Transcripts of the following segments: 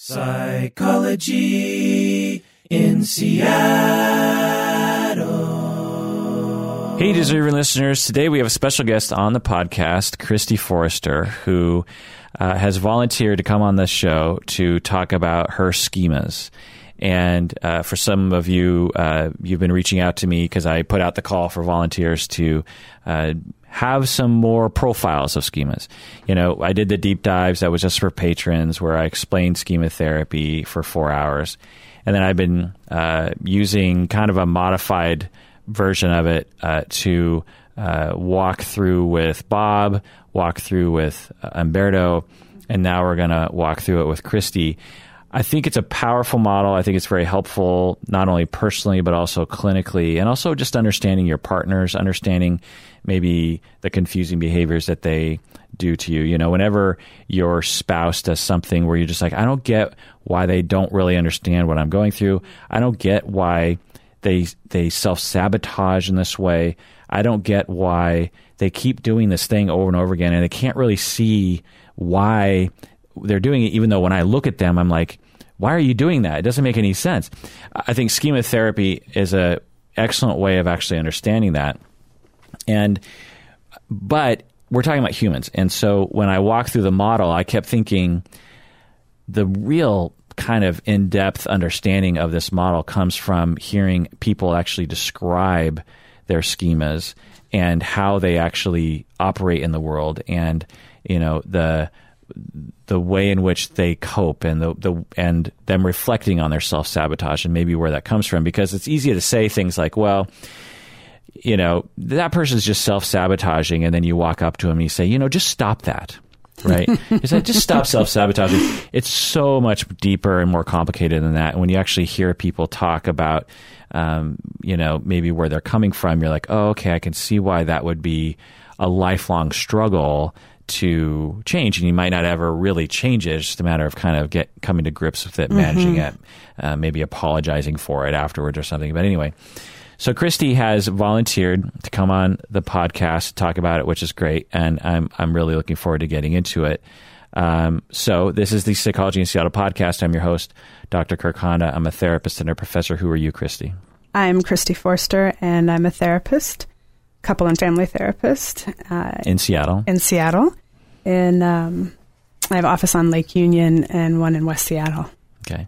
Psychology in Seattle. Hey, deserving listeners. Today we have a special guest on the podcast, Christy Forrester, who uh, has volunteered to come on this show to talk about her schemas. And uh, for some of you, uh, you've been reaching out to me because I put out the call for volunteers to uh, have some more profiles of schemas. You know, I did the deep dives that was just for patrons where I explained schema therapy for four hours. And then I've been uh, using kind of a modified version of it uh, to uh, walk through with Bob, walk through with uh, Umberto, and now we're going to walk through it with Christy. I think it's a powerful model. I think it's very helpful, not only personally, but also clinically, and also just understanding your partners, understanding maybe the confusing behaviors that they do to you. You know, whenever your spouse does something where you're just like, I don't get why they don't really understand what I'm going through. I don't get why they they self sabotage in this way. I don't get why they keep doing this thing over and over again, and they can't really see why they're doing it, even though when I look at them, I'm like, why are you doing that? It doesn't make any sense. I think schema therapy is a excellent way of actually understanding that. And but we're talking about humans. And so when I walked through the model, I kept thinking the real kind of in-depth understanding of this model comes from hearing people actually describe their schemas and how they actually operate in the world and you know the the way in which they cope and the, the and them reflecting on their self sabotage and maybe where that comes from because it's easy to say things like well you know that person's just self sabotaging and then you walk up to him and you say you know just stop that right it's like just stop self sabotaging it's so much deeper and more complicated than that and when you actually hear people talk about um, you know maybe where they're coming from you're like oh okay I can see why that would be a lifelong struggle to change, and you might not ever really change it. It's just a matter of kind of get coming to grips with it, managing mm-hmm. it, uh, maybe apologizing for it afterwards or something. But anyway, so Christy has volunteered to come on the podcast to talk about it, which is great, and I'm I'm really looking forward to getting into it. Um, so this is the Psychology in Seattle podcast. I'm your host, Dr. Kirk Honda. I'm a therapist and a professor. Who are you, Christy? I'm Christy Forster, and I'm a therapist couple and family therapist uh, in Seattle. In Seattle, in um, I have office on Lake Union and one in West Seattle. Okay.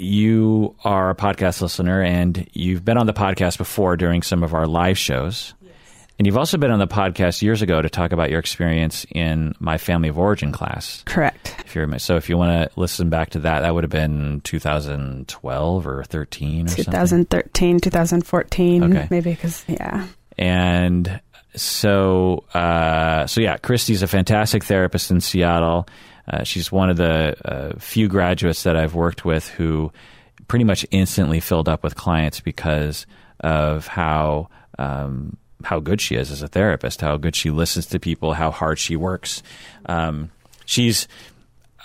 You are a podcast listener, and you've been on the podcast before during some of our live shows. And you've also been on the podcast years ago to talk about your experience in my family of origin class. Correct. If so, if you want to listen back to that, that would have been 2012 or 13 or 2013, something? 2014, okay. maybe because yeah and so uh, so yeah, Christy's a fantastic therapist in Seattle. Uh, she's one of the uh, few graduates that I've worked with who pretty much instantly filled up with clients because of how um, how good she is as a therapist, how good she listens to people, how hard she works. Um, she's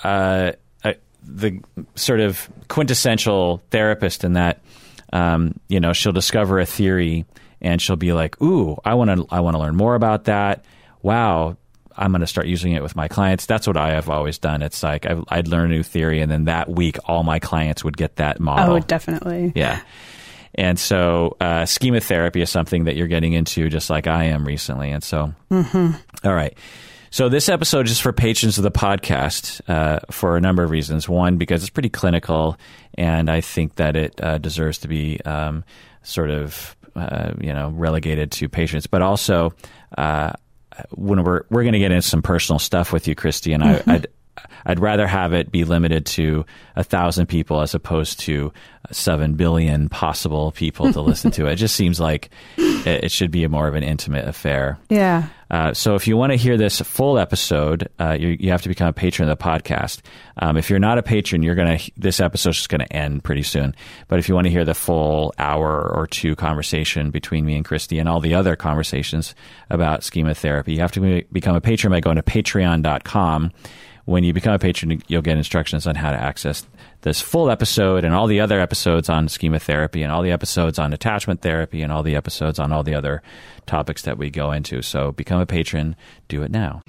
uh, a, the sort of quintessential therapist in that um, you know she'll discover a theory and she'll be like, "Ooh, I want to I want to learn more about that. Wow, I'm going to start using it with my clients." That's what I have always done. It's like i would learn a new theory, and then that week, all my clients would get that model. Oh, definitely. Yeah. And so, uh, schema therapy is something that you're getting into, just like I am recently. And so, mm-hmm. all right. So this episode is for patrons of the podcast uh, for a number of reasons. One, because it's pretty clinical, and I think that it uh, deserves to be um, sort of uh, you know relegated to patients, but also uh, when we're we're going to get into some personal stuff with you, Christy, and mm-hmm. I, I'd I'd rather have it be limited to a thousand people as opposed to seven billion possible people to listen to it. Just seems like it, it, should be a more of an intimate affair. Yeah. Uh, so if you want to hear this full episode, uh, you, you, have to become a patron of the podcast. Um, if you're not a patron, you're gonna this episode's just gonna end pretty soon. But if you want to hear the full hour or two conversation between me and Christy and all the other conversations about schema therapy, you have to be, become a patron by going to Patreon.com when you become a patron, you'll get instructions on how to access this full episode and all the other episodes on schema therapy and all the episodes on attachment therapy and all the episodes on all the other topics that we go into. So become a patron. Do it now.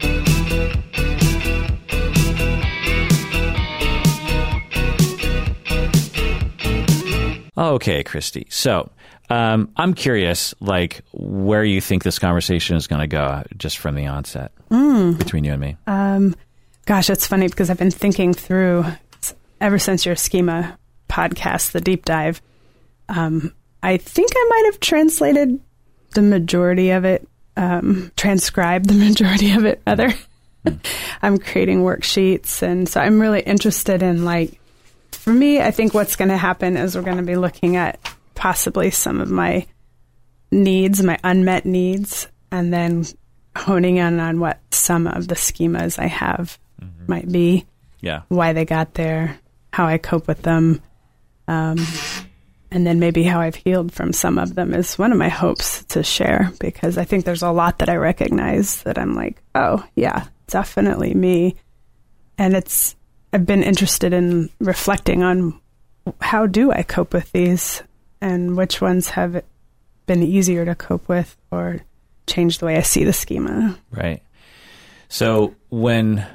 Okay, Christy. So um, I'm curious, like, where you think this conversation is going to go, just from the onset between you and me. Um, gosh, it's funny because I've been thinking through ever since your schema podcast, the deep dive. Um, I think I might have translated the majority of it, um, transcribed the majority of it, rather. I'm creating worksheets, and so I'm really interested in like. For me, I think what's going to happen is we're going to be looking at possibly some of my needs, my unmet needs, and then honing in on what some of the schemas I have might be, yeah. why they got there, how I cope with them, um, and then maybe how I've healed from some of them is one of my hopes to share because I think there's a lot that I recognize that I'm like, oh, yeah, definitely me. And it's, I've been interested in reflecting on how do I cope with these and which ones have been easier to cope with or change the way I see the schema. Right. So when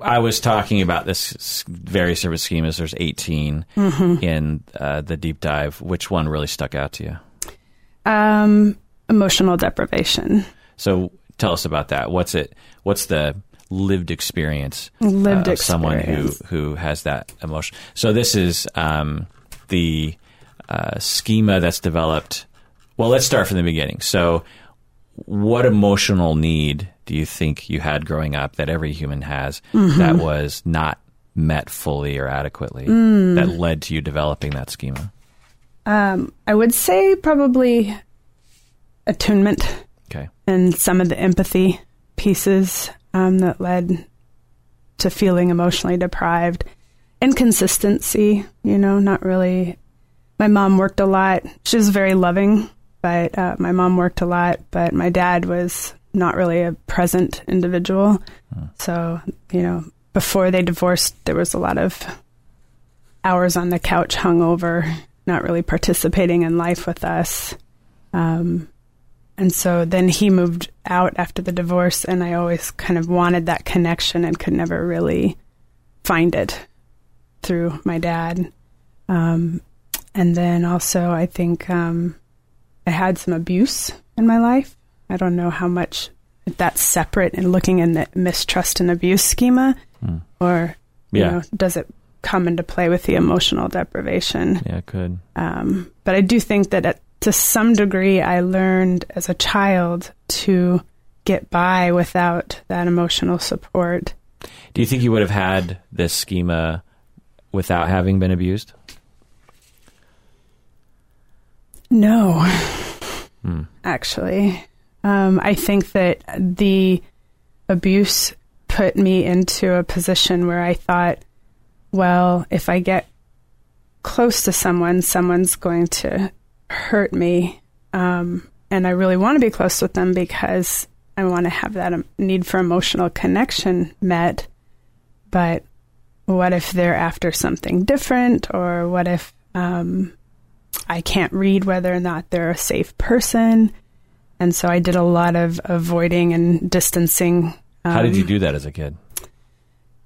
I was talking about this various service schemas, there's 18 in uh, the deep dive. Which one really stuck out to you? Um, emotional deprivation. So tell us about that. What's it? What's the lived experience Lived uh, of someone who who has that emotion? So this is um, the uh, schema that's developed. Well, let's start from the beginning. So, what emotional need do you think you had growing up that every human has that was not met fully or adequately that led to you developing that schema? Um, I would say probably attunement Okay. and some of the empathy pieces um, that led to feeling emotionally deprived. Inconsistency, you know, not really. My mom worked a lot. She was very loving, but uh, my mom worked a lot, but my dad was not really a present individual. So, you know, before they divorced, there was a lot of hours on the couch hungover, not really participating in life with us. Um, and so then he moved out after the divorce, and I always kind of wanted that connection and could never really find it through my dad. Um, and then also, I think um, I had some abuse in my life. I don't know how much that's separate and looking in the mistrust and abuse schema, or you Yeah. know, does it come into play with the emotional deprivation? Yeah, good. Um, but I do think that at, to some degree, I learned as a child to get by without that emotional support. Do you think you would have had this schema without having been abused? No, actually. Um, I think that the abuse put me into a position where I thought, well, if I get close to someone, someone's going to hurt me. Um, and I really want to be close with them because I want to have that need for emotional connection met. But what if they're after something different? Or what if um, I can't read whether or not they're a safe person? And so I did a lot of avoiding and distancing. Um, How did you do that as a kid?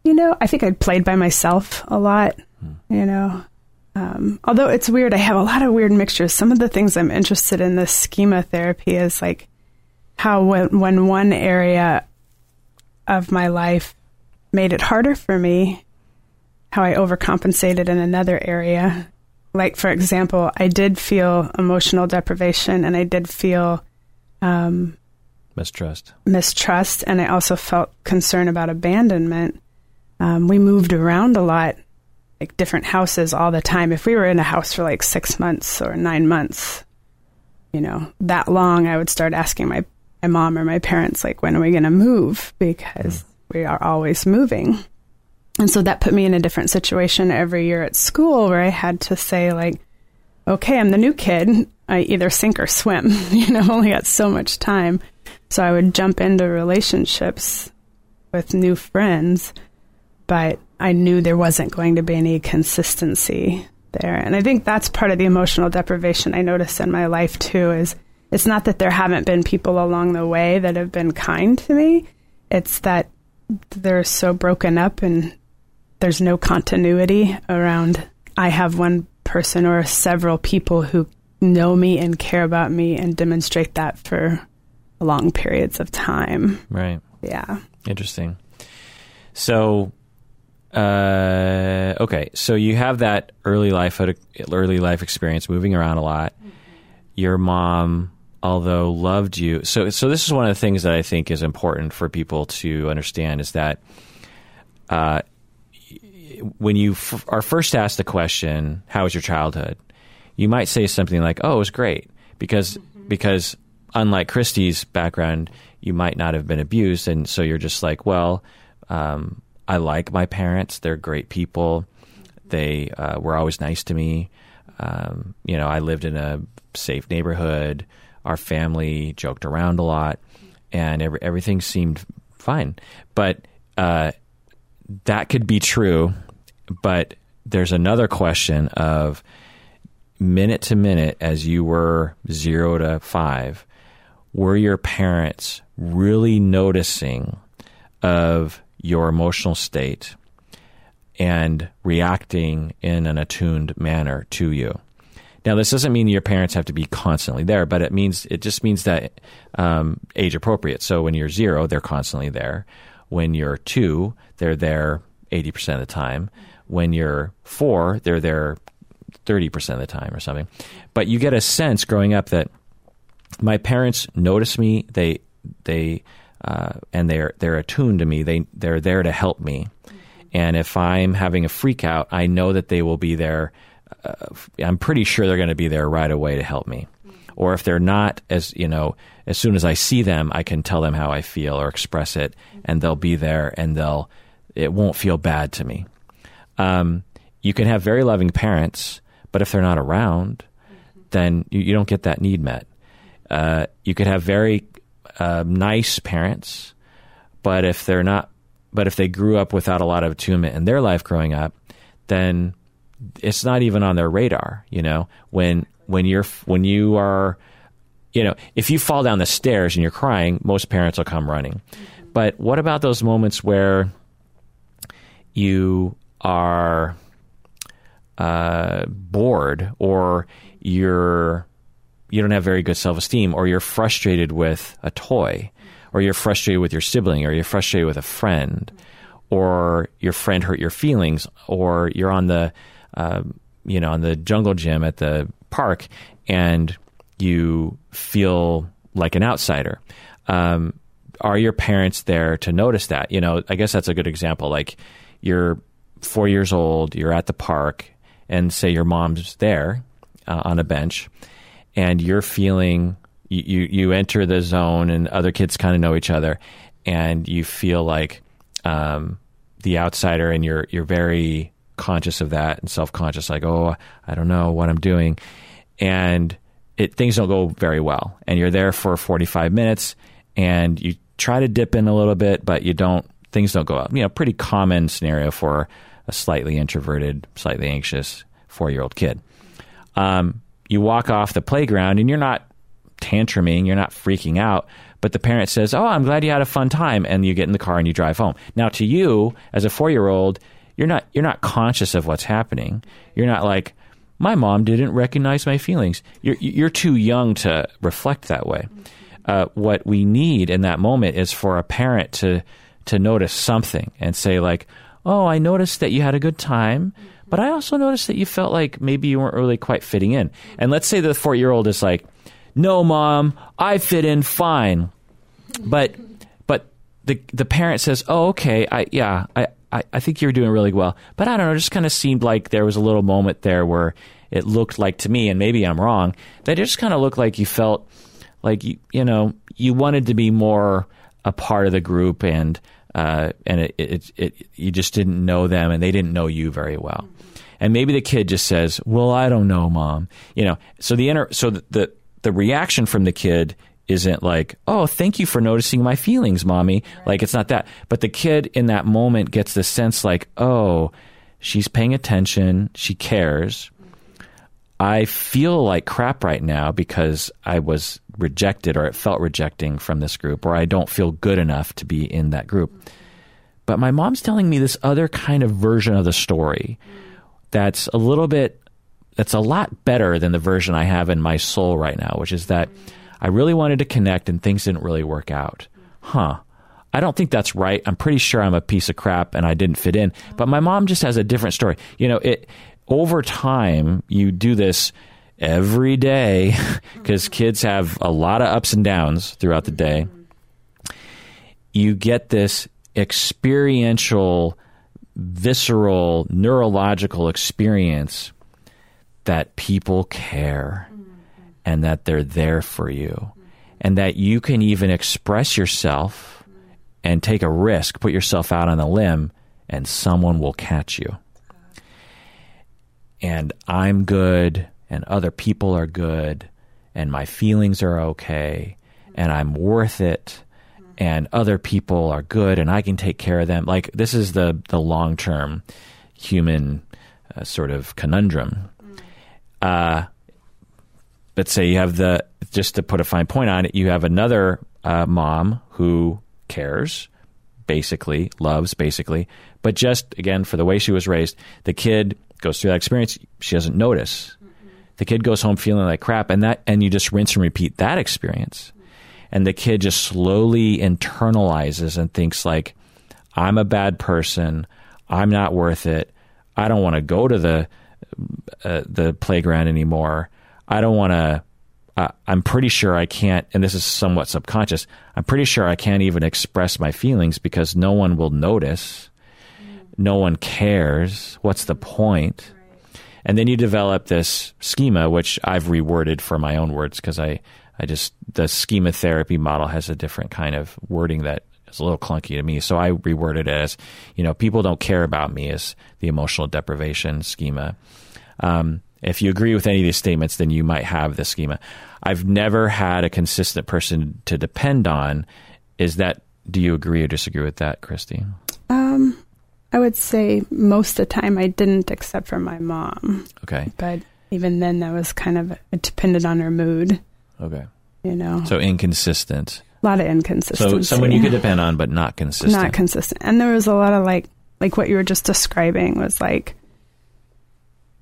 you know, I think I played by myself a lot, you know. Um, although it's weird, I have a lot of weird mixtures. Some of the things I'm interested in this schema therapy is like how when, when one area of my life made it harder for me, how I overcompensated in another area. Like, for example, I did feel emotional deprivation and I did feel um, Mistrust. mistrust and I also felt concern about abandonment. Um, we moved around a lot, like different houses all the time. If we were in a house for like six months or nine months, you know, that long, I would start asking my, my mom or my parents, like, when are we going to move? Because we are always moving. And so that put me in a different situation every year at school where I had to say, like, okay, I'm the new kid. I either sink or swim. you know, I've only got so much time. So I would jump into relationships with new friends, but I knew there wasn't going to be any consistency there. And I think that's part of the emotional deprivation I notice in my life too is it's not that there haven't been people along the way that have been kind to me. It's that they're so broken up and there's no continuity around I have one person or several people who know me and care about me and demonstrate that for long periods of time. Right. Yeah. Interesting. So, uh, okay, so you have that early life early life experience, moving around a lot. Your mom, although loved you, so so this is one of the things that I think is important for people to understand is that uh, when you f- are first asked the question, "How was your childhood?" you might say something like, "Oh, it was great," because because unlike Christy's background, you might not have been abused, and so you're just like, "Well." Um, I like my parents. They're great people. They uh, were always nice to me. Um, you know, I lived in a safe neighborhood. Our family joked around a lot, and every, everything seemed fine. But uh, that could be true. But there's another question of minute to minute as you were zero to five, were your parents really noticing of your emotional state and reacting in an attuned manner to you. Now, this doesn't mean your parents have to be constantly there, but it means it just means that um, age appropriate. So when you're zero, they're constantly there. When you're two, they're there eighty percent of the time. When you're four, they're there thirty percent of the time, or something. But you get a sense growing up that my parents notice me. They they uh, and they're they're attuned to me. They they're there to help me. And if I'm having a freak out, I know that they will be there. Uh, I'm pretty sure they're going to be there right away to help me. Or if they're not, as you know, as soon as I see them, I can tell them how I feel or express it, and they'll be there, and they'll it won't feel bad to me. Um, you can have very loving parents, but if they're not around, then you, you don't get that need met. Uh, you could have very uh, nice parents, but if they're not, but if they grew up without a lot of attunement in their life growing up, then it's not even on their radar. You know, when when you're when you are, you know, if you fall down the stairs and you're crying, most parents will come running. Mm-hmm. But what about those moments where you are uh, bored or you're you don't have very good self esteem, or you're frustrated with a toy, or you're frustrated with your sibling, or you're frustrated with a friend, or your friend hurt your feelings, or you're on the uh, you know on the jungle gym at the park and you feel like an outsider. Um, are your parents there to notice that? You know, I guess that's a good example. Like you're four years old, you're at the park, and say your mom's there uh, on a bench, and you're feeling you, you enter the zone and other kids kind of know each other and you feel like um, the outsider and you're you're very conscious of that and self-conscious like oh I don't know what I'm doing and it things don't go very well and you're there for 45 minutes and you try to dip in a little bit but you don't things don't go up. You know pretty common scenario for a slightly introverted slightly anxious 4-year-old kid um, you walk off the playground and you're not tantruming, you're not freaking out, but the parent says, "Oh, I'm glad you had a fun time," and you get in the car and you drive home. Now, to you as a four year old, you're not you're not conscious of what's happening. You're not like, "My mom didn't recognize my feelings." You're you're too young to reflect that way. Uh, what we need in that moment is for a parent to to notice something and say like, "Oh, I noticed that you had a good time." But I also noticed that you felt like maybe you weren't really quite fitting in. And let's say the four year old is like, no, mom, I fit in fine. But but the the parent says, oh, okay, I yeah, I, I, I think you're doing really well. But I don't know, it just kind of seemed like there was a little moment there where it looked like to me, and maybe I'm wrong, that it just kind of looked like you felt like you you know you wanted to be more a part of the group and uh, and it, it, it, you just didn't know them and they didn't know you very well. And maybe the kid just says, "Well, I don't know, mom." You know, so the inner, so the, the the reaction from the kid isn't like, "Oh, thank you for noticing my feelings, mommy." Right. Like it's not that. But the kid in that moment gets the sense like, "Oh, she's paying attention, she cares." I feel like crap right now because I was rejected or it felt rejecting from this group or I don't feel good enough to be in that group. But my mom's telling me this other kind of version of the story that's a little bit that's a lot better than the version I have in my soul right now, which is that I really wanted to connect and things didn't really work out. Huh. I don't think that's right. I'm pretty sure I'm a piece of crap and I didn't fit in. But my mom just has a different story. You know, it over time you do this every day because kids have a lot of ups and downs throughout the day. You get this experiential, visceral, neurological experience that people care and that they're there for you and that you can even express yourself and take a risk, put yourself out on a limb, and someone will catch you. And I'm good, and other people are good, and my feelings are okay, and I'm worth it, and other people are good, and I can take care of them. Like, this is the, the long term human uh, sort of conundrum. Uh, but say you have the, just to put a fine point on it, you have another uh, mom who cares, basically, loves, basically, but just again, for the way she was raised, the kid goes through that experience, she doesn't notice. The kid goes home feeling like crap, and that, and you just rinse and repeat that experience. And the kid just slowly internalizes and thinks like, I'm a bad person. I'm not worth it. I don't want to go to the uh, the playground anymore. I don't want to. Uh, I'm pretty sure I can't, and this is somewhat subconscious. I'm pretty sure I can't even express my feelings because no one will notice. No one cares. What's the point? And then you develop this schema, which I've reworded for my own words because I, I just, the schema therapy model has a different kind of wording that is a little clunky to me. So I reworded it as, you know, people don't care about me as the emotional deprivation schema. Um, if you agree with any of these statements, then you might have this schema. I've never had a consistent person to depend on. Is that, do you agree or disagree with that, Christy? Um, I would say most of the time I didn't, except for my mom. Okay. But even then, that was kind of it depended on her mood. Okay. You know, So inconsistent. a lot of inconsistency. So someone you could depend on, but not consistent. not consistent. And there was a lot of like, like what you were just describing was like,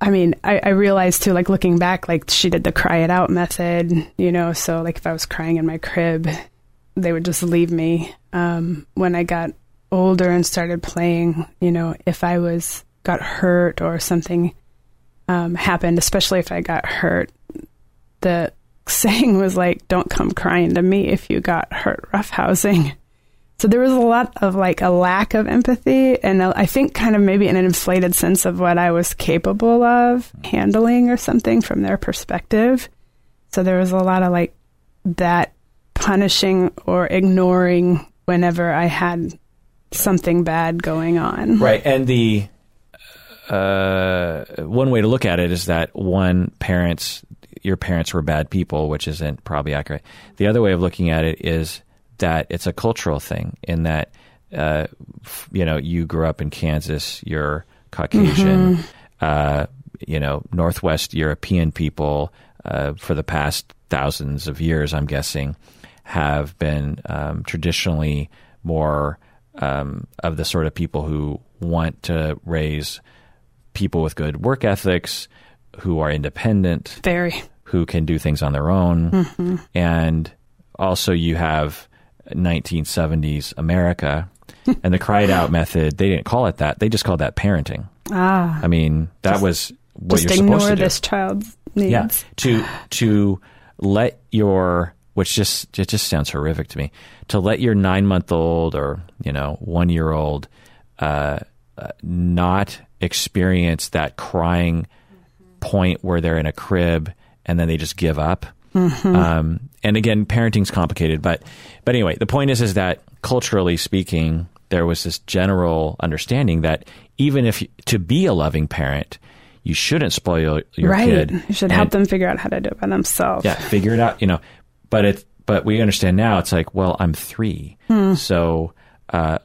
I mean, I, I realized too, like looking back, like she did the cry it out method, you know, so like if I was crying in my crib, they would just leave me. Um, when I got older and started playing, you know, if I was got hurt or something um, happened, especially if I got hurt, the saying was like, "Don't come crying to me if you got hurt roughhousing." So there was a lot of like a lack of empathy, and I think kind of maybe an inflated sense of what I was capable of handling or something from their perspective. So there was a lot of like that punishing or ignoring whenever I had something bad going on. Right. And the uh, one way to look at it is that one parents your parents were bad people, which isn't probably accurate. The other way of looking at it is that it's a cultural thing in that uh, f- you know you grew up in Kansas, you're Caucasian, uh, you know Northwest European people uh, for the past thousands of years, I'm guessing, have been um, traditionally more um, of the sort of people who want to raise people with good work ethics, who are independent, Very. who can do things on their own. And also, you have 1970s America and the cried out method. They didn't call it that, they just called that parenting. Ah, I mean, that was what just you're supposed ignore to do. this child's needs. Yeah, to to let your which just it just sounds horrific to me to let your nine month old or you know one year old uh, uh, not experience that crying point where they're in a crib and then they just give up. Um, and again, parenting's complicated, but but anyway, the point is is that culturally speaking, there was this general understanding that even if to be a loving parent, you shouldn't spoil your right. kid. You should help them figure out how to do it by themselves. yeah, figure it out. You know, but it. But we understand now. It's like, well, I'm three, so uh,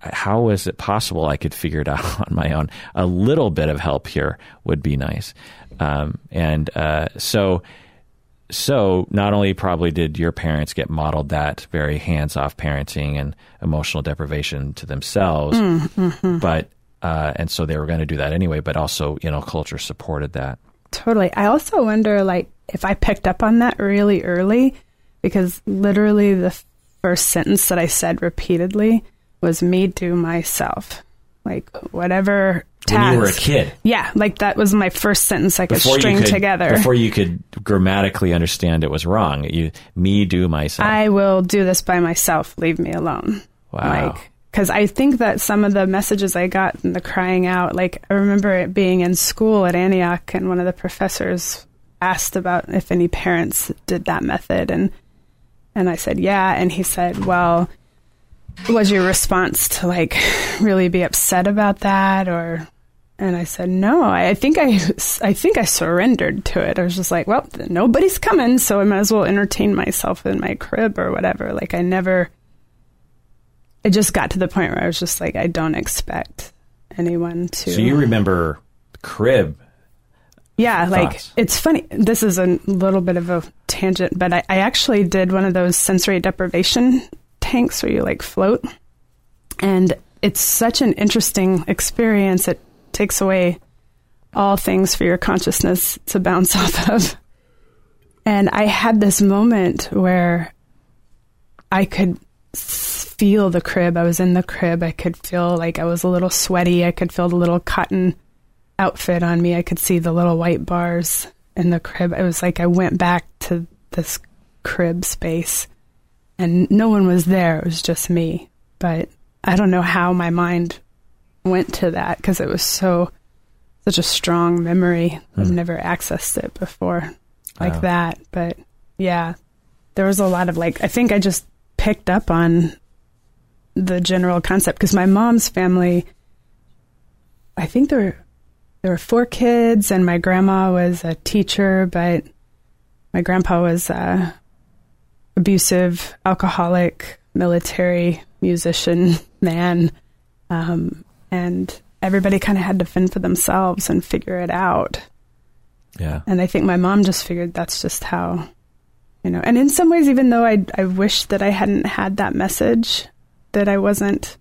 how is it possible I could figure it out on my own? A little bit of help here would be nice. Um, and uh, so, so not only probably did your parents get modeled that very hands-off parenting and emotional deprivation to themselves, but uh, and so they were going to do that anyway. But also, you know, culture supported that. Totally. I also wonder, like, if I picked up on that really early, because literally the first sentence that I said repeatedly was "me do myself," like whatever. Task. When you were a kid, Yeah, like that was my first sentence I could before string could, together. before you could grammatically understand it was wrong. You, me, do myself. I will do this by myself. Leave me alone. Wow. Like, because I think that some of the messages I got and the crying out, like I remember it being in school at Antioch, and one of the professors asked about if any parents did that method, and and I said yeah, and he said, well, was your response to like really be upset about that, or? And I said no. I think I, I think I surrendered to it. I was just like, well, nobody's coming, so I might as well entertain myself in my crib or whatever. Like I never it just got to the point where I was just like, I don't expect anyone to. so you remember crib? Yeah, like thoughts? it's funny. This is a little bit of a tangent, but I, I actually did one of those sensory deprivation tanks where you like float, and it's such an interesting experience. It takes away all things for your consciousness to bounce off of. And I had this moment where I could feel the crib. I was in the crib. I could feel like I was a little sweaty. I could feel the little cotton outfit on me. I could see the little white bars in the crib. It was like I went back to this crib space and no one was there. It was just me. But I don't know how my mind went to that because it was so such a strong memory. Hmm. I've never accessed it before like Wow. that. But yeah, there was a lot of like I think I just picked up on the general concept because my mom's family I think there were there were four kids and my grandma was a teacher, but my grandpa was uh, abusive, alcoholic, military musician man, um, and everybody kind of had to fend for themselves and figure it out. Yeah. And I think my mom just figured that's just how, you know. And in some ways, even though I I wish that I hadn't had that message, that I wasn't.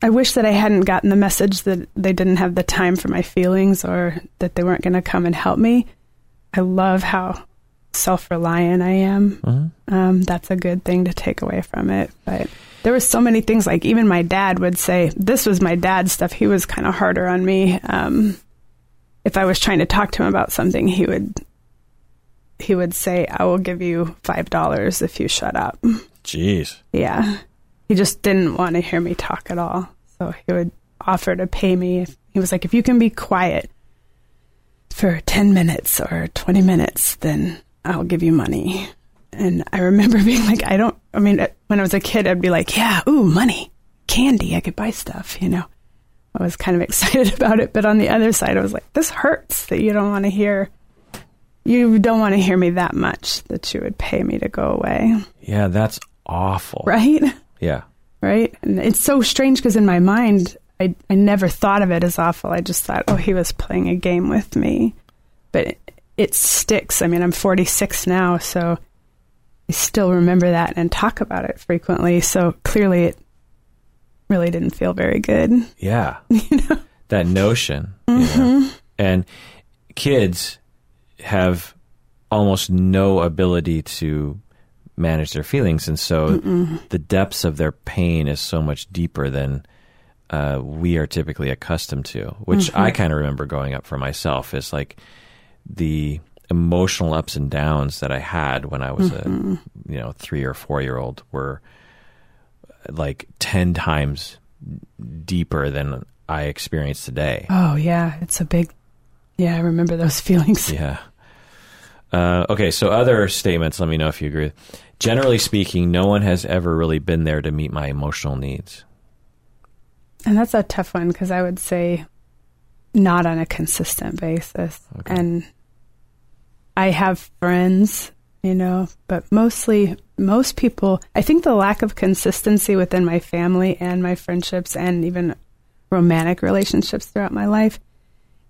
I wish that I hadn't gotten the message that they didn't have the time for my feelings or that they weren't going to come and help me. I love how self reliant I am. Mhm. Um, that's a good thing to take away from it. But there were so many things like even my dad would say, this was my dad's stuff. He was kind of harder on me. Um, if I was trying to talk to him about something, he would he would say, "I will give you five dollars if you shut up." Jeez. Yeah, he just didn't want to hear me talk at all. So he would offer to pay me. He was like, "If you can be quiet for ten minutes or twenty minutes, then I'll give you money." And I remember being like, "I don't." I mean, when I was a kid, I'd be like, "Yeah, ooh, money, candy, I could buy stuff," you know. I was kind of excited about it, but on the other side, I was like, "This hurts that you don't want to hear." You don't want to hear me that much that you would pay me to go away, Yeah, that's awful. right? Yeah. right? And it's so strange because in my mind, I I never thought of it as awful. I just thought, oh, he was playing a game with me, but it, it sticks. I mean, I'm 46 now, so I still remember that and talk about it frequently. So clearly, it really didn't feel very good. Yeah. That notion. you Mm-hmm. know. And kids have almost no ability to manage their feelings. And so the depths of their pain is so much deeper than uh, we are typically accustomed to, which Mm-hmm. I kind of remember growing up for myself is like the emotional ups and downs that I had when I was Mm-hmm. a, you know, three or four year old were like 10 times deeper than I experience today. Oh yeah, it's a big. Yeah, I remember those feelings. Yeah. Uh, okay, so other statements, let me know if you agree. Generally speaking, no one has ever really been there to meet my emotional needs. And that's a tough one because I would say not on a consistent basis. Okay. And I have friends, you know, but mostly, most people, I think the lack of consistency within my family and my friendships and even romantic relationships throughout my life,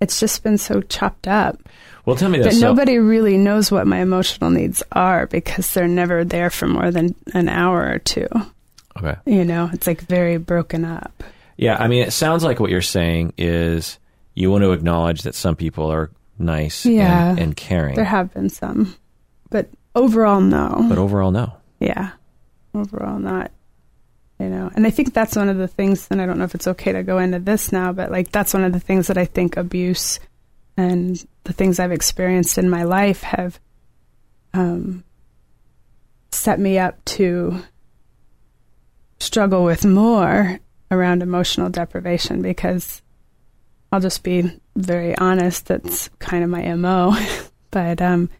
it's just been so chopped up Well, tell me this. So- nobody really knows what my emotional needs are because they're never there for more than an hour or two. okay. You know, it's like very broken up. Yeah, I mean, it sounds like what you're saying is you want to acknowledge that some people are nice Yeah. and, and caring. There have been some, but overall, no. but overall, no. yeah, overall, not. You know, and I think that's one of the things, and I don't know if it's okay to go into this now, but like that's one of the things that I think abuse and the things I've experienced in my life have um, set me up to struggle with more around emotional deprivation because I'll just be very honest, that's kind of my MO. but um,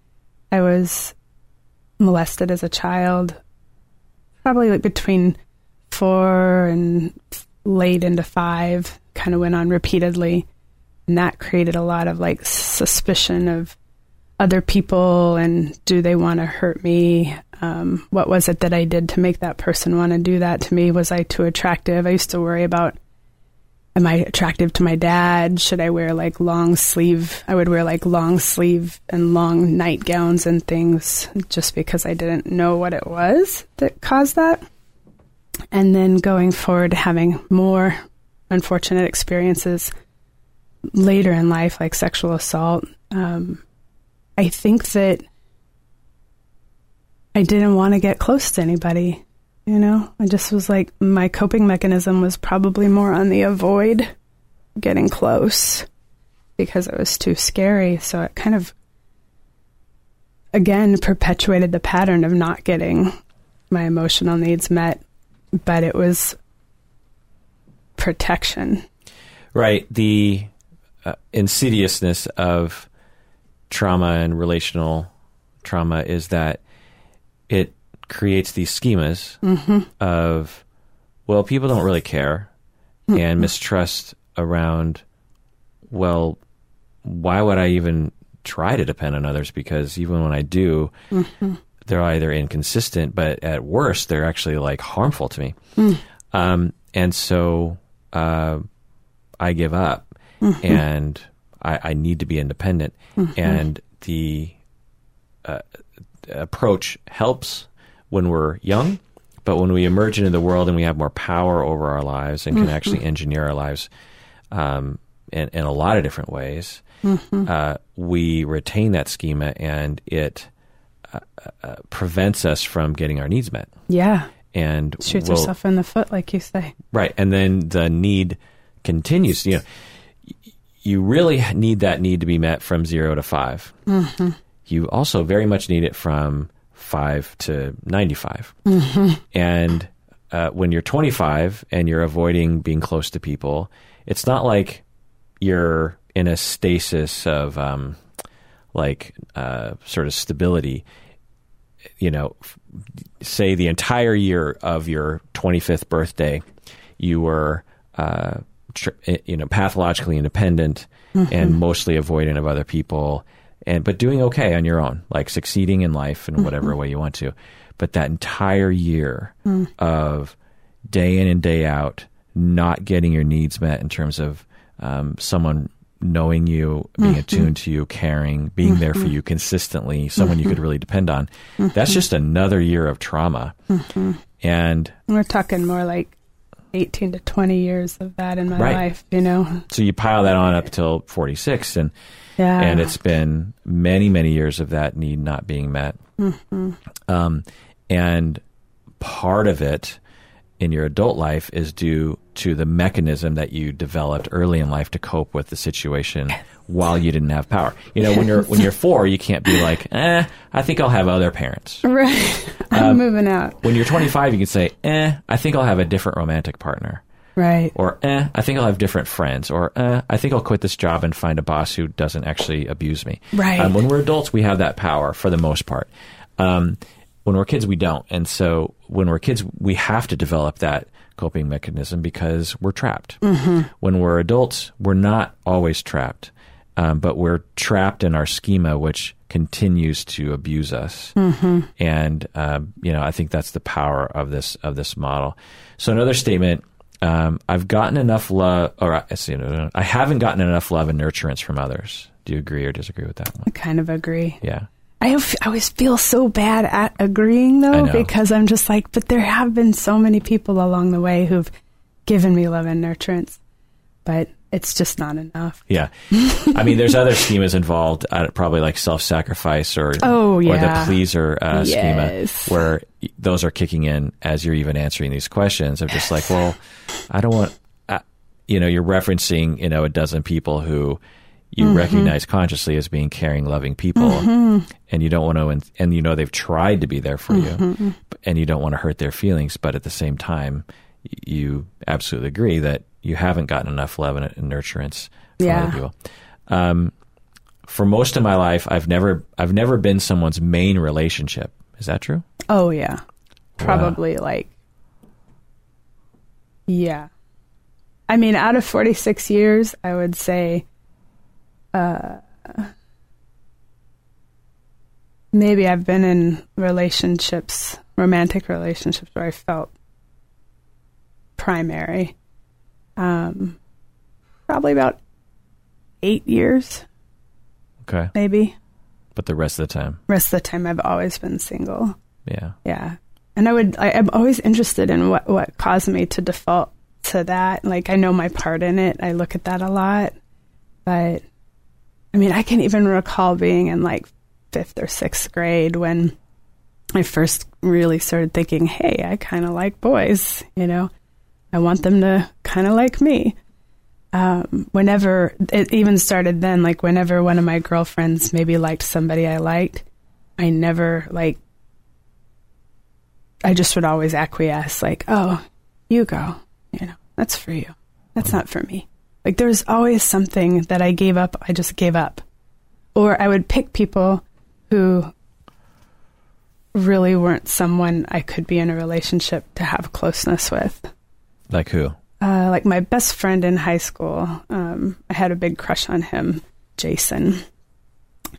I was molested as a child, probably like between four and late into five, kind of went on repeatedly. And that created a lot of like suspicion of other people and do they want to hurt me? Um, what was it that I did to make that person want to do that to me? Was I too attractive? I used to worry about am I attractive to my dad? Should I wear like long sleeve? I would wear like long sleeve and long nightgowns and things just because I didn't know what it was that caused that. And then going forward, having more unfortunate experiences later in life, like sexual assault. Um, I think that I didn't want to get close to anybody. You know, I just was like, my coping mechanism was probably more on the avoid getting close because it was too scary. So it kind of, again, perpetuated the pattern of not getting my emotional needs met, but it was protection. Right. The uh, insidiousness of trauma and relational trauma is that it creates these schemas of, well, people don't really care and mistrust around, well, why would I even try to depend on others? Because even when I do, they're either inconsistent, but at worst, they're actually like harmful to me. Um, and so uh, I give up and I, I need to be independent. And the uh, approach helps when we're young, but when we emerge into the world and we have more power over our lives and can actually engineer our lives um, in, in a lot of different ways, uh, we retain that schema and it uh, uh, prevents us from getting our needs met. Yeah. And Shoots we'll- herself in the foot, like you say. Right. And then the need continues. You know, you really need that need to be met from zero to 5 You also very much need it from five to 95. And uh, when you're 25 and you're avoiding being close to people, it's not like you're in a stasis of um, like uh, sort of stability. You know, f- say the entire year of your 25th birthday, you were, uh, tr- eh, you know, pathologically independent and mm-hmm. mostly avoidant of other people, and but doing okay on your own, like succeeding in life in whatever mm-hmm. way you want to. But that entire year mm. of day in and day out, not getting your needs met in terms of um, someone knowing you, being mm-hmm. attuned to you, caring, being there for you consistently, someone you could really depend on. That's just another year of trauma. And We're talking more like 18 to 20 years of that in my Right. life, you know? so you pile that on up till 46 and Yeah. and it's been many many years of that need not being met um, and part of it in your adult life is due to the mechanism that you developed early in life to cope with the situation while you didn't have power you know when you're when you're four you can't be like eh i think i'll have other parents Right. I'm Um, moving out. when you're 25 you can say eh i think i'll have a different romantic partner Right. or eh, I think I'll have different friends, or eh, I think I'll quit this job and find a boss who doesn't actually abuse me. Right. Um, when we're adults, we have that power for the most part. Um, when we're kids, we don't, and so when we're kids, we have to develop that coping mechanism because we're trapped. When we're adults, we're not always trapped, um, but we're trapped in our schema, which continues to abuse us. And um, you know, I think that's the power of this of this model. So another statement um, I've gotten enough love, or I, see. I haven't gotten enough love and nurturance from others. Do you agree or disagree with that one? I kind of agree. Yeah. I, have, I always feel so bad at agreeing though, because I'm just like, but there have been so many people along the way who've given me love and nurturance. But it's just not enough. Yeah, I mean, there's other schemas involved, uh, probably like self-sacrifice or Oh, or the pleaser uh, Yes. schema, where those are kicking in as you're even answering these questions I'm just like, well, I don't want, uh, you know, you're referencing, you know, a dozen people who you Mm-hmm. recognize consciously as being caring, loving people, and you don't want to, and, and you know they've tried to be there for Mm-hmm. you, and you don't want to hurt their feelings, but at the same time, you absolutely agree that you haven't gotten enough love and, and nurturance from Yeah. other people. Um, for most of my life, I've never I've never been someone's main relationship. Is that true? Oh yeah, probably like yeah. I mean, out of forty six years, I would say, uh, maybe I've been in relationships, romantic relationships, where I felt primary. Um, probably about eight years, Okay, maybe. but the rest of the time, Rest of the time, I've always been single. yeah, Yeah. And I would, I, I'm always interested in what, what caused me to default to that. Like, I know my part in it. I look at that a lot. But, I mean, I can even recall being in like fifth or sixth grade when I first really started thinking, hey, I kind of like boys, you know? I want them to kind of like me. Um, whenever, it even started then, like, whenever one of my girlfriends maybe liked somebody I liked, I never, like, I just would always acquiesce, like, oh, you go. You know, that's for you. That's not for me. Like, there was always something that I gave up, I just gave up. Or I would pick people who really weren't someone I could be in a relationship to have closeness with. like who? Uh, like my best friend in high school, um, I had a big crush on him, Jason,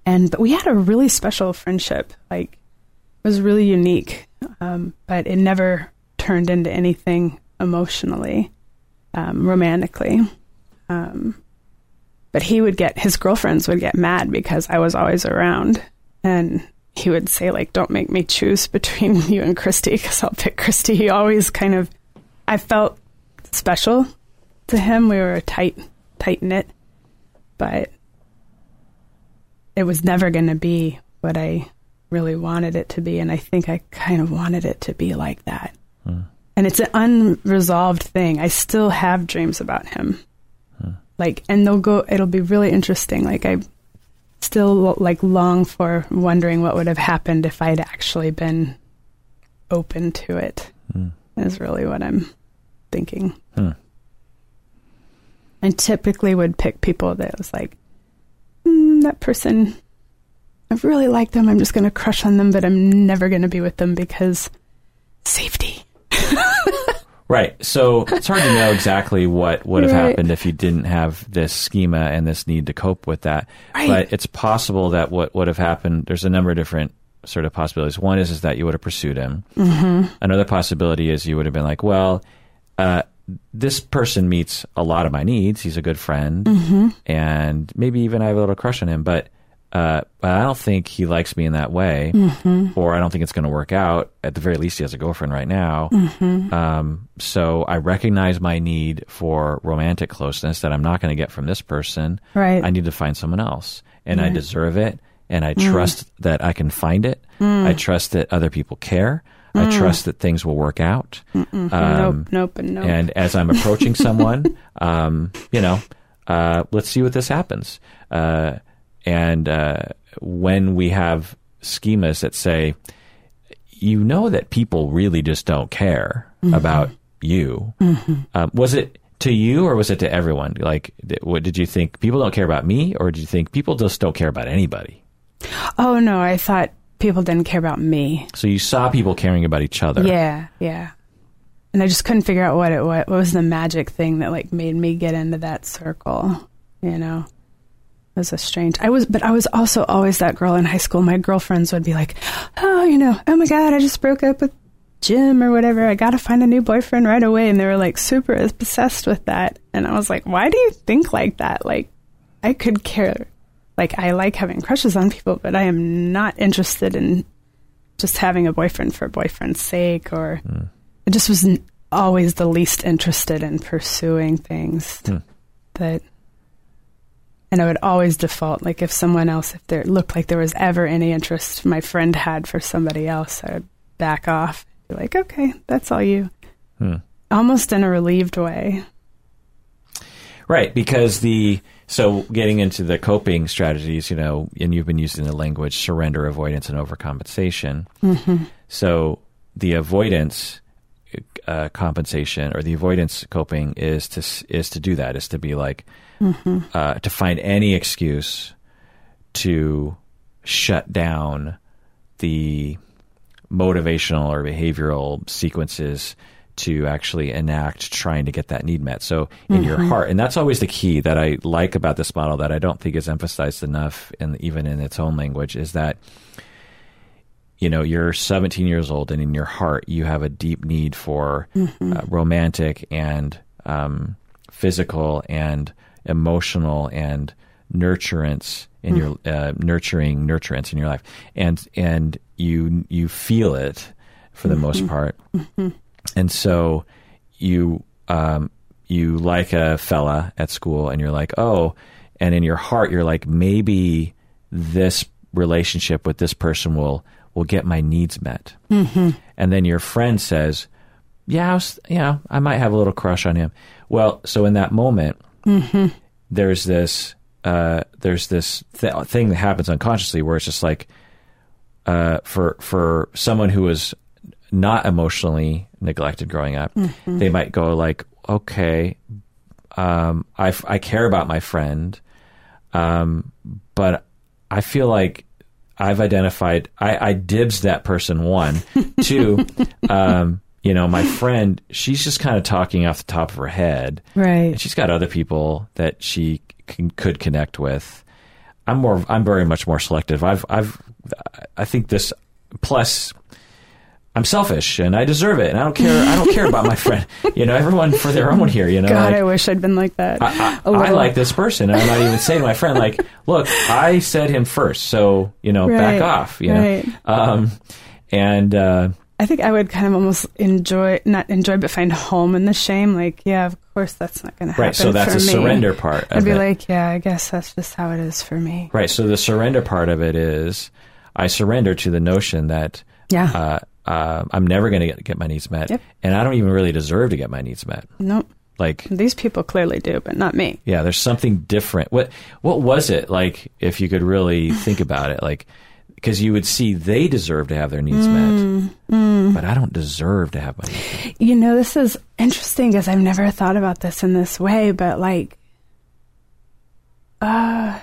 and but we had a really special friendship. Like it was really unique, um, but it never turned into anything emotionally, um, romantically. Um, but he would get his girlfriends would get mad because I was always around, and he would say like, "Don't make me choose between you and Christy because I'll pick Christy." He always kind of, I felt special to him. We were a tight, tight knit, but it was never going to be what I really wanted it to be. And I think I kind of wanted it to be like that. And it's an unresolved thing. I still have dreams about him. Like, and they'll go, it'll be really interesting. Like, I still like long for wondering what would have happened if I'd actually been open to it. it, is really what I'm thinking. Hmm. I typically would pick people that was like, mm, that person, I really like them. I'm just going to crush on them, but I'm never going to be with them because safety. Right. So it's hard to know exactly what would have Right. happened if you didn't have this schema and this need to cope with that. Right. But it's possible that what would have happened, there's a number of different sort of possibilities. One is, is that you would have pursued him. Mm-hmm. Another possibility is you would have been like, well, uh, this person meets a lot of my needs. He's a good friend. And maybe even I have a little crush on him, but uh, but I don't think he likes me in that way, or I don't think it's going to work out. At the very least, he has a girlfriend right now. Um, so I recognize my need for romantic closeness that I'm not going to get from this person. Right. I need to find someone else, and I deserve it, and I trust that I can find it. I trust that other people care. I trust that things will work out. Um, nope, nope, and nope. and as I'm approaching someone, um, you know, uh, let's see what this happens. Uh, and uh, when we have schemas that say, you know, that people really just don't care about you, um, was it to you or was it to everyone? Like, th- what did you think? People don't care about me, or did you think people just don't care about anybody? oh, no, I thought people didn't care about me. So you saw people caring about each other. Yeah, yeah. And I just couldn't figure out what it what, what was the magic thing that like made me get into that circle. You know, was a strange. I was, but I was also always that girl in high school. My girlfriends would be like, "Oh, you know, oh my god, I just broke up with Jim or whatever. I got to find a new boyfriend right away." And they were like super obsessed with that. And I was like, "Why do you think like that? Like, I could care. Like, I like having crushes on people, but I am not interested in just having a boyfriend for a boyfriend's sake or." I just was always the least interested in pursuing things Hmm. that and I would always default like if someone else if there looked like there was ever any interest my friend had for somebody else, I would back off. Be like, okay, that's all you. Hmm. Almost in a relieved way. Right, because the so getting into the coping strategies, you know, and you've been using the language surrender, avoidance, and overcompensation. Mm-hmm. So the avoidance uh, compensation or the avoidance coping is to is to do that is to be like Mm-hmm. uh, to find any excuse to shut down the motivational or behavioral sequences to actually enact trying to get that need met. So in your heart, and that's always the key that I like about this model that I don't think is emphasized enough, in even in its own language, is that you know you're 17 years old, and in your heart you have a deep need for uh, romantic and um, physical and emotional and nurturance in your uh, nurturing nurturance in your life, and and you you feel it for the most part, and so you um, you like a fella at school, and you're like, oh, and in your heart you're like, maybe this relationship with this person will will get my needs met, mm-hmm. and then your friend says, yeah, I was, yeah, I might have a little crush on him. Well, so in that moment, there's this uh, there's this th- thing that happens unconsciously where it's just like uh, for for someone who was not emotionally neglected growing up, they might go like, okay, um, I f- I care about my friend, um, but I feel like I've identified I, I dibs that person one, two. Um, you know, my friend, she's just kind of talking off the top of her head. Right. And she's got other people that she can, could connect with. I'm more. I'm very much more selective. I've. I've. I think this. Plus, I'm selfish and I deserve it, and I don't care. I don't care about my friend. You know, everyone for their own here. You know, God, like, I wish I'd been like that. I little. like this person. And I might even say to my friend, like, look, I said him first, so you know, Right, back off. You know, right. um, and uh, I think I would kind of almost enjoy, not enjoy, but find home in the shame. Like, yeah, of course that's not going to happen. right. So that's a me. surrender part. I'd be it. like, yeah, I guess that's just how it is for me. Right. So the surrender part of it is I surrender to the notion that Yeah. uh, uh, I'm never going to get, get my needs met, Yep. and I don't even really deserve to get my needs met. nope. Like, These people clearly do, but not me. yeah, there's something different. What what was it like? If you could really think about it, like because you would see they deserve to have their needs Mm, met, but I don't deserve to have my needs met. You know, this is interesting because I've never thought about this in this way, but like, uh,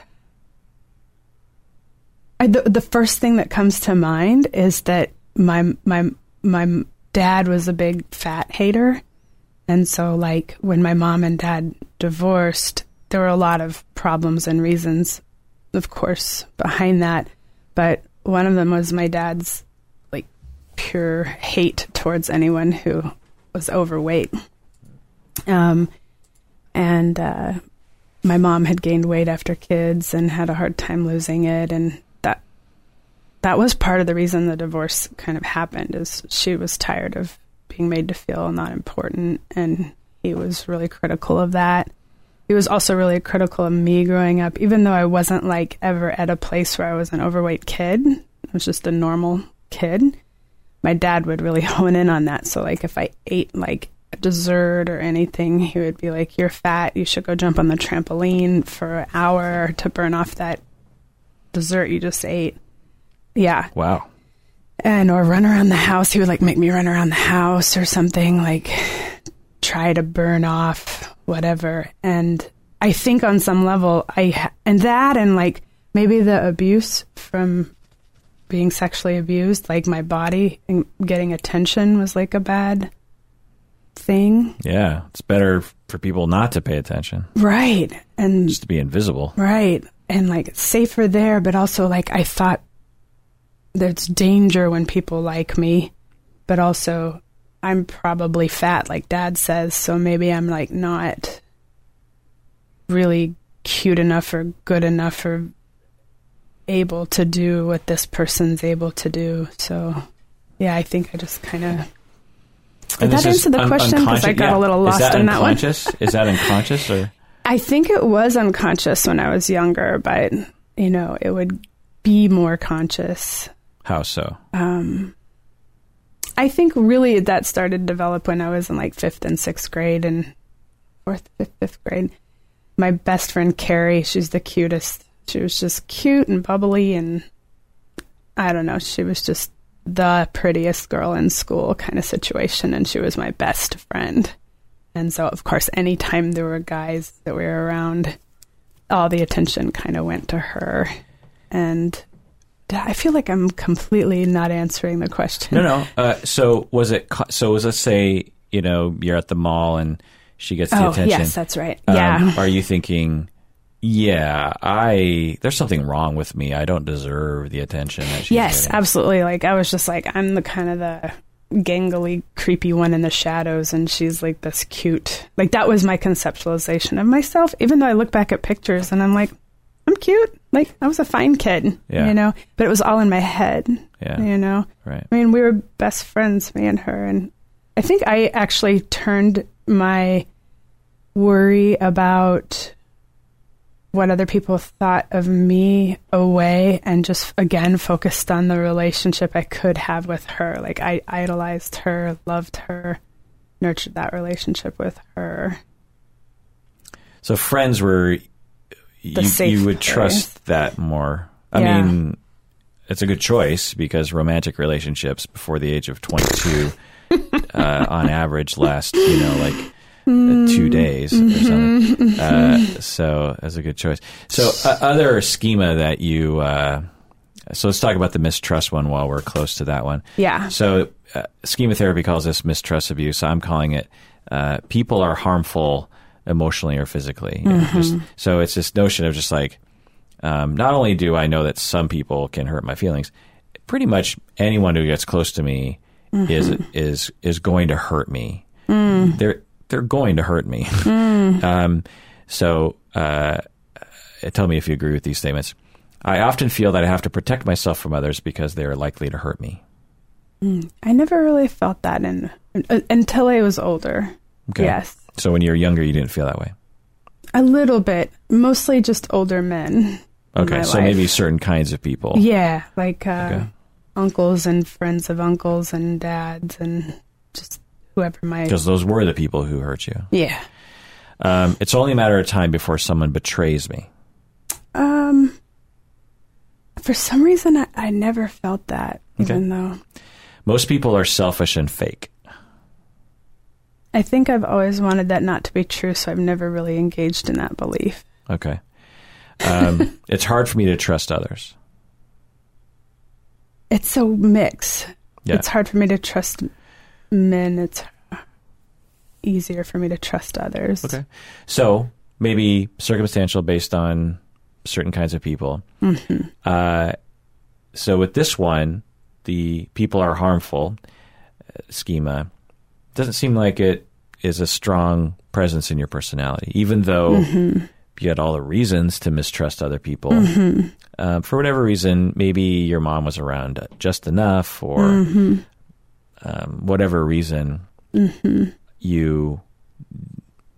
I, the the first thing that comes to mind is that my my my dad was a big fat hater, and so like when my mom and dad divorced, there were a lot of problems and reasons, of course, behind that. But one of them was my dad's like pure hate towards anyone who was overweight. Um, and uh, my mom had gained weight after kids and had a hard time losing it, and that that was part of the reason the divorce kind of happened. Is she was tired of being made to feel not important, and he was really critical of that. He was also really critical of me growing up, even though I wasn't like ever at a place where I was an overweight kid. I was just a normal kid. My dad would really hone in on that. So like if I ate like a dessert or anything, he would be like, "You're fat. You should go jump on the trampoline for an hour to burn off that dessert you just ate." Yeah, Wow. and or run around the house. He would like make me run around the house or something, like try to burn off whatever. And I think on some level, I ha- and that and like maybe the abuse from being sexually abused, like my body and getting attention was like a bad thing, Yeah, it's better for people not to pay attention, right? And just to be invisible. Right. And like safer there, but also like I thought there's danger when people like me, but also I'm probably fat, like dad says, so maybe I'm like not really cute enough or good enough or able to do what this person's able to do. So yeah, I think I just kind of Did that answer the un- question? 'Cause I got a little lost that in that one. unconscious? Is that unconscious or I think it was unconscious when I was younger, but you know, it would be more conscious. How so? Um, I think really that started to develop when I was in like fifth and sixth grade and fourth, fifth, fifth grade. My best friend Carrie, she's the cutest. She was just cute and bubbly and I don't know, she was just the prettiest girl in school kind of situation and she was my best friend. And so of course anytime there were guys that were around, all the attention kind of went to her. And I feel like I'm completely not answering the question. No, no. Uh, so was it? So was let's say you know you're at the mall and she gets the Oh, attention. yes, that's right. Um, yeah. Are you thinking? Yeah, I there's something wrong with me. I don't deserve the attention that she's Yes, getting. absolutely. Like I was just like I'm the kind of the gangly, creepy one in the shadows, and she's like this cute. Like that was my conceptualization of myself. Even though I look back at pictures and I'm like, I'm cute. Like I was a fine kid, Yeah. you know. But it was all in my head, Yeah. you know. Right. I mean, we were best friends, me and her, and I think I actually turned my worry about what other people thought of me away and just again focused on the relationship I could have with her. Like I idolized her, loved her, nurtured that relationship with her. So friends were you, safe you would trust that more. I Yeah. mean, it's a good choice because romantic relationships before the age of 22 uh, on average last, you know, like uh, two days or something. Uh, so that's a good choice. So uh, other schema that you, uh, so let's talk about the mistrust one while we're close to that one. Yeah. So uh, schema therapy calls this mistrust abuse. I'm calling it uh, people are harmful emotionally or physically. Know, just- so it's this notion of just like, um, not only do I know that some people can hurt my feelings, pretty much anyone who gets close to me is is is going to hurt me. They're they're going to hurt me. um, so uh, tell me if you agree with these statements. I often feel that I have to protect myself from others because they are likely to hurt me. I never really felt that in, uh, until I was older. Okay. Yes. So when you were younger, you didn't feel that way. A little bit, mostly just older men. Okay, so life. maybe certain kinds of people. Yeah, like uh, Okay. uncles and friends of uncles and dads and just whoever might. Because those were the people who hurt you. yeah. Um, it's only a matter of time before someone betrays me. Um, for some reason, I, I never felt that, even though Most people are selfish and fake. I think I've always wanted that not to be true, so I've never really engaged in that belief. Okay. Um, it's hard for me to trust others. It's so mixed. Yeah. It's hard for me to trust men. It's easier for me to trust others. Okay. So maybe circumstantial based on certain kinds of people. Mm-hmm. Uh, so with this one, the people are harmful uh, schema doesn't seem like it is a strong presence in your personality, even though Mm-hmm. you had all the reasons to mistrust other people. Um, for whatever reason, maybe your mom was around just enough, or Mm-hmm. um, whatever reason, you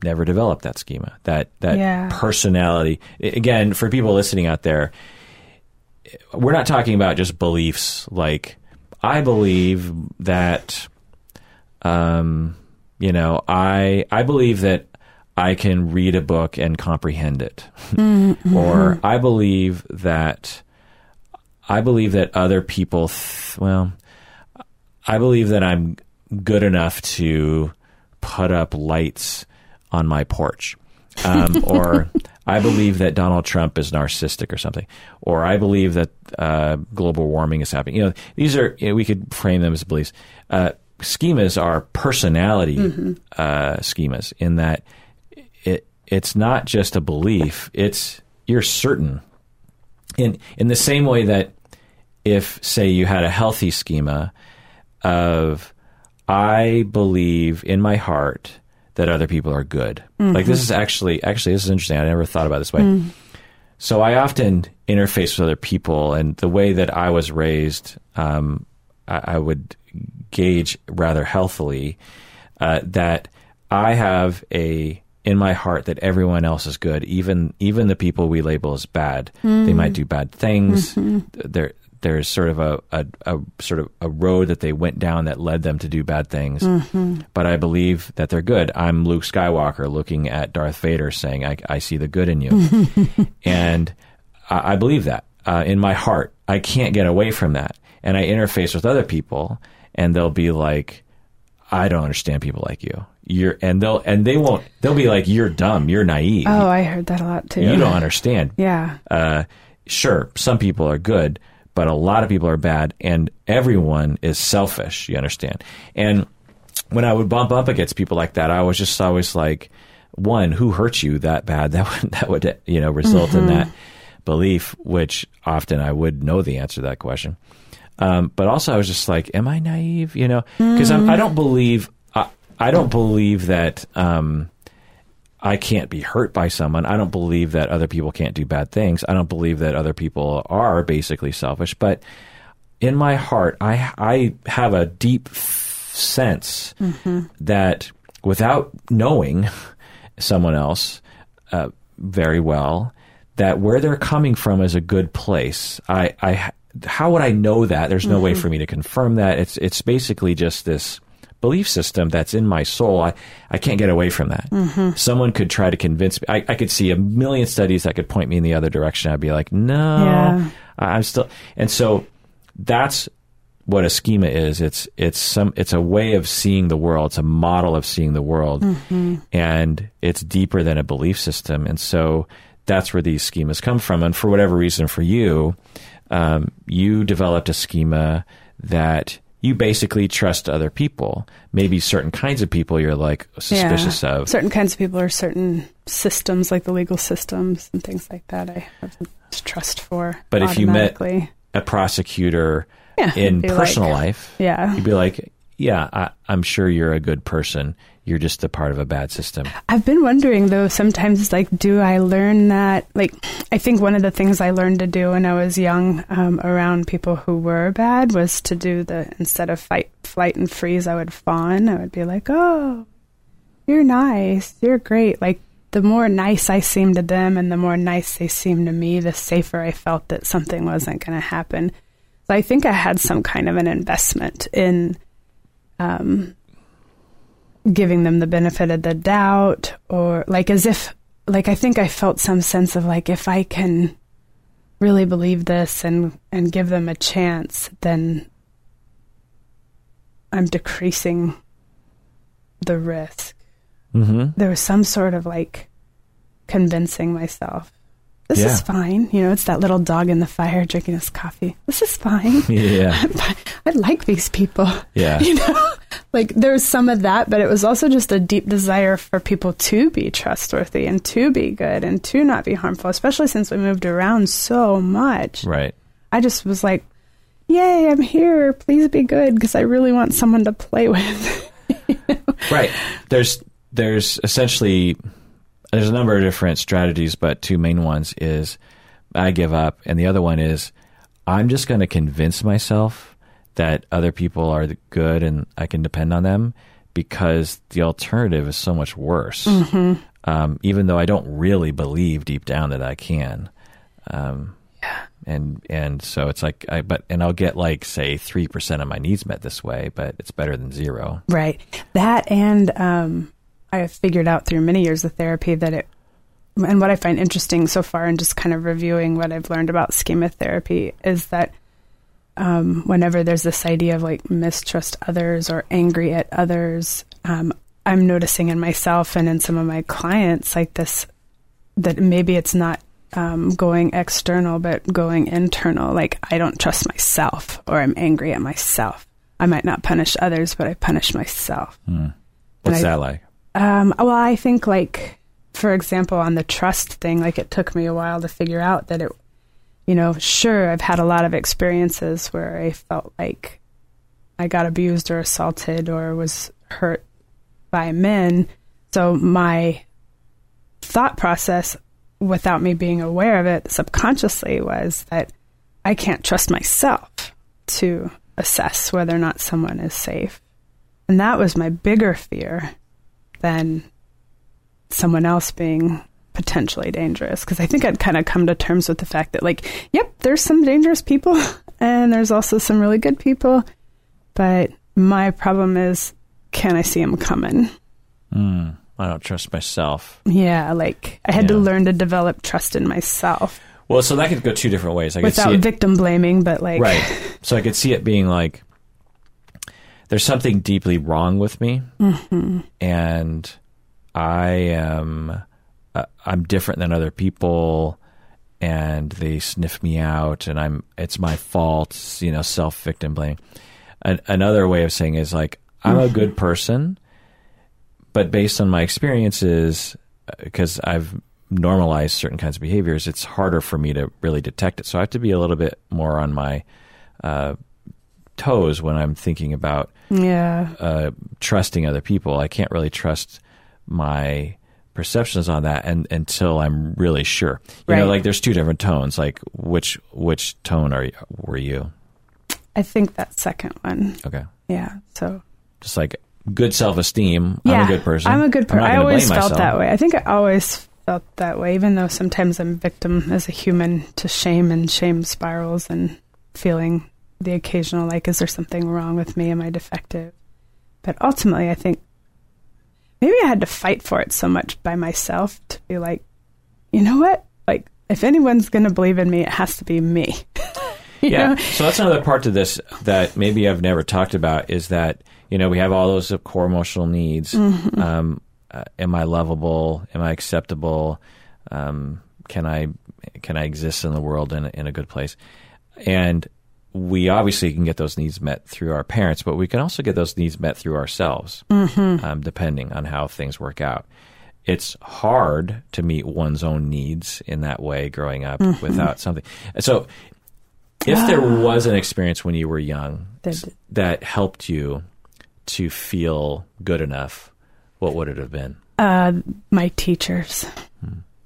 never developed that schema, that that Yeah. personality. Again, for people listening out there, we're not talking about just beliefs like I believe that um you know I I believe that I can read a book and comprehend it or I believe that I believe that other people th- well I believe that I'm good enough to put up lights on my porch. Um, or I believe that Donald Trump is narcissistic or something. Or I believe that uh, global warming is happening. You know, these are, you know, we could frame them as beliefs. Uh, schemas are personality uh, schemas in that it it's not just a belief, it's you're certain. In, in the same way that if, say, you had a healthy schema of I believe in my heart that other people are good. Like this is actually actually this is interesting. I never thought about this way. So I often interface with other people, and the way that I was raised, um, I, I would gauge rather healthily uh, that I have a in my heart that everyone else is good, even even the people we label as bad. They might do bad things. There there's sort of a, a, a sort of a road that they went down that led them to do bad things. But I believe that they're good. I'm Luke Skywalker looking at Darth Vader saying, I, I see the good in you. and I, I believe that uh, in my heart. I can't get away from that. And I interface with other people and they'll be like, I don't understand people like you. You're, and they'll, and they won't, they'll be like, you're dumb. You're naive. Oh, I heard that a lot too. you don't understand Yeah. uh, sure, some people are good, but a lot of people are bad, and everyone is selfish. You understand? And when I would bump up against people like that, I was just always like, one, who hurt you that bad? That would that would you know result in that belief, which often I would know the answer to that question. Um, but also, I was just like, am I naive? You know, because I don't believe I, I don't believe that. Um, I can't be hurt by someone. I don't believe that other people can't do bad things. I don't believe that other people are basically selfish. But in my heart, I I have a deep f- sense that without knowing someone else uh, very well, that where they're coming from is a good place. I I how would I know that? There's no way mm-hmm. for me to confirm that. It's it's basically just this belief system that's in my soul. I, I can't get away from that. Mm-hmm. Someone could try to convince me. I, I could see a million studies that could point me in the other direction. I'd be like, no, Yeah. I- I'm still. And so that's what a schema is. It's it's some it's a way of seeing the world. It's a model of seeing the world, mm-hmm. and it's deeper than a belief system. And so that's where these schemas come from. And for whatever reason, for you, um, you developed a schema that you basically trust other people. Maybe certain kinds of people you're like suspicious yeah. of. Certain kinds of people or certain systems, like the legal systems and things like that, I have trust for. But if you met a prosecutor Yeah, in personal like- life, Yeah. you'd be like, yeah, I, I'm sure you're a good person. You're just a part of a bad system. I've been wondering though sometimes like do I learn that like I think one of the things I learned to do when I was young um, around people who were bad was to do the instead of fight flight and freeze I would fawn I would be like oh you're nice you're great like the more nice I seemed to them and the more nice they seemed to me the safer I felt that something wasn't going to happen so I think I had some kind of an investment in um, giving them the benefit of the doubt or like as if like I think I felt some sense of like if I can really believe this and and give them a chance then I'm decreasing the risk. Mm-hmm. There was some sort of like convincing myself. This Yeah. is fine. You know, it's that little dog in the fire drinking his coffee. This is fine. Yeah. I like these people. Yeah. You know, like there was some of that, but it was also just a deep desire for people to be trustworthy and to be good and to not be harmful, especially since we moved around so much. Right. I just was like, yay, I'm here. Please be good because I really want someone to play with. Right. There's there's essentially there's a number of different strategies, but two main ones is I give up, and the other one is I'm just going to convince myself that other people are good and I can depend on them because the alternative is so much worse. Um, even though I don't really believe deep down that I can. Um, and and so it's like I but and I'll get like say three percent of my needs met this way, but it's better than zero. Right. That and um, I have figured out through many years of therapy that it, and what I find interesting so far, and just kind of reviewing what I've learned about schema therapy, is that um, whenever there's this idea of like mistrust others or angry at others, um, I'm noticing in myself and in some of my clients like this that maybe it's not um, going external, but going internal. Like I don't trust myself, or I'm angry at myself. I might not punish others, but I punish myself. What's I- that like? Um, well, I think like, for example, on the trust thing, like it took me a while to figure out that it, you know, sure, I've had a lot of experiences where I felt like I got abused or assaulted or was hurt by men. So my thought process, without me being aware of it subconsciously, was that I can't trust myself to assess whether or not someone is safe. And that was my bigger fear than someone else being potentially dangerous because I think I'd kind of come to terms with the fact that like, yep, there's some dangerous people and there's also some really good people, but my problem is, can I see them coming? Mm, I don't trust myself. Yeah, like I had to learn to develop trust in myself Well, so that could go two different ways. I could without see it, victim blaming, but like, right. So I could see it being like there's something deeply wrong with me, Mm-hmm. and I am uh, I'm different than other people, and they sniff me out, and I'm it's my fault. You know, self victim blaming. An, another way of saying is like I'm a good person, but based on my experiences, because I've normalized certain kinds of behaviors, it's harder for me to really detect it. So I have to be a little bit more on my uh, toes when I'm thinking about yeah, uh, trusting other people. I can't really trust my perceptions on that and, until I'm really sure. You know, like there's two different tones. Like which which tone are you, were you? I think that second one. Okay, Yeah, so just like good self esteem. yeah, I'm a good person. I'm a good person. I always felt myself. that way. I think I always felt that way, even though sometimes I'm victim as a human to shame and shame spirals and feeling the occasional like, is there something wrong with me? Am I defective? But ultimately, I think maybe I had to fight for it so much by myself to be like, you know what? Like, if anyone's going to believe in me, it has to be me. Yeah. know? So that's another part to this that maybe I've never talked about is that you know we have all those core emotional needs. Mm-hmm. Um, uh, am I lovable? Am I acceptable? Um, can I can I exist in the world in in a good place? And we obviously can get those needs met through our parents, but we can also get those needs met through ourselves, um, depending on how things work out. It's hard to meet one's own needs in that way growing up without something. So, if there was an experience when you were young That- that helped you to feel good enough, what would it have been? uh, my teachers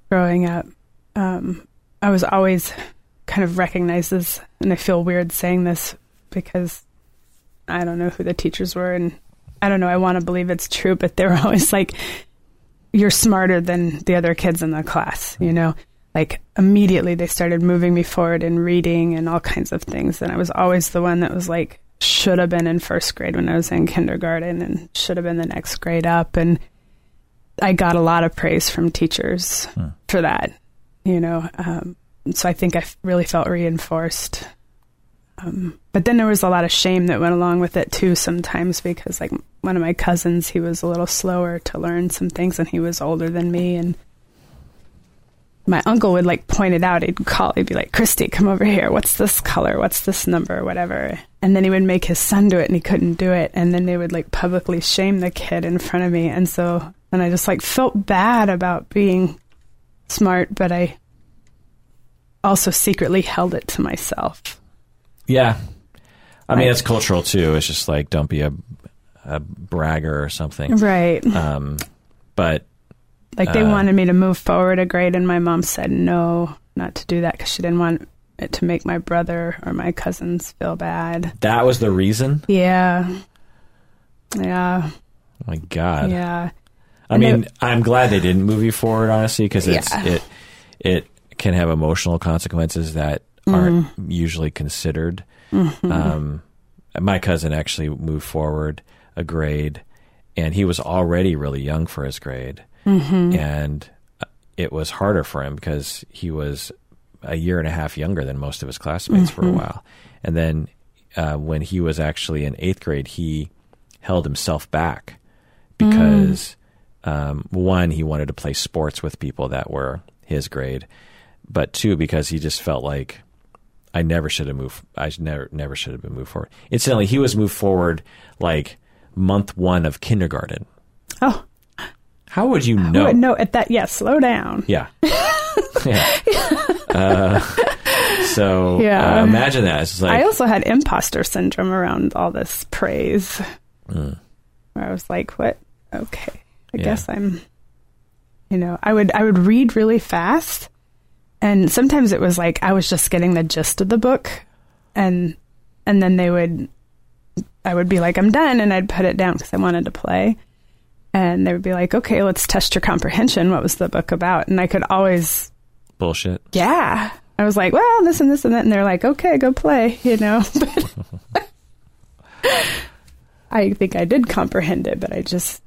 growing up. Um, I was always kind of recognizes, and I feel weird saying this because I don't know who the teachers were, and I don't know. I want to believe it's true, but they were always like, "You're smarter than the other kids in the class," you know. Like immediately, they started moving me forward in reading and all kinds of things, and I was always the one that was like, should have been in first grade when I was in kindergarten, and should have been the next grade up, and I got a lot of praise from teachers for that, you know. Um, so I think I really felt reinforced. Um, but then there was a lot of shame that went along with it too. Sometimes because like one of my cousins, he was a little slower to learn some things, and he was older than me, and my uncle would like point it out. He'd call. He'd be like, "Christy, come over here. What's this color? What's this number? Whatever." And then he would make his son do it, and he couldn't do it. And then they would like publicly shame the kid in front of me. And so, and I just like felt bad about being smart, but I also secretly held it to myself. Yeah, I mean it's cultural too. It's just like don't be a a bragger or something. Right. Um, but Like they Uh, wanted me to move forward a grade, and my mom said no, not to do that because she didn't want it to make my brother or my cousins feel bad. that was the reason. Yeah. Yeah. Oh my God. Yeah. I And mean, it- I'm glad they didn't move you forward, honestly, because it's Yeah. it it can have emotional consequences that aren't usually considered. Um, my cousin actually moved forward a grade, and he was already really young for his grade, and it was harder for him because he was a year and a half younger than most of his classmates for a while, and then uh, when he was actually in eighth grade, he held himself back because um, one, he wanted to play sports with people that were his grade, but two, because he just felt like I never should have moved. I never never should have been moved forward. Incidentally, he was moved forward like month one of kindergarten. Oh, How would you no. know? no, at that, yeah, slow down. Yeah. yeah. Uh, so Yeah. uh, imagine that. Like I also had imposter syndrome around all this praise. Where I was like, what? Okay. I Yeah. guess I'm you know, I would I would read really fast and sometimes it was like I was just getting the gist of the book and and then they would I would be like I'm done and I'd put it down cuz I wanted to play. and they would be like, "Okay, let's test your comprehension. What was the book about?" And I could always, Bullshit. yeah. I was like, "Well, this and this and that," and they're like, "Okay, go play," you know. I think I did comprehend it, but I just,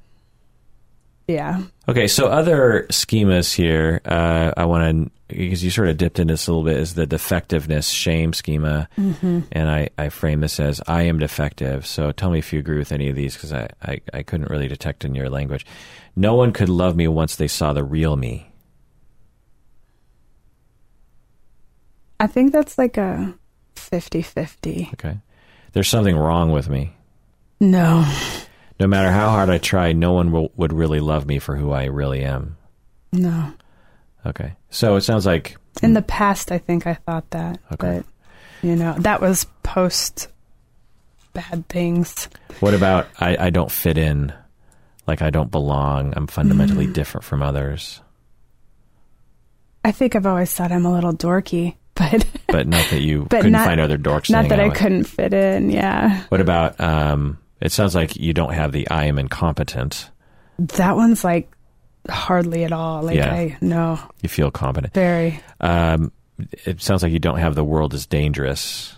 yeah. Okay, so other schemas here, uh, I want to because you sort of dipped into this a little bit is the defectiveness shame schema, Mm-hmm. and I, I frame this as I am defective. So tell me if you agree with any of these because I, I I couldn't really detect in your language. No one could love me once they saw the real me. I think that's like a 50-50. Okay, there's something wrong with me. No, No matter how hard I try, no one will, would really love me for who I really am. no. Okay, so it sounds like In the past, I think I thought that, Okay. but you know, that was post bad things. What about I, I don't fit in? Like I don't belong. I'm Mm. fundamentally different from others. I think I've always thought I'm a little dorky, but But not that you But couldn't not- find other dorks. not that I with. couldn't fit in. Yeah, What about um it sounds like you don't have the I am incompetent. that one's like hardly at all. Like Yeah. I no, You feel competent. very Um it sounds like you don't have the world is dangerous.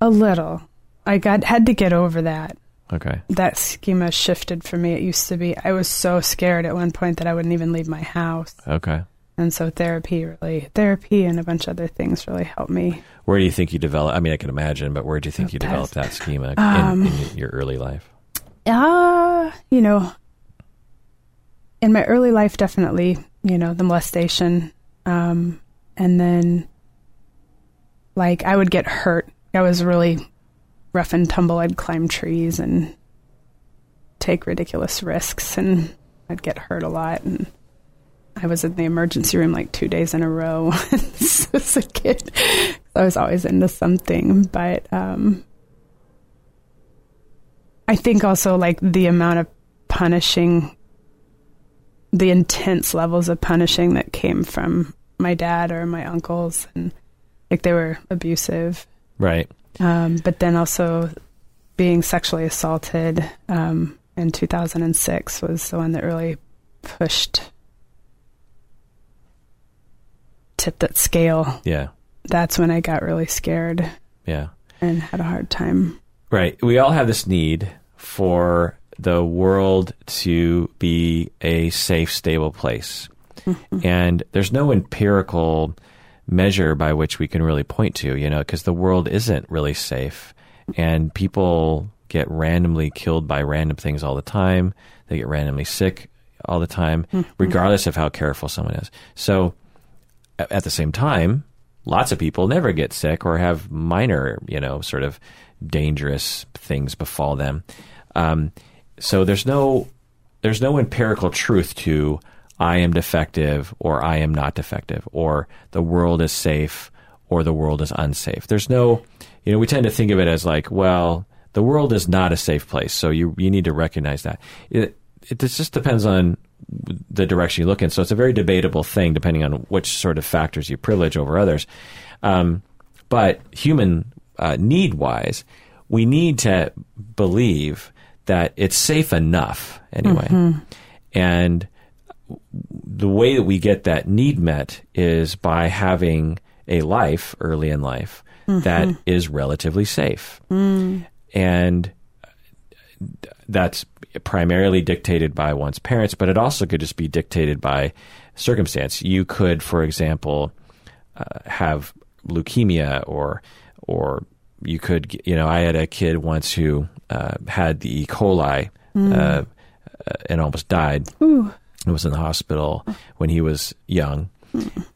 a little. I got had to get over that. Okay. That schema shifted for me. It used to be I was so scared at one point that I wouldn't even leave my house. Okay. And so therapy really therapy and a bunch of other things really helped me. Where do you think you develop I mean I can imagine, but where do you think you developed that schema in, Um, in your early life? Uh, you know, in my early life, definitely, you know, the molestation. Um, and then, like, I would get hurt. I was really rough and tumble. I'd climb trees and take ridiculous risks, and I'd get hurt a lot. And I was in the emergency room like two days in a row as a kid. I was always into something, but um, I think also like the amount of punishing, the intense levels of punishing that came from my dad or my uncles, and like they were abusive. Right. Um, but then also being sexually assaulted um, in 2006 was the one that really pushed, tipped that scale. Yeah. That's when I got really scared Yeah. and had a hard time. Right. We all have this need for the world to be a safe, stable place. And there's no empirical measure by which we can really point to, you know, because the world isn't really safe. And people get randomly killed by random things all the time. They get randomly sick all the time, regardless of how careful someone is. So, at the same time, lots of people never get sick or have minor, you know, sort of dangerous things befall them. Um, so there's no there's no empirical truth to I am defective or I am not defective or the world is safe or the world is unsafe. There's no, you know, we tend to think of it as like, well, the world is not a safe place, so you you need to recognize that. It it just depends on the direction you look in. So it's a very debatable thing depending on which sort of factors you privilege over others. Um, but human uh, need wise, we need to believe that it's safe enough anyway. Mm-hmm. And the way that we get that need met is by having a life early in life that mm-hmm. is relatively safe. Mm. And that's primarily dictated by one's parents, but it also could just be dictated by circumstance. You could, for example, uh, have leukemia or or you could you know I had a kid once who uh, had the E. coli uh, and almost died. Ooh. Was in the hospital when he was young,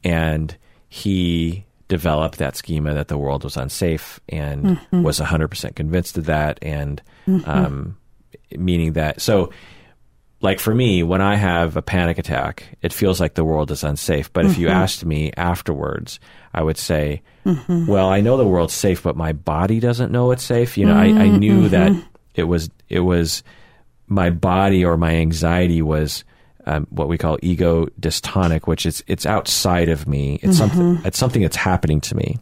and he developed that schema that the world was unsafe and was 100% convinced of that and um, meaning that so like for me when i have a panic attack it feels like the world is unsafe. But if you mm-hmm. asked me afterwards i would say mm-hmm. well i know the world's safe but my body doesn't know it's safe. You know I, I mm-hmm. knew that it was it was my body or my anxiety was um, what we call ego dystonic, which is it's outside of me. It's something it's something that's happening to me.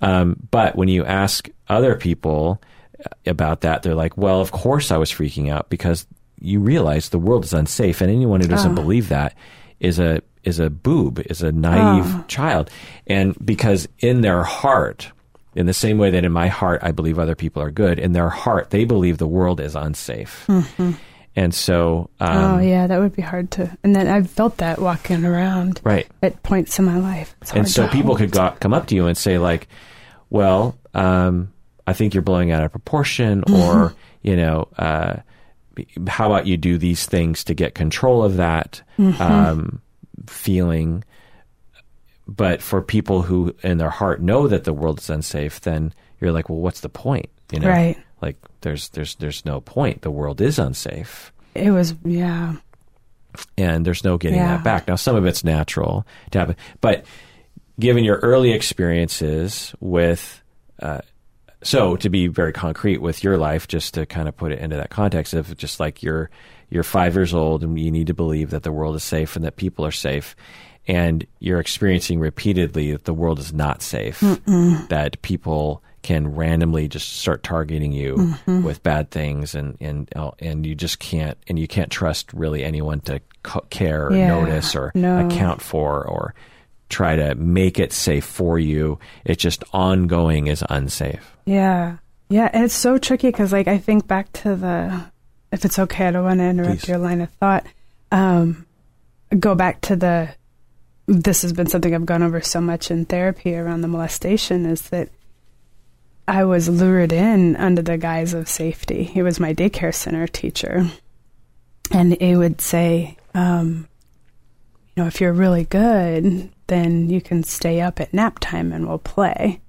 Um, but when you ask other people uh, about that, they're like, "Well, of course I was freaking out because you realize the world is unsafe, and anyone who doesn't Oh. believe that is a is a boob, is a naive Oh. child, and because in their heart. In the same way that in my heart I believe other people are good, in their heart they believe the world is unsafe, and so um, Mm-hmm. oh yeah, that would be hard to. And then I've felt that walking around right. at points in my life. And so people hold. could go, come up to you and say like well um, i think you're blowing out of proportion Mm-hmm. or you know uh, how about you do these things to get control of that Mm-hmm. um, feeling but for people who in their heart know that the world is unsafe then you're like well what's the point you know Right. like there's there's there's no point the world is unsafe It was yeah. and there's no getting Yeah. that back. Now, some of it's natural to happen, but given your early experiences with, uh, so to be very concrete with your life, just to kind of put it into that context of just like you're you're five years old and you need to believe that the world is safe and that people are safe, and you're experiencing repeatedly that the world is not safe, that people can randomly just start targeting you Mm-hmm. with bad things and and uh, and you just can't and you can't trust really anyone to care or Yeah, notice or no. account for or try to make it safe for you it's just ongoing is unsafe Yeah. Yeah. And it's so tricky because, like, I think back to the, if it's okay, I don't want to interrupt Please. your line of thought. Um, go back to the, this has been something I've gone over so much in therapy around the molestation is that I was lured in under the guise of safety. He was my daycare center teacher. And he would say, um, you know, if you're really good, then you can stay up at nap time and we'll play.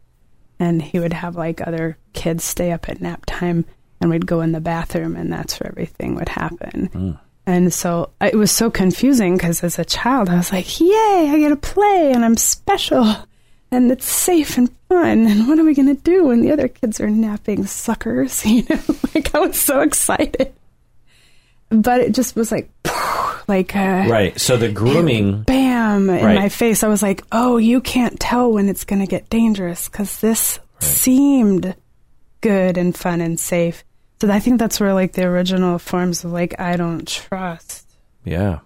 And he would have like other kids stay up at nap time and we'd go in the bathroom and that's where everything would happen. Hmm. And so it was so confusing because as a child i was like yay i get to play and i'm special and it's safe and fun. And what are we going to do when the other kids are napping suckers? You know like i was so excited. But it just was like like uh, right so the grooming bam in Right. my face. I was like, oh, you can't tell when it's going to get dangerous because this seemed good and fun and safe. So I think that's where like the original forms of like, I don't trust. yeah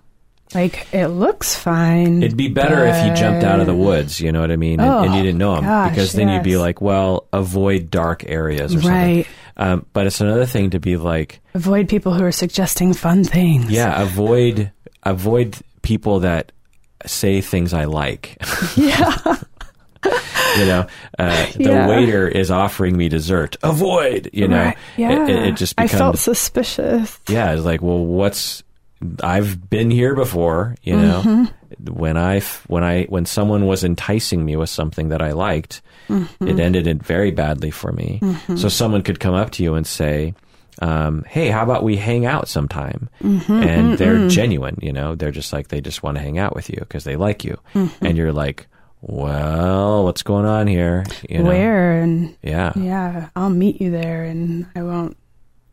Like, it looks fine. It'd be better if he jumped out of the woods, you know what I mean? And, and you Oh, didn't know him gosh, because then you'd be like, well, avoid dark areas or Right. something. Um, but it's another thing to be like, Avoid people who are suggesting fun things. yeah, avoid avoid people that say things I like. Yeah. you know, uh, the Yeah. waiter is offering me dessert. Avoid. You know, Right. Yeah. it, it, it just I felt suspicious. yeah, it's like, well, what's I've been here before, you know. Mm-hmm. When I when I when someone was enticing me with something that I liked, Mm-hmm. it ended it very badly for me. So someone could come up to you and say, um, "Hey, how about we hang out sometime?" Mm-hmm. And they're genuine, you know. They're just like they just want to hang out with you because they like you, Mm-hmm. and you're like, "Well, what's going on here?" You know? Where and Yeah. yeah, I'll meet you there and I won't,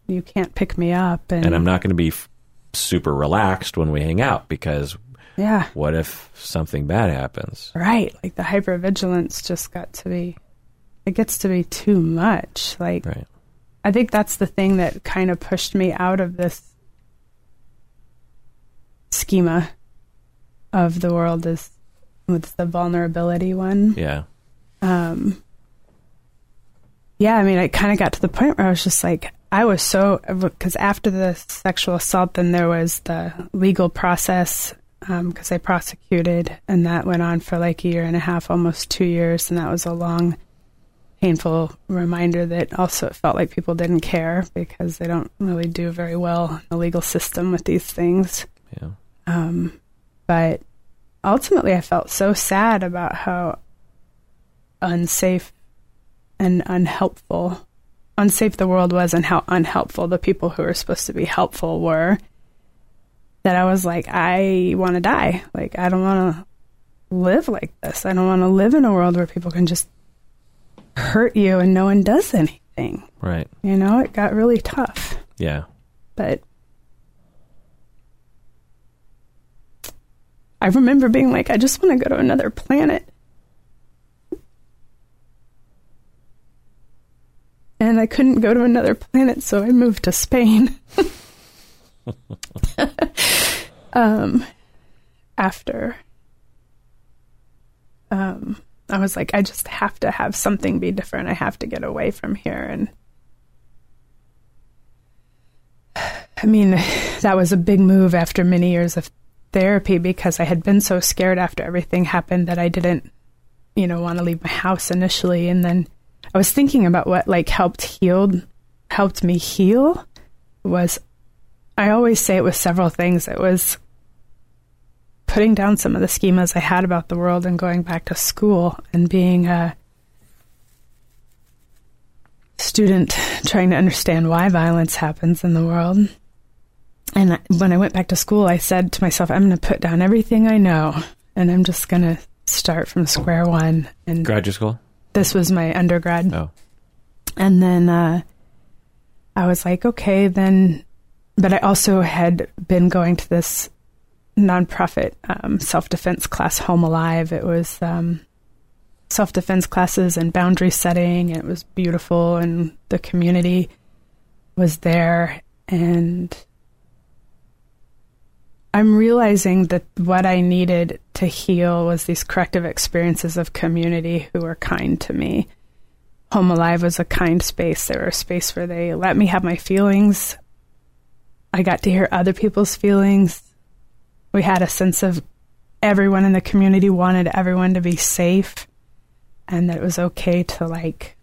you can't pick me up. And, And I'm not going to be f- super relaxed when we hang out because yeah. what if something bad happens? Right. Like the hypervigilance just got to be, it gets to be too much. Like, Right. I think that's the thing that kind of pushed me out of this schema of the world is with the vulnerability one. Yeah. Um, yeah, I mean, I kind of got to the point where I was just like, I was so, because after the sexual assault, then there was the legal process because I prosecuted, and that went on for like a year and a half, almost two years, and that was a long, painful reminder that also it felt like people didn't care because they don't really do very well in the legal system with these things. Yeah. Um, but ultimately, I felt so sad about how unsafe and unhelpful, unsafe the world was, and how unhelpful the people who were supposed to be helpful were. That I was like, I want to die. Like, I don't want to live like this. I don't want to live in a world where people can just hurt you and no one does anything. Right. You know, it got really tough. Yeah. But I remember being like, I just want to go to another planet. And I couldn't go to another planet, so I moved to Spain. um, after, um, I was like, I just have to have something be different. I have to get away from here. And I mean, that was a big move after many years of therapy because I had been so scared after everything happened that I didn't, you know, want to leave my house initially. And then I was thinking about what like helped healed, helped me heal was I always say it was several things. It was putting down some of the schemas I had about the world and going back to school and being a student trying to understand why violence happens in the world. And when I went back to school, I said to myself, I'm going to put down everything I know and I'm just going to start from square one. And Graduate school? this was my undergrad. Oh. And then uh, I was like, okay, then. But I also had been going to this nonprofit um, self defense class, Home Alive. It was um, self defense classes and boundary setting. And it was beautiful, and the community was there. And I'm realizing that what I needed to heal was these corrective experiences of community who were kind to me. Home Alive was a kind space. They were a space where they let me have my feelings. I got to hear other people's feelings. We had a sense of everyone in the community wanted everyone to be safe and that it was okay to like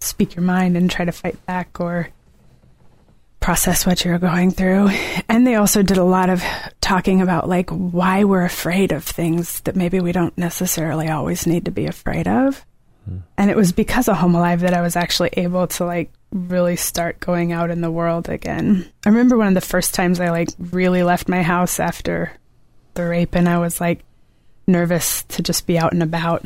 speak your mind and try to fight back or process what you're going through. And they also did a lot of talking about like why we're afraid of things that maybe we don't necessarily always need to be afraid of. Hmm. And it was because of Home Alive that I was actually able to like really start going out in the world again. I remember one of the first times I like really left my house after the rape and I was like nervous to just be out and about.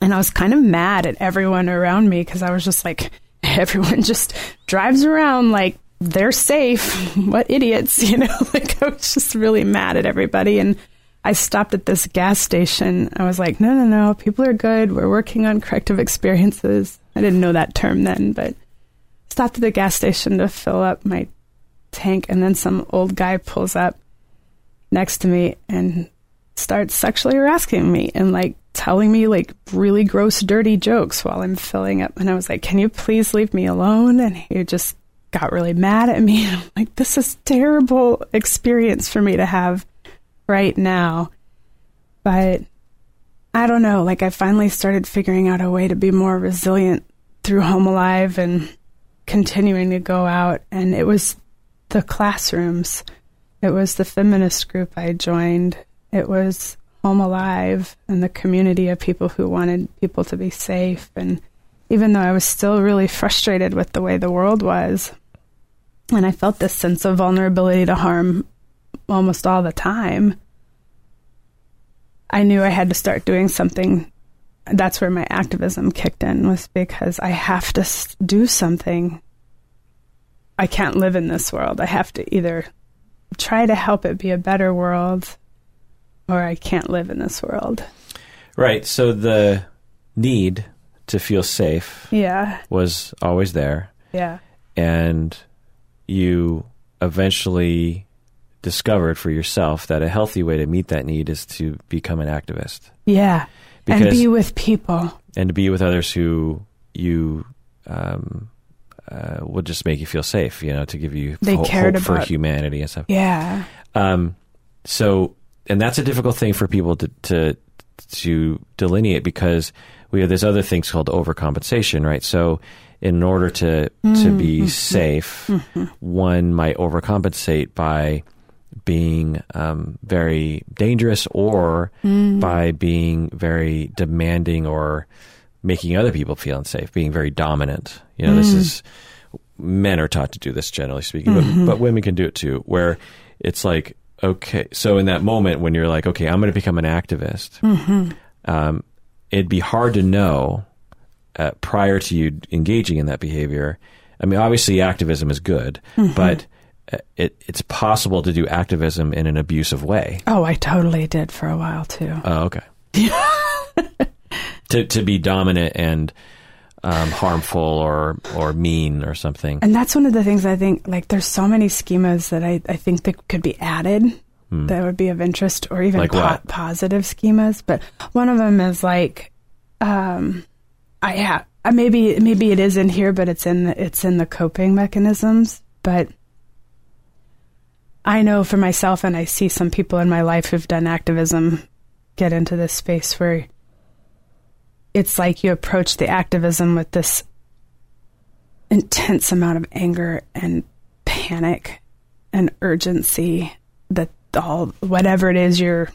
And I was kind of mad at everyone around me because I was just like, everyone just drives around like they're safe. what idiots, you know? like I was just really mad at everybody. And I stopped at this gas station. I was like, no, no, no, people are good. We're working on corrective experiences. I didn't know that term then, but stopped at the gas station to fill up my tank. And then some old guy pulls up next to me and starts sexually harassing me and like telling me like really gross, dirty jokes while I'm filling up. And I was like, can you please leave me alone? And he just got really mad at me. And I'm like, this is terrible experience for me to have right now. But I don't know, like I finally started figuring out a way to be more resilient through Home Alive and continuing to go out. And it was the classrooms, it was the feminist group I joined, it was Home Alive and the community of people who wanted people to be safe. And even though I was still really frustrated with the way the world was, and I felt this sense of vulnerability to harm almost all the time, I knew I had to start doing something. That's where my activism kicked in, was because I have to do something. I can't live in this world. I have to either try to help it be a better world or I can't live in this world. Right. So the need to feel safe Yeah. was always there. Yeah. And you eventually discovered for yourself that a healthy way to meet that need is to become an activist Yeah. And be with people. and to be with others who you um, uh, will just make you feel safe, you know, to give you They ho- cared hope for humanity and stuff. Yeah. Um, so, and that's a difficult thing for people to, to to delineate because we have this other things called overcompensation, right? So, in order to to be safe, one might overcompensate by being um, very dangerous or by being very demanding or making other people feel unsafe, being very dominant. You know, this is men are taught to do this generally speaking, but, but women can do it too, where it's like, okay, so in that moment when you're like, okay, I'm going to become an activist, um, it'd be hard to know uh, prior to you engaging in that behavior. I mean, obviously, activism is good, but uh, it, it's possible to do activism in an abusive way. Oh, I totally did for a while too. Oh, okay. to to be dominant and um, harmful or or mean or something. And that's one of the things I think, like, there's so many schemas that I, I think that could be added that would be of interest or even Hmm. Like po- positive schemas. But one of them is like, um, I have, maybe, maybe it is in here, but it's in, the, it's in the coping mechanisms. But I know for myself, and I see some people in my life who've done activism get into this space where it's like you approach the activism with this intense amount of anger and panic and urgency that all whatever it is you're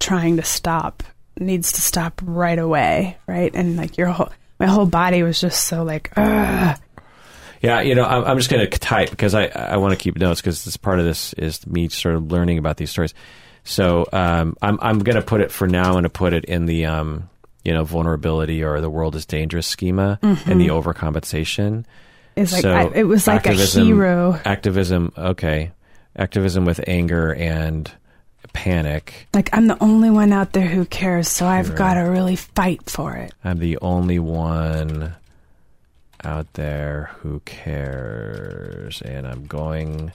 trying to stop needs to stop right away right and like your whole my whole body was just so like Ugh. Yeah, you know, I'm, I'm just going to type because I, I want to keep notes because this part of this is me sort of learning about these stories. So um, I'm I'm going to put it for now. I'm going to put it in the um, you know vulnerability or the world is dangerous schema and the overcompensation. it's like so I, it was like activism- a hero Activism, okay, activism with anger and panic. like i'm the only one out there who cares so i've got to really fight for it I'm the only one out there who cares, and I'm going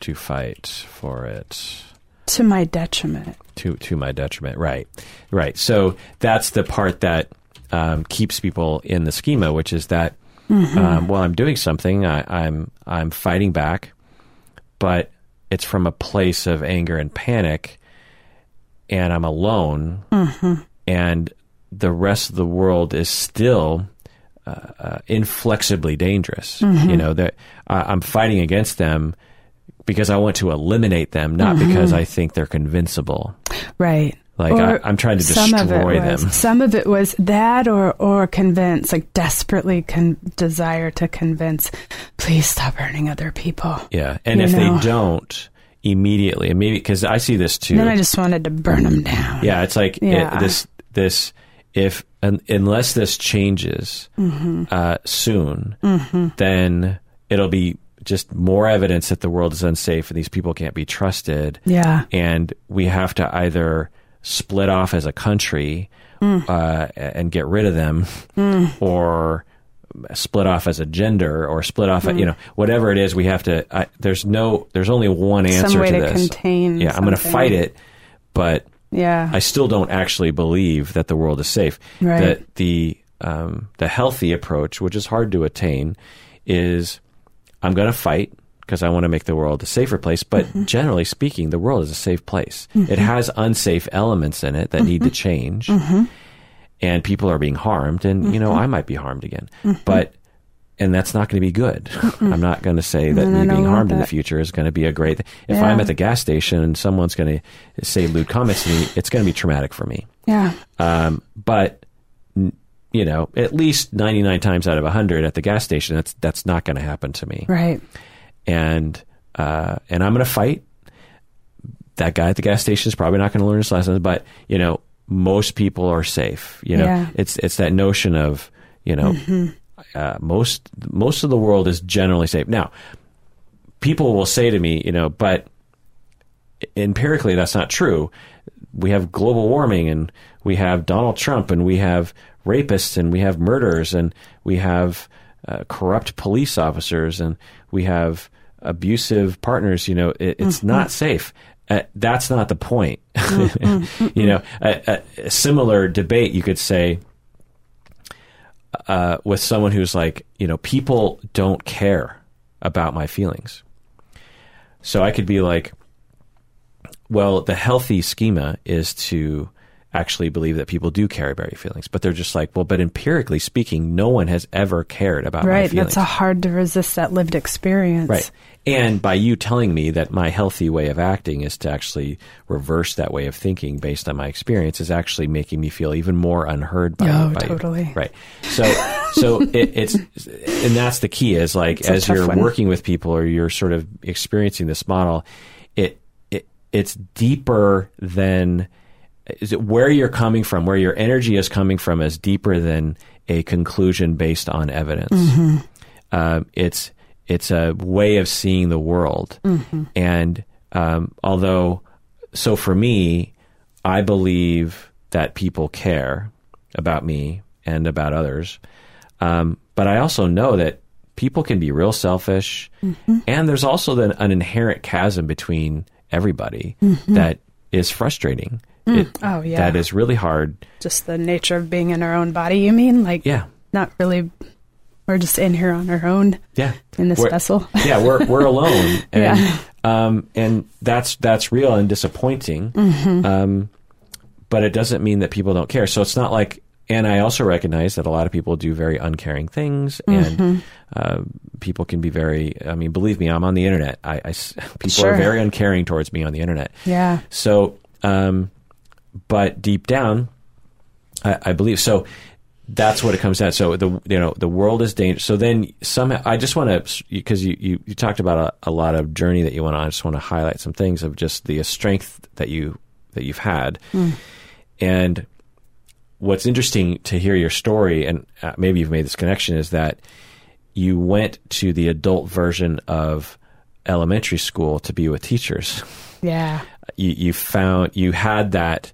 to fight for it. to my detriment to to my detriment. Right, right. So that's the part that um, keeps people in the schema, which is that um, while I'm doing something, I, I'm I'm fighting back, but it's from a place of anger and panic, and I'm alone, and the rest of the world is still. Uh, uh, inflexibly dangerous. You know that I'm fighting against them because I want to eliminate them, not because I think they're convincible. right Like Or I, I'm trying to destroy them. Some of it was that, or or convince, like desperately con- desire to convince. Please stop hurting other people. Yeah, and You if know. they don't immediately, maybe because I see this too. Then I just wanted to burn them down. yeah, it's like it- this this if un, unless this changes Mm-hmm. uh, soon, then it'll be just more evidence that the world is unsafe and these people can't be trusted. Yeah. and we have to either split off as a country Mm. uh, and get rid of them, or split off as a gender, or split off, Mm. you know, whatever it is. We have to. I, there's no. There's only one answer Some way to to this. contain. yeah, I'm going to fight it, but Yeah. I still don't actually believe that the world is safe. Right. That the um, the healthy approach, which is hard to attain, is I'm going to fight because I want to make the world a safer place. But Mm-hmm. generally speaking, the world is a safe place. It has unsafe elements in it that need Mm-hmm. to change, and people are being harmed. And you know, Mm-hmm. I might be harmed again, but. And that's not going to be good. I'm not going to say that I me being harmed in the future is going to be a great thing. If Yeah. I'm at the gas station and someone's going to say lewd comments to me, it's going to be traumatic for me. yeah. Um, but you know, at least 99 times out of 100 at the gas station, that's that's not going to happen to me. Right. And uh, and I'm going to fight. That guy at the gas station is probably not going to learn his lessons, but you know, most people are safe. You know, Yeah. it's it's that notion of you know, uh, most most of the world is generally safe. Now, people will say to me, you know, but empirically that's not true. We have global warming and we have Donald Trump and we have rapists and we have murderers and we have uh, corrupt police officers and we have abusive partners. You know, it, it's not safe. Uh, that's not the point. you know, a, a similar debate you could say uh, with someone who's like, you know, people don't care about my feelings. So I could be like, well, the healthy schema is to actually believe that people do care about your feelings, but they're just like, well, but empirically speaking, no one has ever cared about my Right. feelings. That's a hard to resist that lived experience. Right. And by you telling me that my healthy way of acting is to actually reverse that way of thinking based on my experience is actually making me feel even more unheard by, Oh, by you. totally. Right. So, so it, it's, and that's the key is like, It's as you're one. working with people or you're sort of experiencing this model, it, it, it's deeper than, is it where you're coming from, where your energy is coming from is deeper than a conclusion based on evidence. Mm-hmm. Um, it's it's a way of seeing the world, Mm-hmm. and um, although so for me, I believe that people care about me and about others. Um, but I also know that people can be real selfish, Mm-hmm. and there's also an inherent chasm between everybody that is frustrating. It, Oh, yeah. that is really hard. Just the nature of being in our own body, you mean? Like, Yeah, not really, we're just in here on our own yeah. in this We're- vessel. yeah, we're we're alone, and Yeah. um, and that's that's real and disappointing. Mm-hmm. Um, but it doesn't mean that people don't care. So it's not like. And I also recognize that a lot of people do very uncaring things, Mm-hmm. and uh, people can be very. I mean, believe me, I'm on the internet. I, I people Sure. are very uncaring towards me on the internet. yeah. So, um, but deep down, I, I believe so. That's what it comes down. To. So the you know the world is dangerous. So then somehow I just want to because you, you you talked about a, a lot of journey that you went on. I just want to highlight some things of just the strength that you that you've had, and what's interesting to hear your story and uh, maybe you've made this connection is that you went to the adult version of elementary school to be with teachers Yeah. you, you found you had that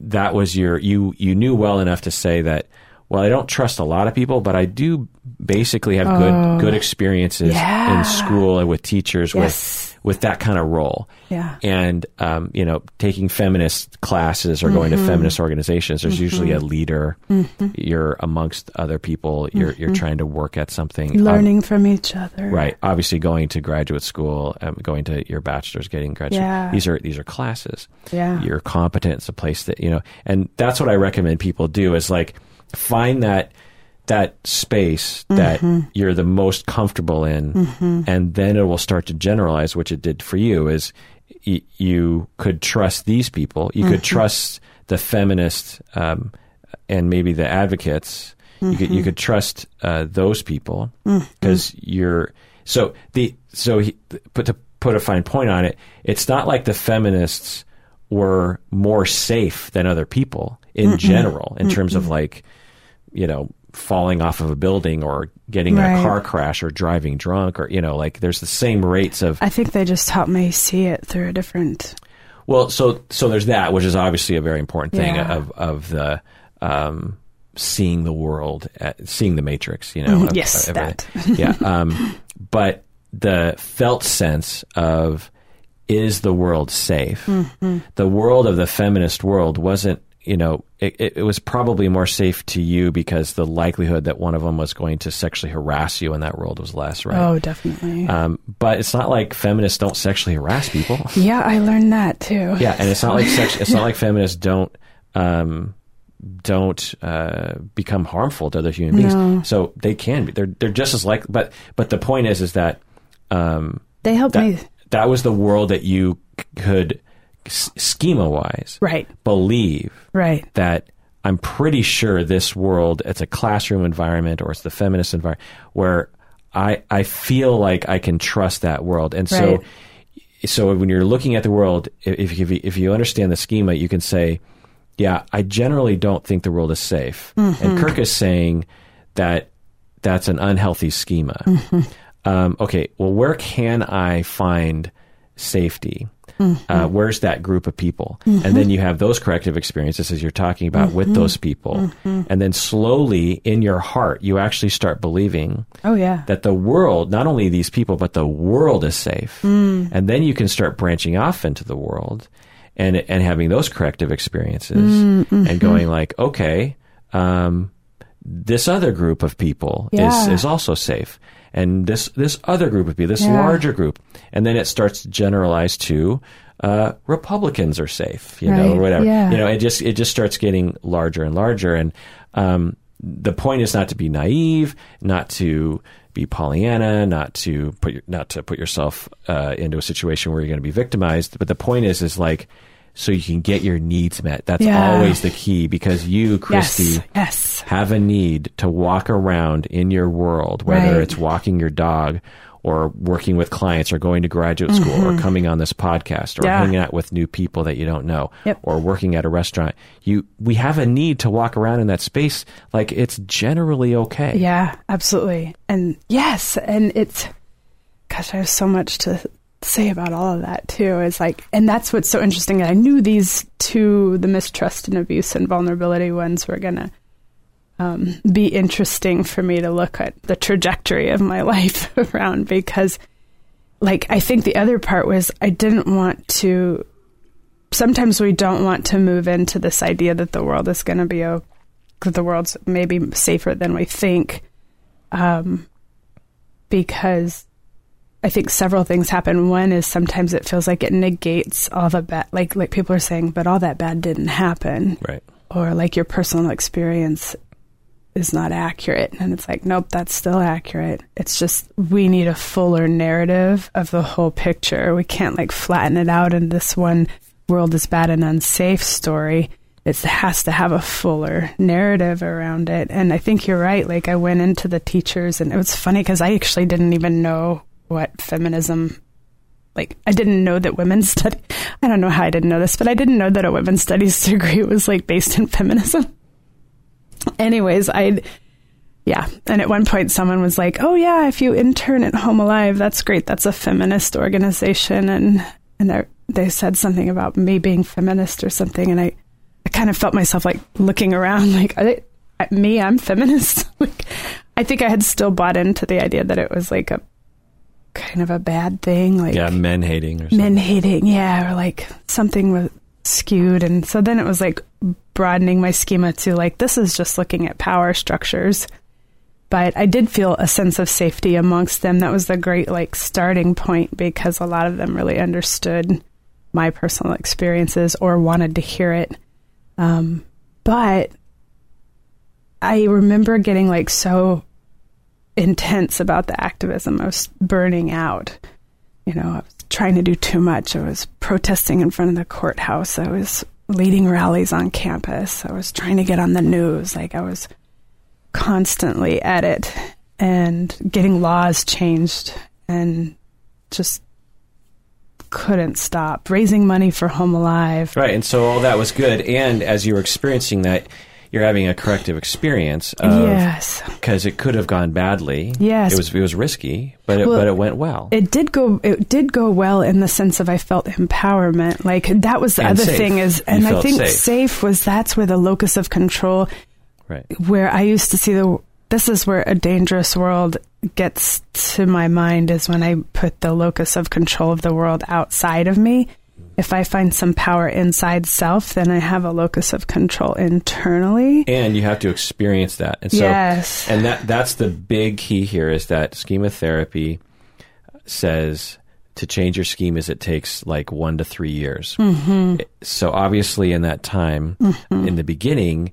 that was your you you knew well enough to say that well I don't trust a lot of people but I do basically have good good experiences Yeah. in school and with teachers Yes. with with that kind of role Yeah. and um, you know taking feminist classes or going to Mm-hmm. feminist organizations there's usually a leader you're amongst other people you're you're trying to work at something Um, Mm-hmm. Learning from each other. Right. Obviously, going to graduate school, um, going to your bachelor's, getting graduate. Yeah. These are these are classes. Yeah. You're competent. It's a place that you know, and that's what I recommend people do is like find that that space that Mm-hmm. you're the most comfortable in, and then it will start to generalize, which it did for you. Is y- you could trust these people, you Mm-hmm. could trust the feminists, um, and maybe the advocates. You could you could trust uh, those people because you're so the so he, put to put a fine point on it. It's not like the feminists were more safe than other people in general in terms of like you know falling off of a building or getting in a car crash or driving drunk or you know like there's the same rates of I think they just helped me see it through a different. well, so so there's that, which is obviously a very important thing Yeah. of of the um, seeing the world, at, seeing the matrix. You know, of- Mm-hmm. Yes, of that. yeah. Um, but the felt sense of is the world safe? Mm-hmm. The world of the feminist world wasn't. You know, it, it, was probably more safe to you because the likelihood that one of them was going to sexually harass you in that world was less, right? Oh, definitely. Um, but it's not like feminists don't sexually harass people. yeah, I learned that too. Yeah, and it's not like sex, it's not like feminists don't um, don't uh, become harmful to other human beings. No. So they can be. They're they're just as like. But but the point is is that um, They helped that me. that was the world that you could s- schema wise Right. believe Right. that I'm pretty sure this world it's a classroom environment or it's the feminist environment where I I feel like I can trust that world and so Right. so when you're looking at the world if if you, if you understand the schema you can say yeah I generally don't think the world is safe and Kirk is saying that that's an unhealthy schema um, okay well where can I find safety uh, where's that group of people? And then you have those corrective experiences as you're talking about with those people. And then slowly in your heart you actually start believing Oh yeah. that the world not only these people but the world is safe. And then you can start branching off into the world and and having those corrective experiences and going like okay um, this other group of people is is also safe and this this other group of people this Yeah. larger group and then it starts to generalize to uh, Republicans are safe, you know, or whatever. yeah. You know, it just it just starts getting larger and larger, and um, the point is not to be naive, not to be Pollyanna, not to put your, not to put yourself uh, into a situation where you're going to be victimized. But the point is, is like so you can get your needs met. That's Yeah. always the key because you, Christy, Yes. Yes. have a need to walk around in your world, whether Right. it's walking your dog or working with clients or going to graduate school or coming on this podcast or Mm-hmm. Yeah. hanging out with new people that you don't know Yep. or working at a restaurant. You we have a need to walk around in that space like it's generally okay. Yeah, absolutely. And yes, and it's gosh, I have so much to say about all of that too. Is like and that's what's so interesting. I knew these two, the mistrust and abuse and vulnerability ones were gonna um, be interesting for me to look at the trajectory of my life around because, like, I think the other part was I didn't want to. Sometimes we don't want to move into this idea that the world is going to be okay, that the world's maybe safer than we think, um, because I think several things happen. One is sometimes it feels like it negates all the bad, like like people are saying, but all that bad didn't happen, Right. or like your personal experience is not accurate, and it's like, nope, that's still accurate. It's just we need a fuller narrative of the whole picture. We can't like flatten it out in this one world is bad and unsafe story. It has to have a fuller narrative around it. And I think you're right. Like I went into the teachers, and it was funny because I actually didn't even know what feminism like I didn't know that women's study I don't know how I didn't know this, but I didn't know that a women's studies degree was like based in feminism. Anyways, I yeah, and at one point someone was like, "Oh yeah, if you intern at Home Alive, that's great. That's a feminist organization." And and they said something about me being feminist or something, and I I kind of felt myself like looking around, like, they, me, I'm feminist. like, I think I had still bought into the idea that it was like a kind of a bad thing, like Yeah, men hating or something. men hating, yeah, or like something was skewed. And so then it was like broadening my schema to like, this is just looking at power structures. But I did feel a sense of safety amongst them. That was the great like starting point because a lot of them really understood my personal experiences or wanted to hear it. Um, but I remember getting like so intense about the activism. I was burning out. You know, I was trying to do too much. I was protesting in front of the courthouse. I was leading rallies on campus. I was trying to get on the news. Like I was constantly at it and getting laws changed and just couldn't stop raising money for Home Alive. Right, and so all that was good. And as you were experiencing that, you're having a corrective experience of yes. because it could have gone badly. Yes. it was it was risky, but it, Well, but it went well. It did go. It did go well in the sense of I felt empowerment. Like that was the And other safe. thing is, You and I think safe. safe. was that's where the locus of control, right, where I used to see the. This is where a dangerous world gets to my mind is when I put the locus of control of the world outside of me. If I find some power inside self, then I have a locus of control internally. and you have to experience that. And so, Yes. and that that's the big key here is that schema therapy says to change your schemas it takes like one to three years. Mm-hmm. So obviously, in that time, in the beginning,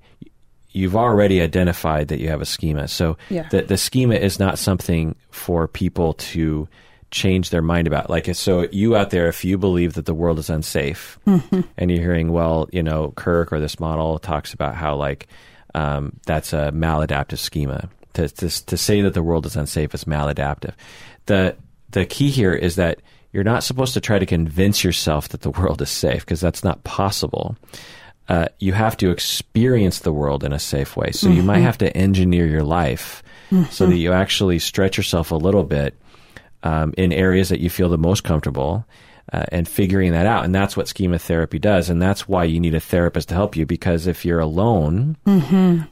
you've already identified that you have a schema. So Yeah. the the schema is not something for people to change their mind about. Like so, you out there, if you believe that the world is unsafe, and you're hearing, well, you know, Kirk or this model talks about how like um, that's a maladaptive schema. To, to to say that the world is unsafe is maladaptive. The the key here is that you're not supposed to try to convince yourself that the world is safe because that's not possible. Uh, you have to experience the world in a safe way. So you might have to engineer your life so that you actually stretch yourself a little bit um, in areas that you feel the most comfortable. Uh, and figuring that out, and that's what schema therapy does, and that's why you need a therapist to help you. Because if you're alone,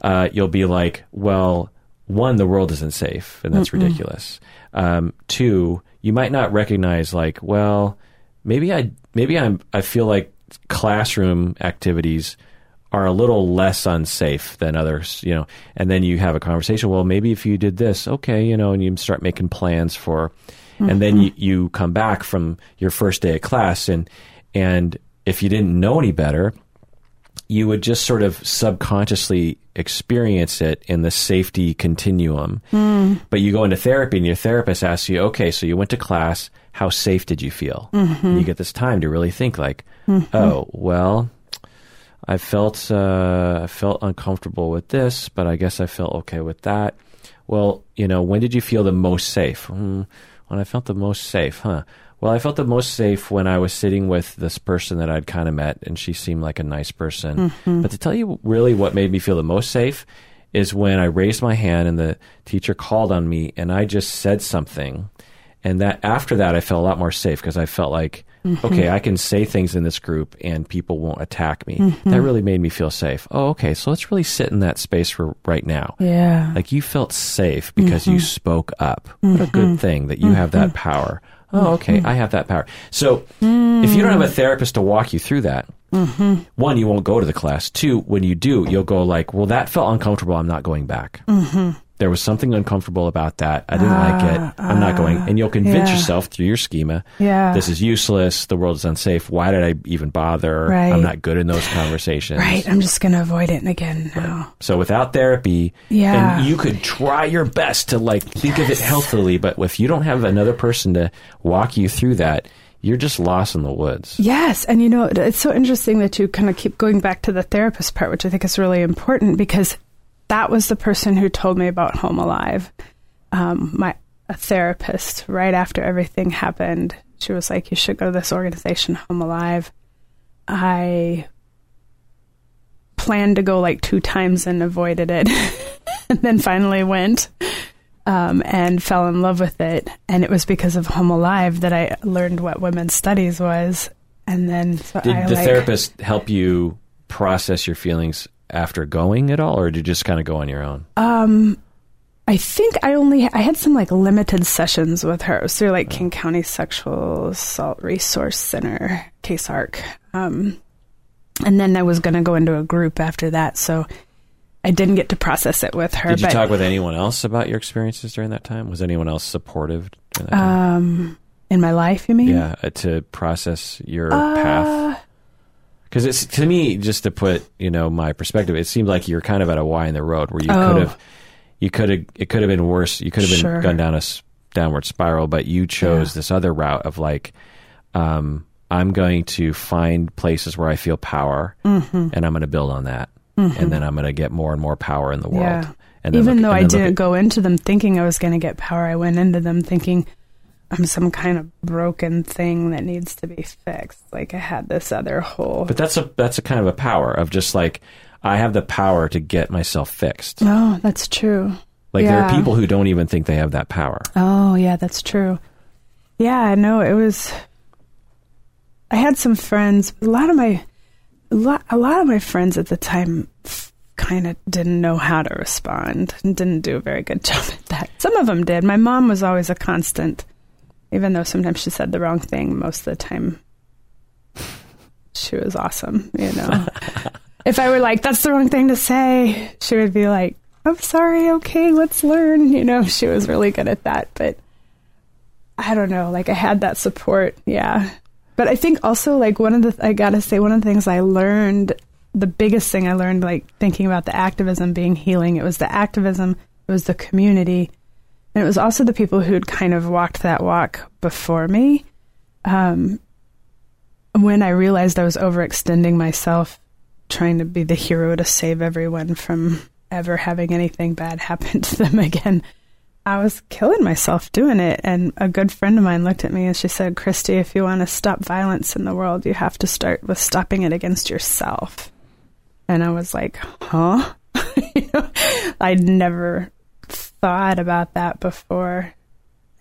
uh, you'll be like, well, one, the world isn't safe, and that's ridiculous. Um, two, you might not recognize like, well, maybe I maybe I'm I feel like classroom activities are a little less unsafe than others, you know. And then you have a conversation. Well, maybe if you did this, okay, you know, and you start making plans for, and then you, you come back from your first day of class, and and if you didn't know any better, you would just sort of subconsciously experience it in the safety continuum. But you go into therapy and your therapist asks you, okay, so you went to class. How safe did you feel? And you get this time to really think like, oh, well, I felt, uh, I felt uncomfortable with this, but I guess I felt okay with that. Well, you know, when did you feel the most safe? Hmm, when I felt the most safe, huh? Well, I felt the most safe when I was sitting with this person that I'd kind of met, and she seemed like a nice person. Mm-hmm. But to tell you really what made me feel the most safe is when I raised my hand and the teacher called on me, and I just said something. And that after that, I felt a lot more safe because I felt like Mm-hmm. okay, I can say things in this group and people won't attack me. Mm-hmm. That really made me feel safe. Oh, okay, so let's really sit in that space for right now. Yeah. Like you felt safe because you mm-hmm. spoke up. What a good thing that you have that power. Oh, okay, I have that power. So if you don't have a mm. therapist to walk you through that, one, you won't go to the class. Two, when you do, you'll go like, well, that felt uncomfortable. I'm not going back. There was something uncomfortable about that. I didn't like it. Ah, I'm not going. And you'll ah, convince yeah. yourself through your schema. Yeah. This is useless. The world is unsafe. Why did I even bother? Right. I'm not good in those conversations. Right. I'm just going to avoid it again now. So without therapy, Yeah. and you could try your best to like think of it healthily, but if you don't have another person to walk you through that, you're just lost in the woods. Yes, and you know it's so interesting that you kind of keep going back to the therapist part, which I think is really important because that was the person who told me about Home Alive. Um, my a therapist right after everything happened, she was like, "You should go to this organization, Home Alive." I planned to go like two times and avoided it, and then finally went um, and fell in love with it. And it was because of Home Alive that I learned what women's studies was. And then so Did I the like, therapist help you process your feelings after going at all, or did you just kind of go on your own? Um, I think I only I had some like limited sessions with her. It was through like King County Sexual Assault Resource Center, KCSARC. Um, and then I was going to go into a group after that, so I didn't get to process it with her. Did you but talk with anyone else about your experiences during that time? Was anyone else supportive during that time? um, in my life, you mean? yeah, uh, to process your Uh, path. Because it's to me, just to put you know my perspective, it seemed like you're kind of at a Y in the road where you Oh. could have, you could have, it could have been worse. You could have been Sure. gone down a s- downward spiral, but you chose Yeah. this other route of like, um, I'm going to find places where I feel power, Mm-hmm. and I'm going to build on that, and then I'm going to get more and more power in the world. Yeah. And Even look- though and I didn't at- go into them thinking I was going to get power, I went into them thinking I'm some kind of broken thing that needs to be fixed. Like I had this other whole. But that's a that's a kind of a power of just like I have the power to get myself fixed. oh, that's true. Like there are people who don't even think they have that power. Oh, yeah, that's true. Yeah, no, it was. I had some friends. A lot of my, a lot, a lot of my friends at the time kind of didn't know how to respond and didn't do a very good job at that. Some of them did. My mom was always a constant, even though sometimes she said the wrong thing. Most of the time, she was awesome. You know, if I were like, "That's the wrong thing to say," she would be like, "I'm sorry. Okay, let's learn." You know, she was really good at that. But I don't know. Like I had that support. Yeah. But I think also like one of the I gotta say one of the things I learned the biggest thing I learned like thinking about the activism being healing it was the activism it was the community and it was also the people who'd kind of walked that walk before me um, when I realized I was overextending myself trying to be the hero to save everyone from ever having anything bad happen to them again I was killing myself doing it. And a good friend of mine looked at me and she said, Christy, if you want to stop violence in the world, you have to start with stopping it against yourself. And I was like, huh? you know, I'd never thought about that before.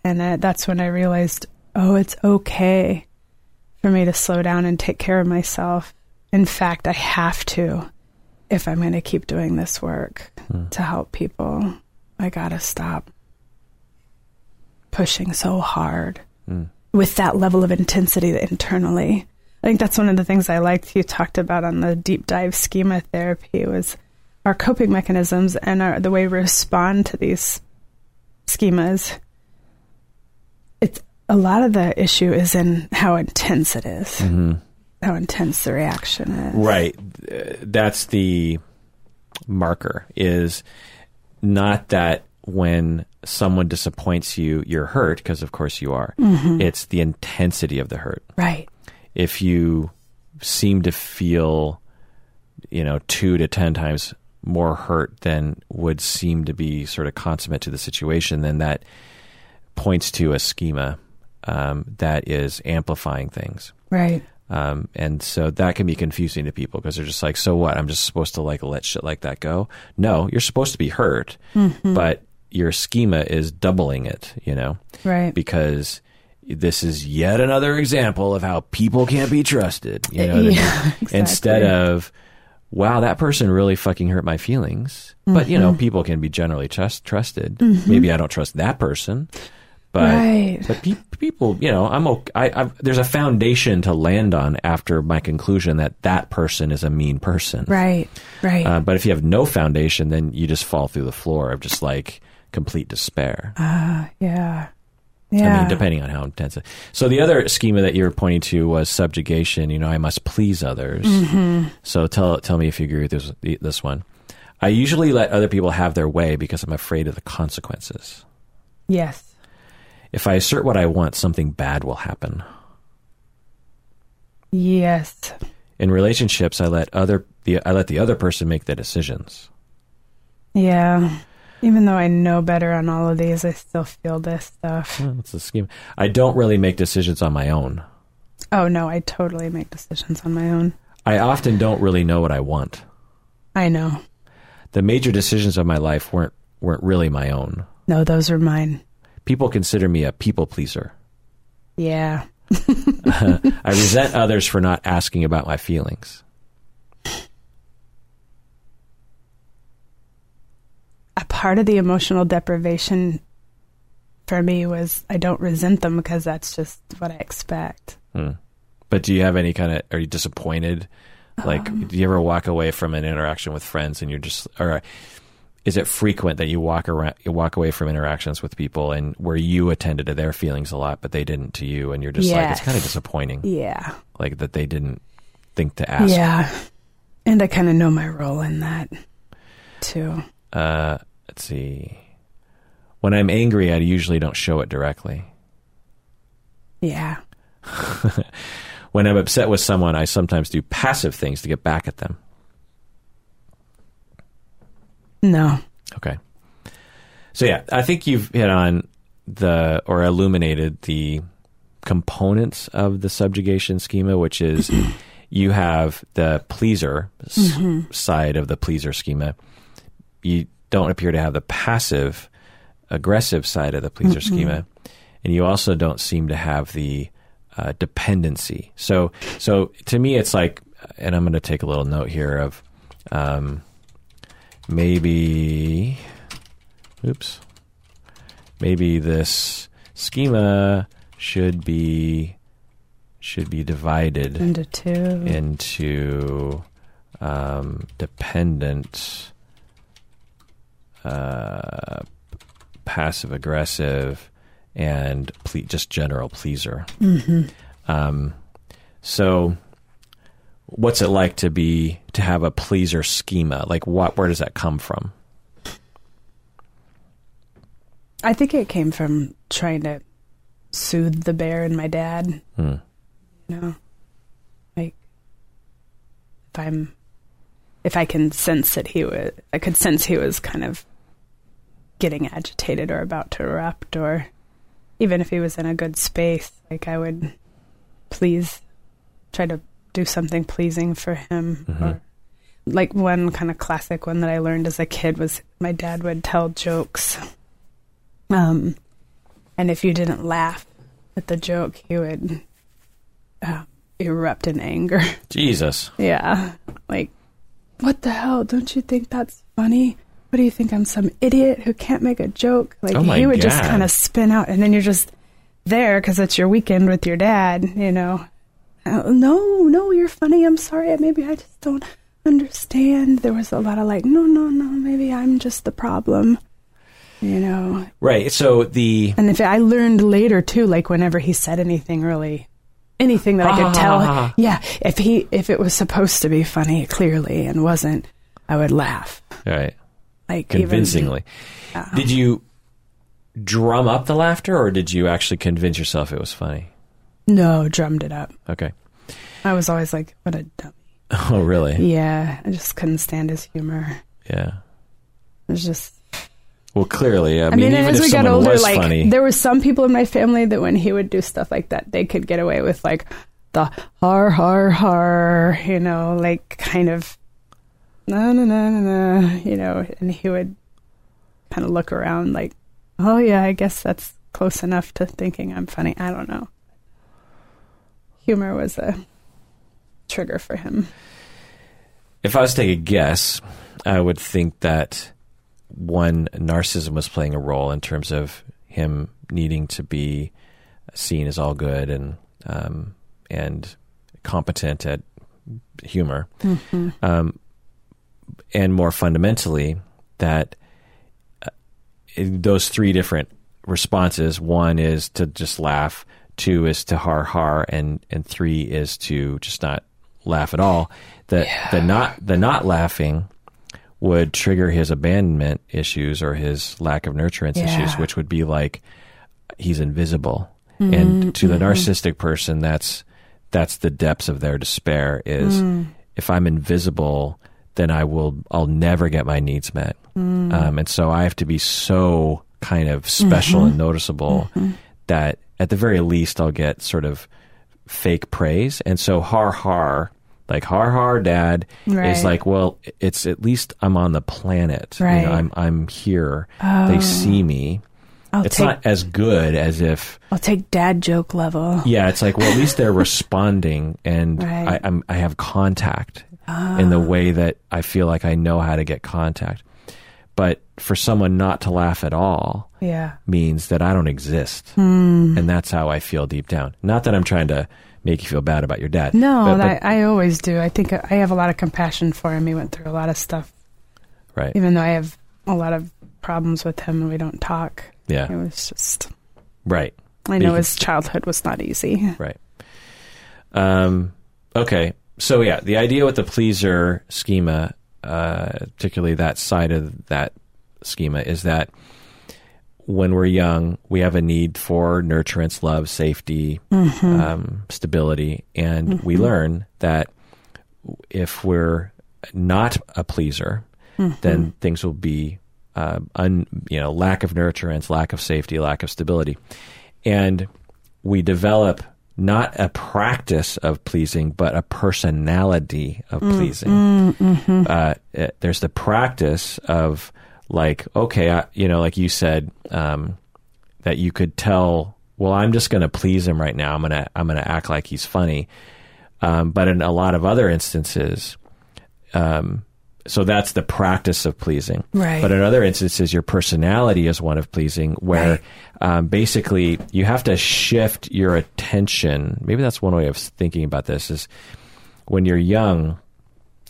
And uh, that's when I realized, oh, it's okay for me to slow down and take care of myself. In fact, I have to if I'm going to keep doing this work to help people. I got to stop pushing so hard with that level of intensity internally. I think that's one of the things I liked you talked about on the deep dive schema therapy was our coping mechanisms and our, the way we respond to these schemas. It's a lot of the issue is in how intense it is, mm-hmm. how intense the reaction is. Right. That's the marker is not that when someone disappoints you, you're hurt, because of course you are. Mm-hmm. It's the intensity of the hurt. Right. If you seem to feel, you know, two to 10 times more hurt than would seem to be sort of consummate to the situation, then that points to a schema um, that is amplifying things. Right. Um, and so that can be confusing to people because they're just like, so what? I'm just supposed to like let shit like that go? No, you're supposed to be hurt, but your schema is doubling it, you know, Right. because this is yet another example of how people can't be trusted. You know, what I mean? Yeah, exactly. instead of wow, that person really fucking hurt my feelings. But you Mm-hmm. know, people can be generally trust, trusted. Maybe I don't trust that person, but Right. but pe- people, you know, I'm okay. I, I've, there's a foundation to land on after my conclusion that that person is a mean person. Right. Right. Uh, but if you have no foundation, then you just fall through the floor of just like complete despair. Ah, yeah. Yeah. I mean, depending on how intense. It. So the other schema that you were pointing to was subjugation. You know, I must please others. Mm-hmm. So tell tell me if you agree with this this one. I usually let other people have their way because I'm afraid of the consequences. yes. If I assert what I want, something bad will happen. Yes. In relationships, I let other the I let the other person make the decisions. Yeah. Even though I know better on all of these, I still feel this stuff. That's the scheme. I don't really make decisions on my own. Oh no, I totally make decisions on my own. I often don't really know what I want. I know. The major decisions of my life weren't weren't really my own. No, those are mine. People consider me a people pleaser. Yeah. I resent others for not asking about my feelings. A part of the emotional deprivation for me was I don't resent them because that's just what I expect. Hmm. But do you have any kind of? Are you disappointed? Like, do you ever walk away from an interaction with friends and you're just, or is it frequent that you walk around, you walk away from interactions with people and where you attended to their feelings a lot, but they didn't to you, and you're just like, it's kind of disappointing, Yeah. like that they didn't think to ask. Yeah. And I kind of know my role in that too. Uh, let's see. When I'm angry, I usually don't show it directly. Yeah. When I'm upset with someone, I sometimes do passive things to get back at them. No. Okay. So yeah, I think you've hit on the or illuminated the components of the subjugation schema, which is you have the pleaser s- mm-hmm. side of the pleaser schema. You don't appear to have the passive aggressive side of the pleaser schema, and you also don't seem to have the uh, dependency. So, so to me, it's like, and I'm going to take a little note here of um, maybe, oops, maybe this schema should be should be divided Into two. into um, dependent, uh, passive aggressive, and ple- just general pleaser. Um, so, what's it like to be to have a pleaser schema? Like, what? Where does that come from? I think it came from trying to soothe the bear and my dad. Hmm. You know, like if I'm, if I can sense that he was, I could sense he was kind of getting agitated or about to erupt, or even if he was in a good space, like I would please try to do something pleasing for him. Mhm. Or like one kind of classic one that I learned as a kid was my dad would tell jokes. Um, and if you didn't laugh at the joke, he would uh, erupt in anger. Jesus. yeah. Like, what the hell? Don't you think that's funny? What do you think? I'm some idiot who can't make a joke? Like, Oh he would just kind of spin out, and then you're just there because it's your weekend with your dad, you know. Uh, no, no, you're funny. I'm sorry. Maybe I just don't understand. There was a lot of like, no, no, no. Maybe I'm just the problem, you know. Right. So the And if I learned later too, like whenever he said anything really, anything that I could Ah. tell, yeah, if he if it was supposed to be funny clearly and wasn't, I would laugh right like even- convincingly. Yeah. Did you drum up the laughter, or did you actually convince yourself it was funny? no, drummed it up. Okay. I was always like, what a dummy. Oh, really? Yeah, I just couldn't stand his humor. Yeah. It was just. Well, clearly, I, I mean, mean, even as if we got older, like funny, there were some people in my family that when he would do stuff like that, they could get away with like the har har har, you know, like kind of no no no no no, you know, and he would kind of look around like, oh yeah, I guess that's close enough to thinking I'm funny. I don't know. Humor was a trigger for him. If I was to take a guess, I would think that one narcissism was playing a role in terms of him needing to be seen as all good and um, and competent at humor, Mm-hmm. um, and more fundamentally, that uh, those three different responses, one is to just laugh, two is to har har, and and three is to just not laugh at all. The the not the not laughing would trigger his abandonment issues or his lack of nurturance Yeah. issues, which would be like he's invisible. Mm-hmm. And to the mm-hmm. narcissistic person, that's that's the depths of their despair. Is mm. if I'm invisible, then I will I'll never get my needs met. Mm. Um, and so I have to be so kind of mm-hmm. special and noticeable mm-hmm. that at the very least I'll get sort of fake praise. And so har har, like har har dad Right. is like, well, it's at least I'm on the planet. You know, Right. I'm I'm here. They oh. see me. I'll it's take not as good as if I'll take dad joke level. yeah, it's like well, at least they're responding, and Right. I, I'm I have contact in the way that I feel like I know how to get contact. But for someone not to laugh at all Yeah. means that I don't exist, Hmm. and that's how I feel deep down. Not that I'm trying to make you feel bad about your dad. No, but, but- I, I always do. I think I have a lot of compassion for him. He went through a lot of stuff, right, even though I have a lot of problems with him and we don't talk. Yeah. It was just, right. I know his childhood was not easy. Right. Um, okay. So yeah, the idea with the pleaser schema, uh, particularly that side of that schema, is that when we're young, we have a need for nurturance, love, safety, um, stability, and we learn that if we're not a pleaser, then things will be uh, un, you know lack of nurturance, lack of safety, lack of stability, and we develop not a practice of pleasing, but a personality of pleasing. Uh, it- there's the practice of like, okay, I, you know, like you said, um, that you could tell. Well, I'm just going to please him right now. I'm gonna I'm gonna act like he's funny. Um, but in a lot of other instances, um, so that's the practice of pleasing. Right. But in other instances, your personality is one of pleasing, where um, basically you have to shift your attention. Maybe that's one way of thinking about this: is when you're young,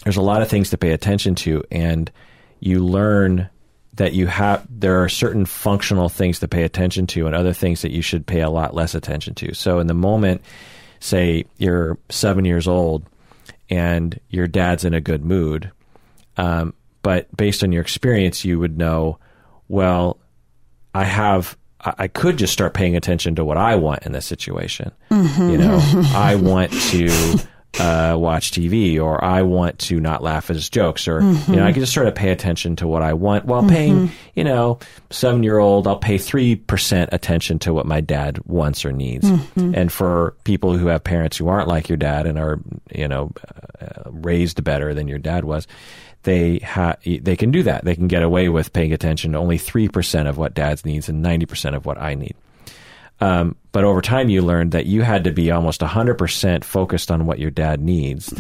there's a lot of things to pay attention to, and you learn that you have there are certain functional things to pay attention to, and other things that you should pay a lot less attention to. So in the moment, say you're seven years old, and your dad's in a good mood um, but based on your experience, you would know, well, I have, I could just start paying attention to what I want in this situation. You know, I want to uh, watch TV or I want to not laugh at his jokes or, you know, I can just sort of pay attention to what I want while paying, you know, seven year old, I'll pay 3% attention to what my dad wants or needs. And for people who have parents who aren't like your dad and are, you know, uh, raised better than your dad was, they ha- they can do that. They can get away with paying attention to only 3% of what dad's needs and 90% of what I need. Um, but over time, you learned that you had to be almost 100% focused on what your dad needs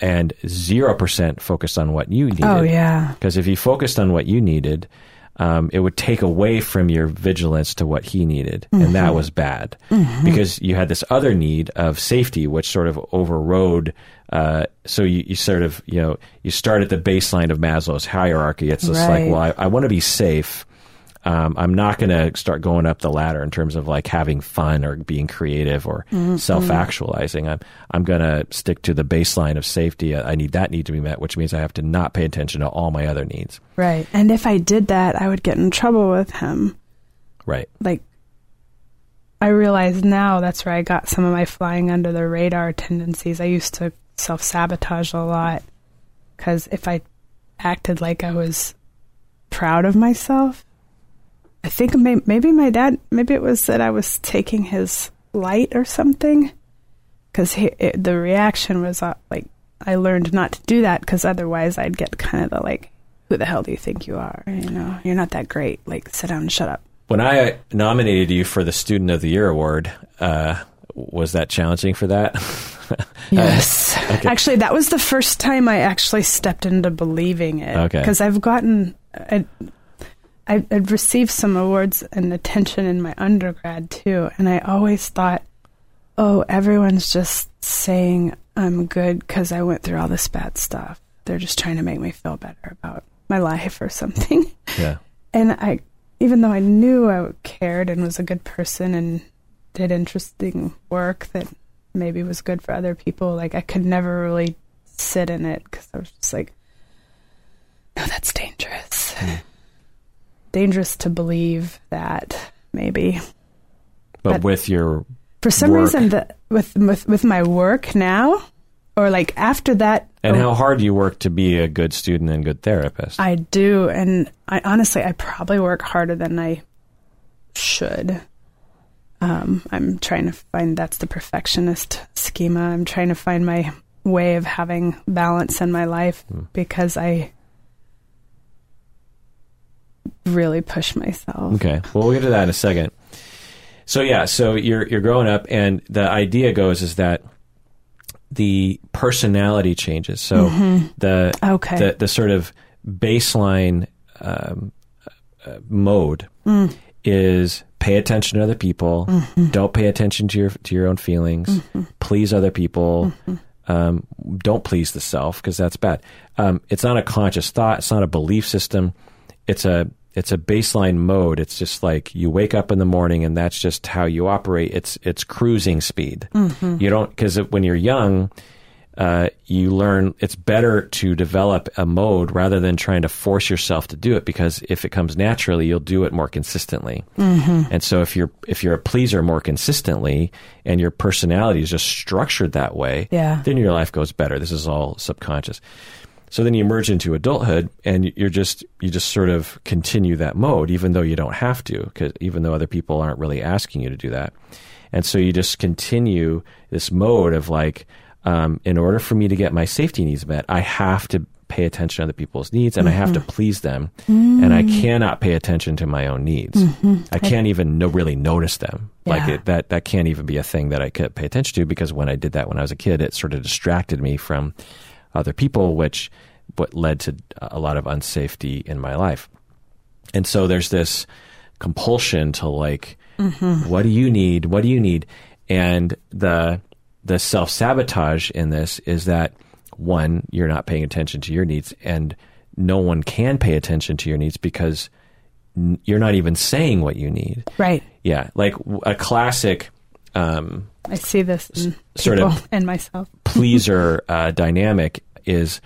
and 0% focused on what you needed. Oh, yeah. Because if you focused on what you needed, um, it would take away from your vigilance to what he needed. And that was bad because you had this other need of safety, which sort of overrode. Uh, so you, you sort of, you know, you start at the baseline of Maslow's hierarchy. It's just like, well, I, I want to be safe. Um, I'm not going to start going up the ladder in terms of like having fun or being creative or self-actualizing. I'm I'm going to stick to the baseline of safety. I need that need to be met, which means I have to not pay attention to all my other needs. Right. And if I did that, I would get in trouble with him. Right. Like, I realize now that's where I got some of my flying under the radar tendencies. I used to self sabotage a lot because if I acted like I was proud of myself, I think may- maybe my dad, maybe it was that I was taking his light or something. Because the reaction was uh, like, I learned not to do that because otherwise I'd get kind of the like, who the hell do you think you are? You know, you're not that great. Like, sit down and shut up. when I nominated you for the Student of the Year award, uh, was that challenging for that? Yes. Uh, actually, that was the first time I actually stepped into believing it. Okay. Because I've gotten, I, I, I'd received some awards and attention in my undergrad too, and I always thought, oh, everyone's just saying I'm good because I went through all this bad stuff. They're just trying to make me feel better about my life or something. yeah. And I, even though I knew I cared and was a good person and did interesting work that maybe was good for other people, like I could never really sit in it because I was just like, no, that's dangerous. Hmm. dangerous to believe that maybe. But, But- with your For some Work. reason, the, with, with with my work now, or like after that, and oh, how hard you work to be a good student and good therapist. I do, and I honestly, I probably work harder than I should. Um, I'm trying to find that's the perfectionist schema. I'm trying to find my way of having balance in my life because I really push myself. Okay. Well, we'll get to that in a second. So yeah, so you're you're growing up, and the idea goes is that the personality changes. So the Mm-hmm. Okay. the the sort of baseline um, uh, mode Mm. is pay attention to other people, Mm-hmm. don't pay attention to your to your own feelings, please other people. Mm-hmm. Um, don't please the self because that's bad. Um, it's not a conscious thought. It's not a belief system. It's a it's a baseline mode. It's just like you wake up in the morning and that's just how you operate. It's it's cruising speed. You don't because when you're young, uh, you learn it's better to develop a mode rather than trying to force yourself to do it because if it comes naturally, you'll do it more consistently. And so if you're if you're a pleaser more consistently and your personality is just structured that way, Yeah. then your life goes better. This is all subconscious. So then you merge into adulthood and you're just you just sort of continue that mode even though you don't have to because even though other people aren't really asking you to do that. And so you just continue this mode of like um, in order for me to get my safety needs met, I have to pay attention to other people's needs and I have to mm-hmm. please them. And I mm. cannot pay attention to my own needs. Mm-hmm. I can't even no, really notice them. Like it, that, that can't even be a thing that I could pay attention to because when I did that when I was a kid, it sort of distracted me from other people, which what led to a lot of unsafety in my life. And so there's this compulsion to like, mm-hmm. what do you need? What do you need? And the the self sabotage in this is that one, you're not paying attention to your needs, and no one can pay attention to your needs because n- you're not even saying what you need. Right. Yeah, like a classic um, I see this in Sort of- and myself. pleaser uh, dynamic is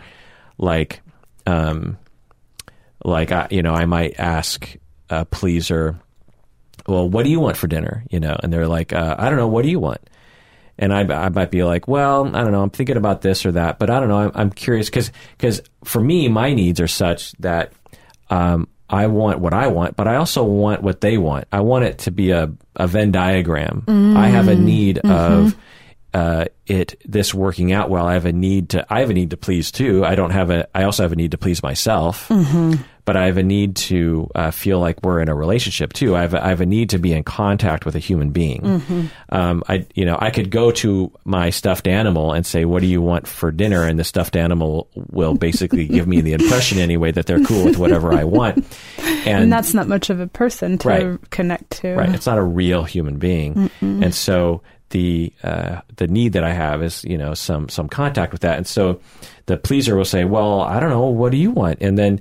like um like I, you know I might ask a pleaser well what do you want for dinner you know and they're like uh, I don't know what do you want and I, I might be like well I don't know I'm thinking about this or that but I don't know I'm, I'm curious because because for me my needs are such that um, I want what I want, but I also want what they want. I want it to be a, a Venn diagram. I have a need of uh, it this working out well. I have a need to I have a need to please too. I don't have a I also have a need to please myself, but I have a need to uh, feel like we're in a relationship too. I have a, I have a need to be in contact with a human being. Um, I you know I could go to my stuffed animal and say, "What do you want for dinner?" and the stuffed animal will basically give me the impression anyway that they're cool with whatever I want. And, And that's not much of a person to Right. connect to. right, it's not a real human being, and so the uh, the need that I have is you know some some contact with that, and so the pleaser will say, "Well, I don't know, what do you want?" and then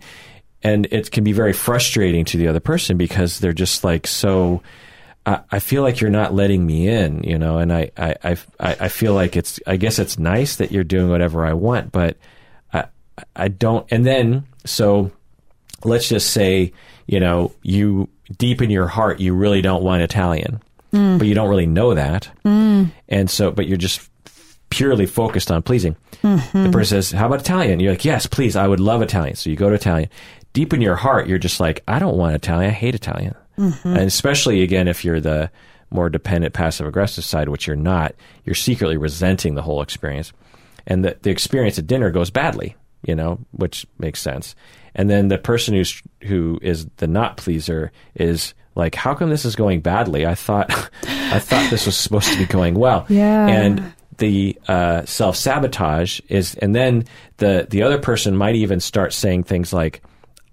and it can be very frustrating to the other person because they're just like so. I I feel like you're not letting me in, you know, and I, I, I, I feel like it's, I guess it's nice that you're doing whatever I want, but I, I don't, and then, so let's just say, you know, you deep in your heart, you really don't want Italian, mm. but you don't really know that. Mm. And so, but you're just purely focused on pleasing. Mm-hmm. The person says, How about Italian? You're like, Yes, please, I would love Italian. So you go to Italian. Deep in your heart, you're just like, I don't want Italian. I hate Italian. And especially, again, if you're the more dependent, passive aggressive side, which you're not, you're secretly resenting the whole experience. And the, the experience at dinner goes badly, you know, which makes sense. and then the person who's who is the not pleaser is like, how come this is going badly? I thought I thought this was supposed to be going well. Yeah. And the uh, self sabotage is, and then the the other person might even start saying things like,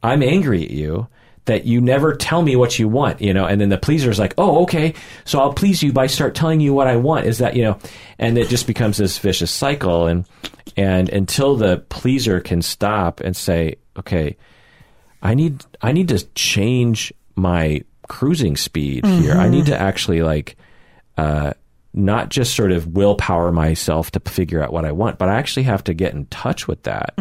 "I'm angry at you." That you never tell me what you want, you know, and then the pleaser is like, oh, okay, so I'll please you by start telling you what I want. Is that, you know, and it just becomes this vicious cycle. And, and until the pleaser can stop and say, okay, I need, I need to change my cruising speed here. I need to actually like, uh, not just sort of willpower myself to figure out what I want, but I actually have to get in touch with that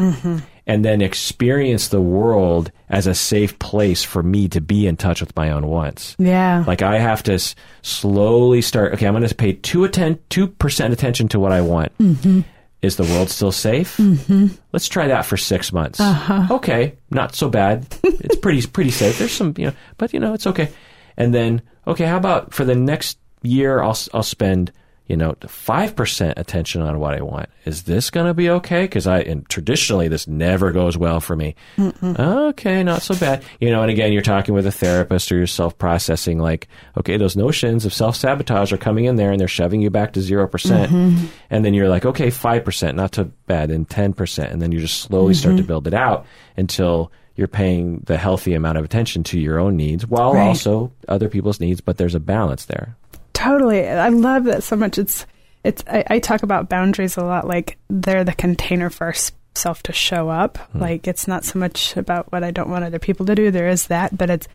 and then experience the world as a safe place for me to be in touch with my own wants. Yeah. Like I have to s- slowly start. Okay, I'm going to pay two atten- two percent attention to what I want. Mm-hmm. Is the world still safe? Mm-hmm. Let's try that for six months. Uh-huh. Okay, not so bad. it's pretty pretty safe. There's some, you know, but you know, it's okay. And then, okay, how about for the next year? I'll I'll spend you know five percent attention on what I want. Is this going to be okay? Because I and traditionally this never goes well for me. Okay, not so bad. You know, and again, you're talking with a therapist or you're self processing. Like, okay, those notions of self sabotage are coming in there and they're shoving you back to 0%. percent mm-hmm. And then you're like, okay, 5%, not too bad, and 10%. And then you just slowly start to mm-hmm. build it out until you're paying the healthy amount of attention to your own needs while Right. also other people's needs, but there's a balance there. Totally. I love that so much. It's it's I, I talk about boundaries a lot like they're the container for ourself to show up. Hmm. Like it's not so much about what I don't want other people to do. There is that, but it's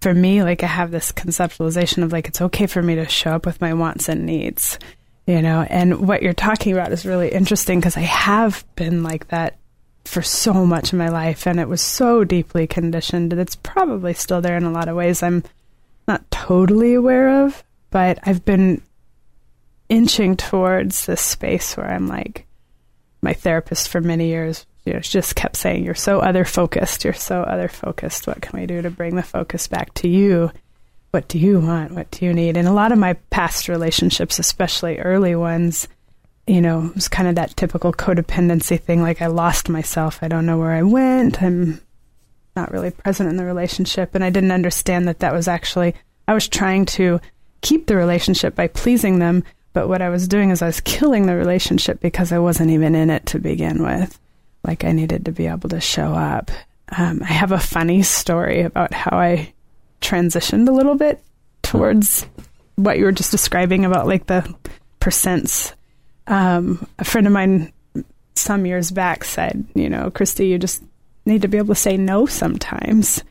for me like I have this conceptualization of like it's okay for me to show up with my wants and needs. You know, and what you're talking about is really interesting because I have been like that for so much of my life and it was so deeply conditioned that it's probably still there in a lot of ways I'm not totally aware of, but I've been inching towards this space where I'm like, my therapist for many years, you know, just kept saying, "You're so other focused. You're so other focused. What can we do to bring the focus back to you? What do you want? What do you need?" And a lot of my past relationships, especially early ones, you know, it was kind of that typical codependency thing. Like I lost myself. I don't know where I went. I'm not really present in the relationship, and I didn't understand that that was actually I was trying to keep the relationship by pleasing them, but what I was doing is I was killing the relationship because I wasn't even in it to begin with. Like I needed to be able to show up. Um, I have a funny story about how I transitioned a little bit towards what you were just describing about like the percents. Um, a friend of mine some years back said, you know, Christy, you just need to be able to say no sometimes.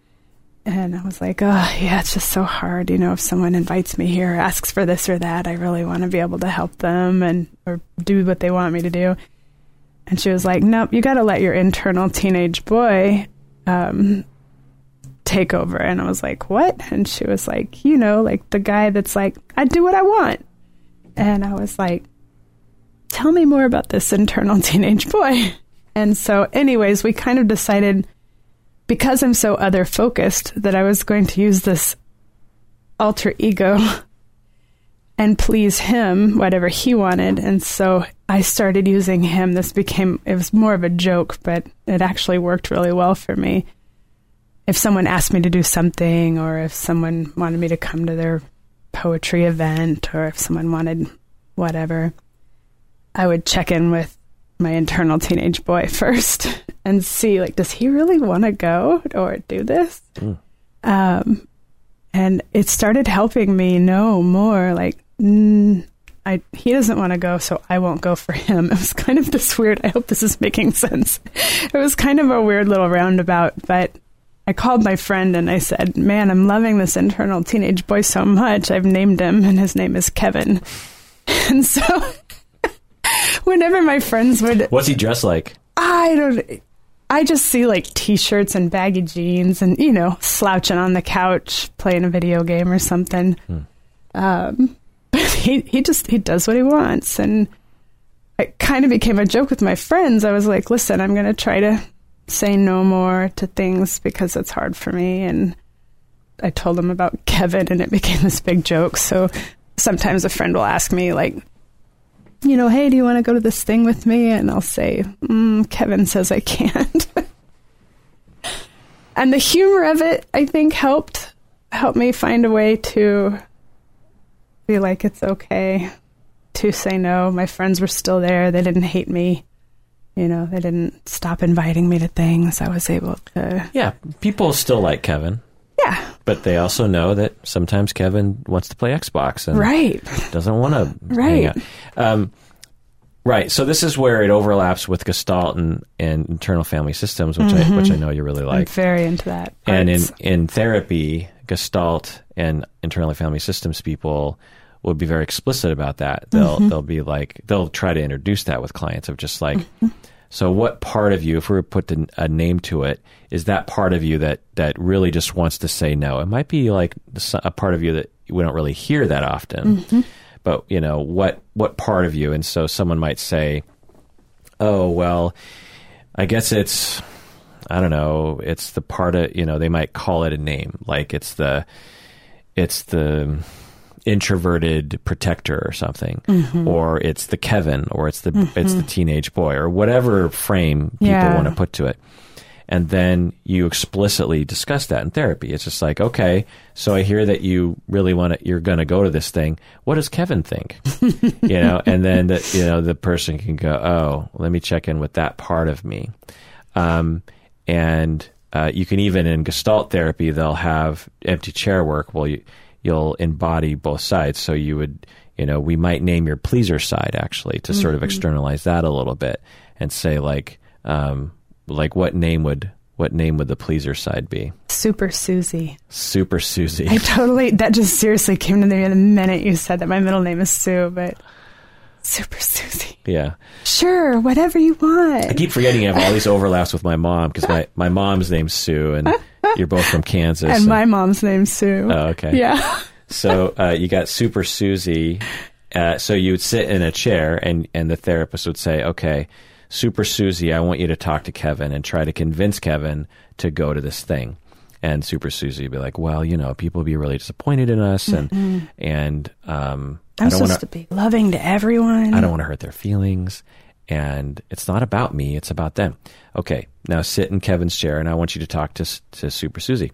And I was like, oh, yeah, it's just so hard. You know, if someone invites me here, asks for this or that, I really want to be able to help them and or do what they want me to do. And she was like, nope, you got to let your internal teenage boy um, take over. And I was like, what? And she was like, you know, like the guy that's like, I do what I want. And I was like, tell me more about this internal teenage boy. And so, anyways, we kind of decided because I'm so other focused that I was going to use this alter ego and please him, whatever he wanted. And so I started using him. This became, it was more of a joke, but it actually worked really well for me. If someone asked me to do something, or if someone wanted me to come to their poetry event, or if someone wanted whatever, I would check in with my internal teenage boy first and see like does he really want to go or do this um and it started helping me know more like mm, I he doesn't want to go so I won't go for him it was kind of this weird I hope this is making sense it was kind of a weird little roundabout but I called my friend and I said man I'm loving this internal teenage boy so much I've named him and his name is Kevin and so whenever my friends would What's he dressed like? I don't. I just see like t-shirts and baggy jeans, and you know, slouching on the couch playing a video game or something. Um, but he he just he does what he wants, and it kind of became a joke with my friends. I was like, "Listen, I'm going to try to say no more to things because it's hard for me." And I told them about Kevin, and it became this big joke. So sometimes a friend will ask me like you know, hey, do you want to go to this thing with me? And I'll say, mm, Kevin says I can't. and the humor of it, I think, helped helped me find a way to be like it's okay to say no. My friends were still there; they didn't hate me. You know, they didn't stop inviting me to things. I was able to, Yeah, people still like Kevin, yeah, but they also know that sometimes Kevin wants to play Xbox and right, doesn't want to Right. hang out. Um, right. So this is where it overlaps with Gestalt and, and internal family systems, which I which I mm-hmm. know you really I'm like. very into that. and in in therapy, Gestalt and internal family systems people will be very explicit about that. They'll mm-hmm. they'll be like they'll try to introduce that with clients of just like. Mm-hmm. So, what part of you, if we were to put a name to it, is that part of you that that really just wants to say no? It might be like a part of you that we don't really hear that often, mm-hmm. but you know what what part of you? And so, someone might say, "Oh, well, I guess it's I don't know, it's the part of you know they might call it a name, like it's the it's the introverted protector or something, or it's the Kevin, or it's the it's the teenage boy, or whatever frame people Yeah. want to put to it. And then you explicitly discuss that in therapy. It's just like, okay, so I hear that you really want to, you're going to go to this thing. What does Kevin think? you know, and then the, you know the person can go, oh, let me check in with that part of me. Um, and uh, you can even in Gestalt therapy, they'll have empty chair work. Well, you, you'll embody both sides. So you would, you know, we might name your pleaser side actually to sort of externalize that a little bit and say like, um, like what name would what name would the pleaser side be? Super Susie. Super Susie. I totally that just seriously came to me the minute you said that my middle name is Sue, but Super Susie. yeah. Sure, whatever you want. I keep forgetting I have all these overlaps with my mom because my, my mom's name's Sue and you're both from Kansas. and my mom's name's Sue. Oh, okay. Yeah. So uh, you got Super Susie. Uh, so you would sit in a chair, and, and the therapist would say, "Okay, Super Susie, I want you to talk to Kevin and try to convince Kevin to go to this thing." And Super Susie would be like, "Well, you know, people would be really disappointed in us, and and um, I I'm don't supposed want to be loving to everyone. I don't want to hurt their feelings. And it's not about me, it's about them. Okay, now sit in Kevin's chair and I want you to talk to, to Super Susie.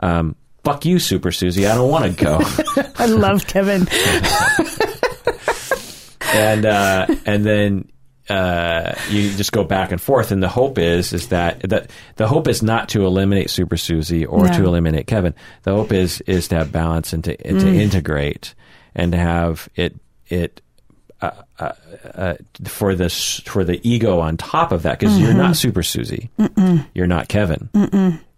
Um, fuck you, Super Susie. I don't want to go. I love Kevin. and, uh, and then, uh, you just go back and forth. And the hope is, is that, that the hope is not to eliminate Super Susie or No. to eliminate Kevin. The hope is, is to have balance and to, and to integrate and to have it, it, uh, for the for the ego on top of that because you're not Super Susie, you're not Kevin,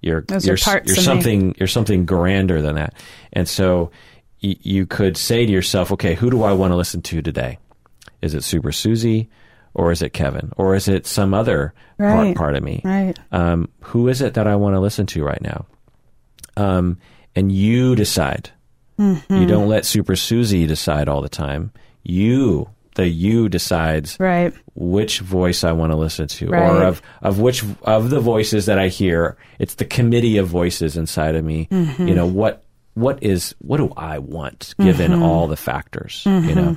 you're Those you're, you're of me. something you're something grander than that, and so y- you could say to yourself, okay, who do I want to listen to today? Is it Super Susie, or is it Kevin, or is it some other part, part of me? right. um, who is it that I want to listen to right now? Um, and you decide. Mm-hmm. You don't let Super Susie decide all the time. You, the you decides Right. which voice I want to listen to, or of of which of the voices that I hear. It's the committee of voices inside of me. Mm-hmm. You know what what is what do I want given Mm-hmm. all the factors? You know,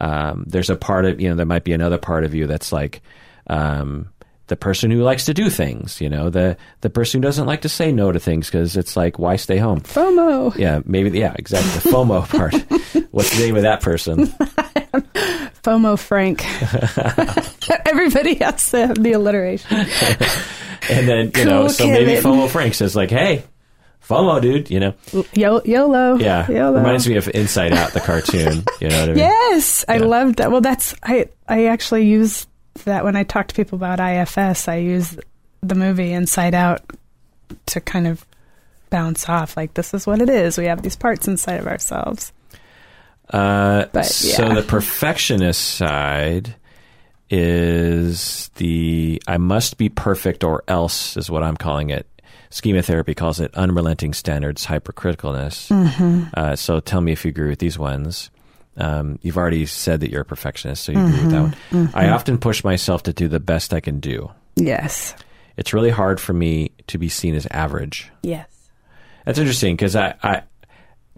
um, there's a part of you know there might be another part of you that's like. Um, the person who likes to do things, you know, the the person who doesn't like to say no to things because it's like, why stay home? FOMO. Yeah, maybe, yeah, exactly. The FOMO part. What's the name of that person? FOMO Frank. Everybody has to have the alliteration. And then, you know, Cool so maybe. FOMO Frank says, like, hey, FOMO, dude, you know? Yo- YOLO. Yeah. YOLO. Reminds me of Inside Out, the cartoon. You know what I mean? Yes, I Yeah. loved that. Well, that's I. I actually use that when I talk to people about IFS. I use the movie Inside Out to kind of bounce off. Like this is what it is. We have these parts inside of ourselves. Uh, But, So the perfectionist side is the I must be perfect or else is what I'm calling it. Schema therapy calls it unrelenting standards hypercriticalness. Mm-hmm. Uh, so tell me if you agree with these ones. Um, you've already said that you're a perfectionist, so you agree with that one. Mm-hmm. I often push myself to do the best I can do. Yes. It's really hard for me to be seen as average. Yes. That's interesting because I, I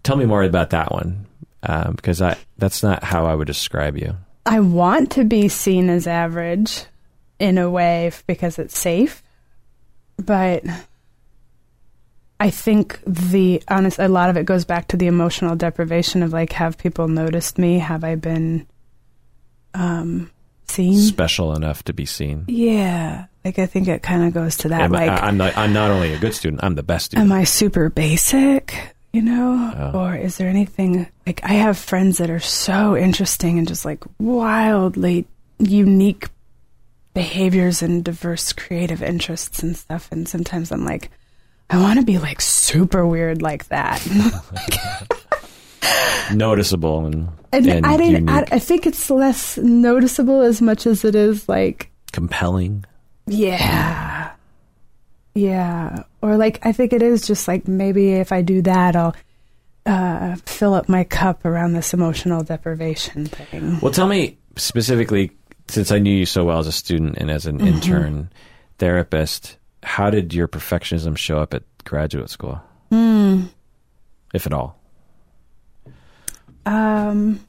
tell me more about that one um, because I that's not how I would describe you. I want to be seen as average in a way because it's safe, but I think the honest a lot of it goes back to the emotional deprivation of like have people noticed me? Have I been um seen? Special enough to be seen. yeah. Like I think it kind of goes to that Am I- like I'm not. I'm not only a good student. I'm the best student. am I super basic, you know? Oh. Or is there anything like I have friends that are so interesting and just like wildly unique behaviors and diverse creative interests and stuff and sometimes I'm like I want to be like super weird like that. Noticeable and, and, and I didn't I. I think it's less noticeable as much as it is like compelling. Yeah. Yeah. Or like I think it is just like maybe if I do that I'll uh, fill up my cup around this emotional deprivation thing. Well, tell me specifically, since I knew you so well as a student and as an Mm-hmm. intern therapist, how did your perfectionism show up at graduate school, Hmm. if at all? Um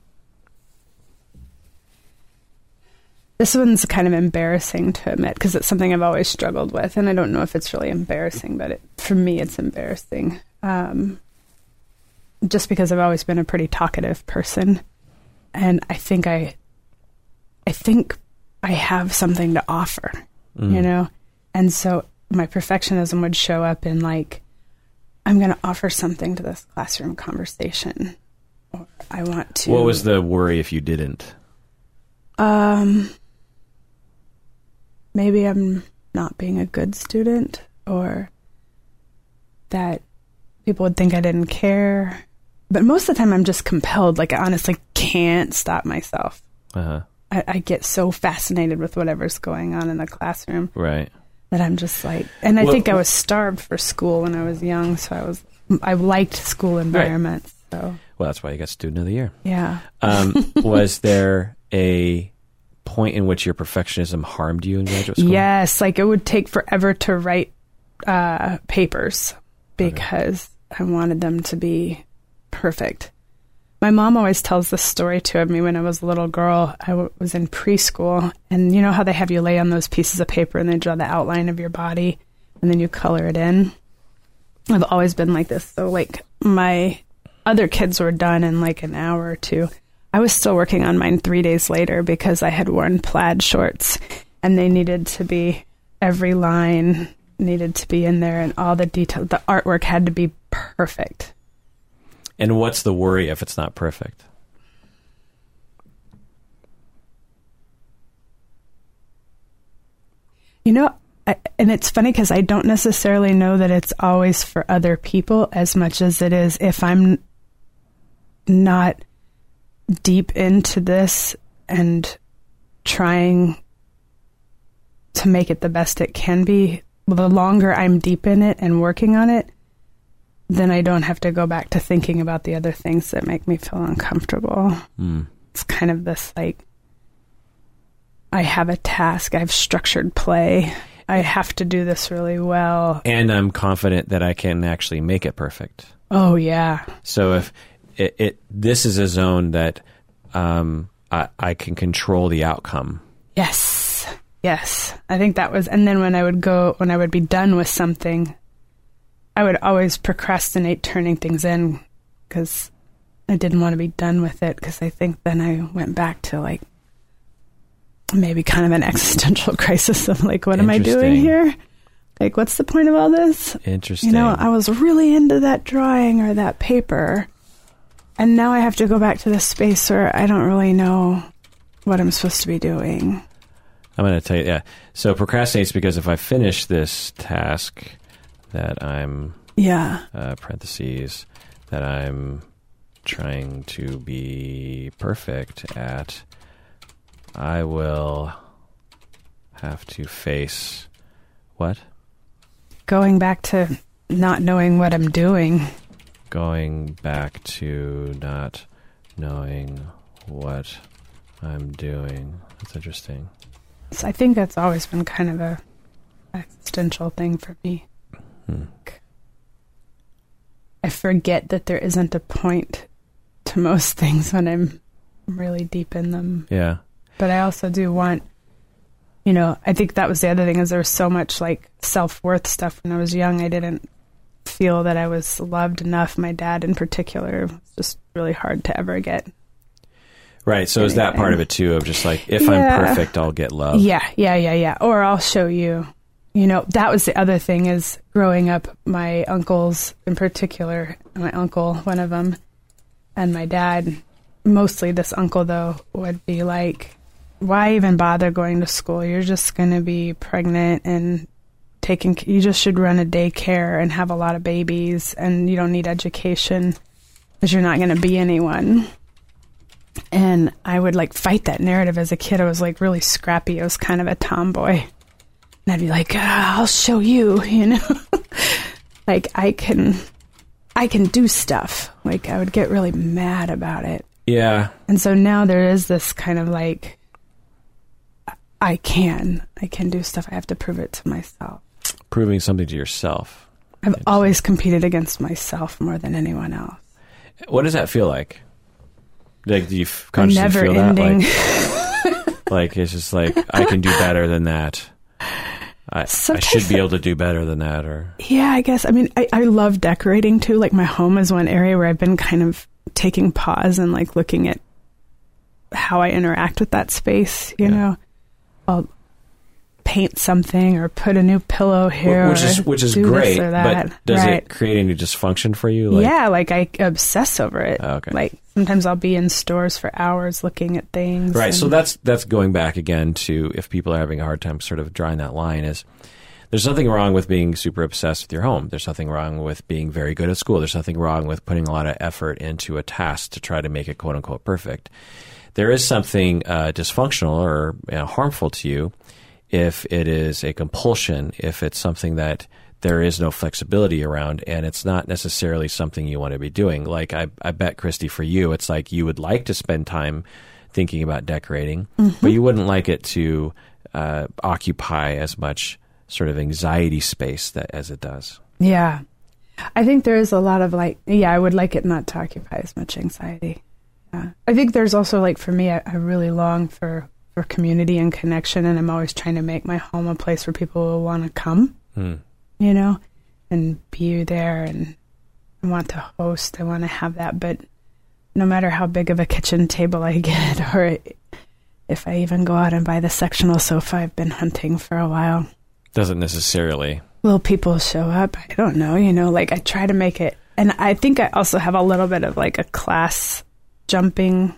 This one's kind of embarrassing to admit because it's something I've always struggled with, and I don't know if it's really embarrassing, but it, for me, it's embarrassing. Um, just because I've always been a pretty talkative person, and I think I, I think I have something to offer, you know, and so my perfectionism would show up in like, I'm going to offer something to this classroom conversation, or I want to. What was the worry if you didn't? Um, maybe I'm not being a good student, or that people would think I didn't care. But most of the time, I'm just compelled. Like, I honestly can't stop myself. Uh-huh. I, I get so fascinated with whatever's going on in the classroom Right. That I'm just like, and I Well- think I was starved for school when I was young, so I was, I liked school environments. So Well, that's why you got Student of the Year. yeah, Um, was there a point in which your perfectionism harmed you in graduate school? Yes, like it would take forever to write uh, papers because I wanted them to be perfect. My mom always tells this story to me when I was a little girl. I w- was in preschool, and you know how they have you lay on those pieces of paper and they draw the outline of your body, and then you color it in. I've always been like this. So, like, my other kids were done in like an hour or two. I was still working on mine three days later because I had worn plaid shorts and they needed to be, every line needed to be in there and all the detail. The artwork had to be perfect. And what's the worry if it's not perfect? You know, I, and it's funny because I don't necessarily know that it's always for other people as much as it is if I'm not deep into this and trying to make it the best it can be. The longer I'm deep in it and working on it, then I don't have to go back to thinking about the other things that make me feel uncomfortable Mm. it's kind of this like I have a task, I have structured play. I have to do this really well. And I'm confident that I can actually make it perfect. Oh yeah. So if it, it this is a zone that um, I, I can control the outcome. Yes. Yes. I think that was and then when I would go when I would be done with something, I would always procrastinate turning things in cuz I didn't want to be done with it cuz I think then I went back to like maybe kind of an existential crisis of like what am I doing here? Like what's the point of all this? Interesting. You know, I was really into that drawing or that paper. And now I have to go back to this space where I don't really know what I'm supposed to be doing. I'm going to tell you, yeah. So procrastinates because if I finish this task that I'm Yeah. uh, parentheses that I'm trying to be perfect at, I will have to face what? Going back to not knowing what I'm doing. Going back to not knowing what I'm doing. That's interesting. So I think that's always been kind of a existential thing for me. Hmm. I forget that there isn't a point to most things when I'm really deep in them. Yeah. but I also do want, you know, I think that was the other thing is there was so much like self worth stuff when I was young. I didn't feel that I was loved enough. My dad, in particular, was just really hard to ever get. Right. So is that part of it too? Of just like if I'm perfect, I'll get love. Yeah, yeah, yeah, yeah. Or I'll show you. You know, that was the other thing is growing up, my uncles in particular, my uncle, one of them, and my dad, mostly this uncle though, would be like, why even bother going to school? You're just going to be pregnant and taking, you just should run a daycare and have a lot of babies and you don't need education because you're not going to be anyone and I would like fight that narrative as a kid. I was like really scrappy. I was kind of a tomboy. And I'd be like, ah, I'll show you, you know? like I can I can do stuff. Like I would get really mad about it. Yeah. And so now there is this kind of like I can. I can do stuff. I have to prove it to myself. Proving something to yourself. I've always competed against myself more than anyone else. What does that feel like? Like, do you consciously Never feel ending. that? Like, like it's just like I can do better than that. I, I should be able to do better than that, or Yeah, I guess. I mean, I, I love decorating too. Like my home is one area where I've been kind of taking pause and like looking at how I interact with that space. You Yeah. know, I'll paint something or put a new pillow here, which is which is great. But does right. it create any dysfunction for you? Like, yeah, like I obsess over it. Oh, okay. Like sometimes I'll be in stores for hours looking at things. Right. So that's that's going back again to if people are having a hard time sort of drawing that line is there's nothing wrong with being super obsessed with your home. There's nothing wrong with being very good at school. There's nothing wrong with putting a lot of effort into a task to try to make it quote unquote perfect. There is something uh, dysfunctional or you know, harmful to you if it is a compulsion, if it's something that there is no flexibility around and it's not necessarily something you want to be doing. Like I, I bet Christy for you, it's like you would like to spend time thinking about decorating, but you wouldn't like it to uh, occupy as much sort of anxiety space that as it does. Yeah. I think there is a lot of like, yeah, I would like it not to occupy as much anxiety. Yeah. I think there's also like, for me, I, I really long for, for community and connection, and I'm always trying to make my home a place where people will want to come, Hmm. You know, and be there and I want to host. I want to have that. But no matter how big of a kitchen table I get, or if I even go out and buy the sectional sofa, I've been hunting for a while Doesn't necessarily. will people show up? I don't know. You know, like I try to make it, and I think I also have a little bit of like a class jumping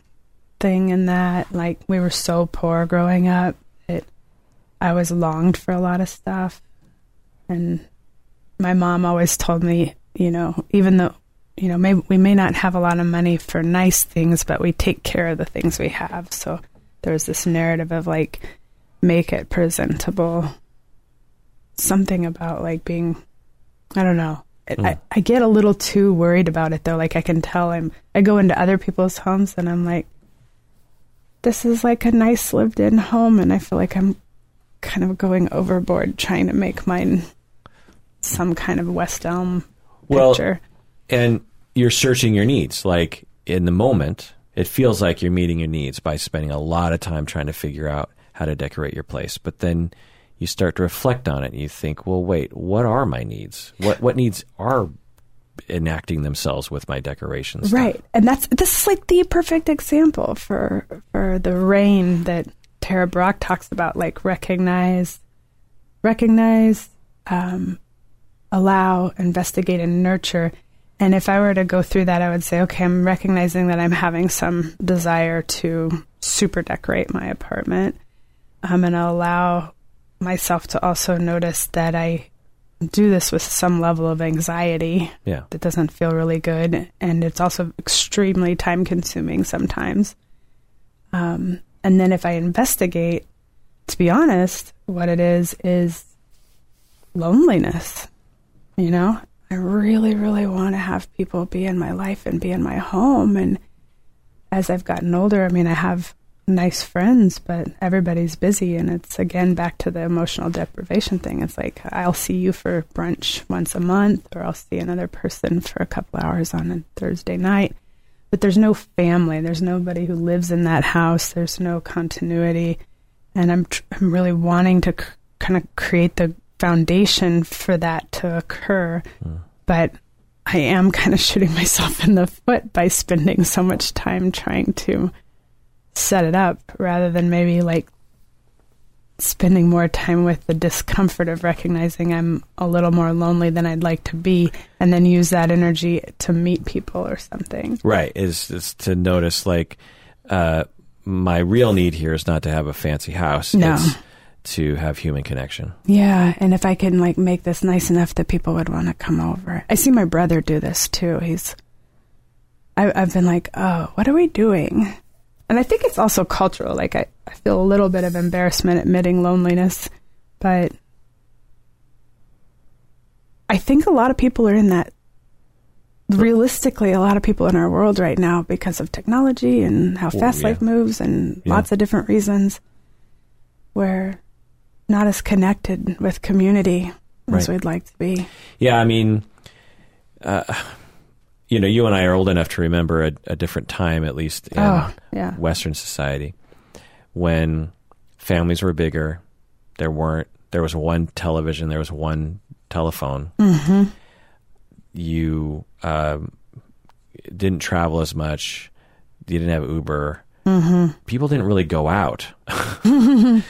thing in that. Like we were so poor growing up that I always longed for a lot of stuff, and my mom always told me, you know, even though you know, maybe we may not have a lot of money for nice things, but we take care of the things we have. So there's this narrative of like make it presentable. Something about like being i don't know. It I, hmm. I get a little too worried about it though. Like i can tell i'm i go into other people's homes and i'm like this is like a nice lived in home and i feel like i'm kind of going overboard trying to make mine some kind of west elm Well, picture and you're searching your needs. Like in the moment, it feels like you're meeting your needs by spending a lot of time trying to figure out how to decorate your place. But then you start to reflect on it and you think, well, wait, what are my needs? What what needs are enacting themselves with my decorations? Right. And that's this is like the perfect example for for the rain that Tara Brach talks about, like recognize recognize, um, allow, investigate and nurture. And if I were to go through that I would say, okay, I'm recognizing that I'm having some desire to super decorate my apartment. I'm gonna allow myself to also notice that I do this with some level of anxiety Yeah. that doesn't feel really good and it's also extremely time consuming sometimes um, and then if i investigate to be honest what it is is loneliness you know? I really really want to have people be in my life and be in my home. And as i've gotten older i mean i have nice friends but everybody's busy. And it's again back to the emotional deprivation thing. It's like i'll see you for brunch once a month or i'll see another person for a couple hours on a thursday night. But there's no family. There's nobody who lives in that house. There's no continuity. And i'm tr- i'm really wanting to kind of create the foundation for that to occur but I am kind of shooting myself in the foot by spending so much time trying to set it up rather than maybe like spending more time with the discomfort of recognizing I'm a little more lonely than I'd like to be and then use that energy to meet people or something. Right. Is is to notice like uh, my real need here is not to have a fancy house. No. It's to have human connection. Yeah, and if I can like make this nice enough that people would want to come over. I see my brother do this too. He's I I've been like, "Oh, what are we doing?" And I think it's also cultural. Like I, I feel a little bit of embarrassment admitting loneliness, but I think a lot of people are in that realistically a lot of people in our world right now because of technology and how fast yeah. life moves and Yeah. lots of different reasons we're not as connected with community as we'd like to be. Yeah, I mean, uh, you know, you and I are old enough to remember a, a different time, at least in Oh, yeah. Western society, when families were bigger. There weren't. There was one television. There was one telephone. Mm-hmm. You um, didn't travel as much. You didn't have Uber. Mm-hmm. People didn't really go out. you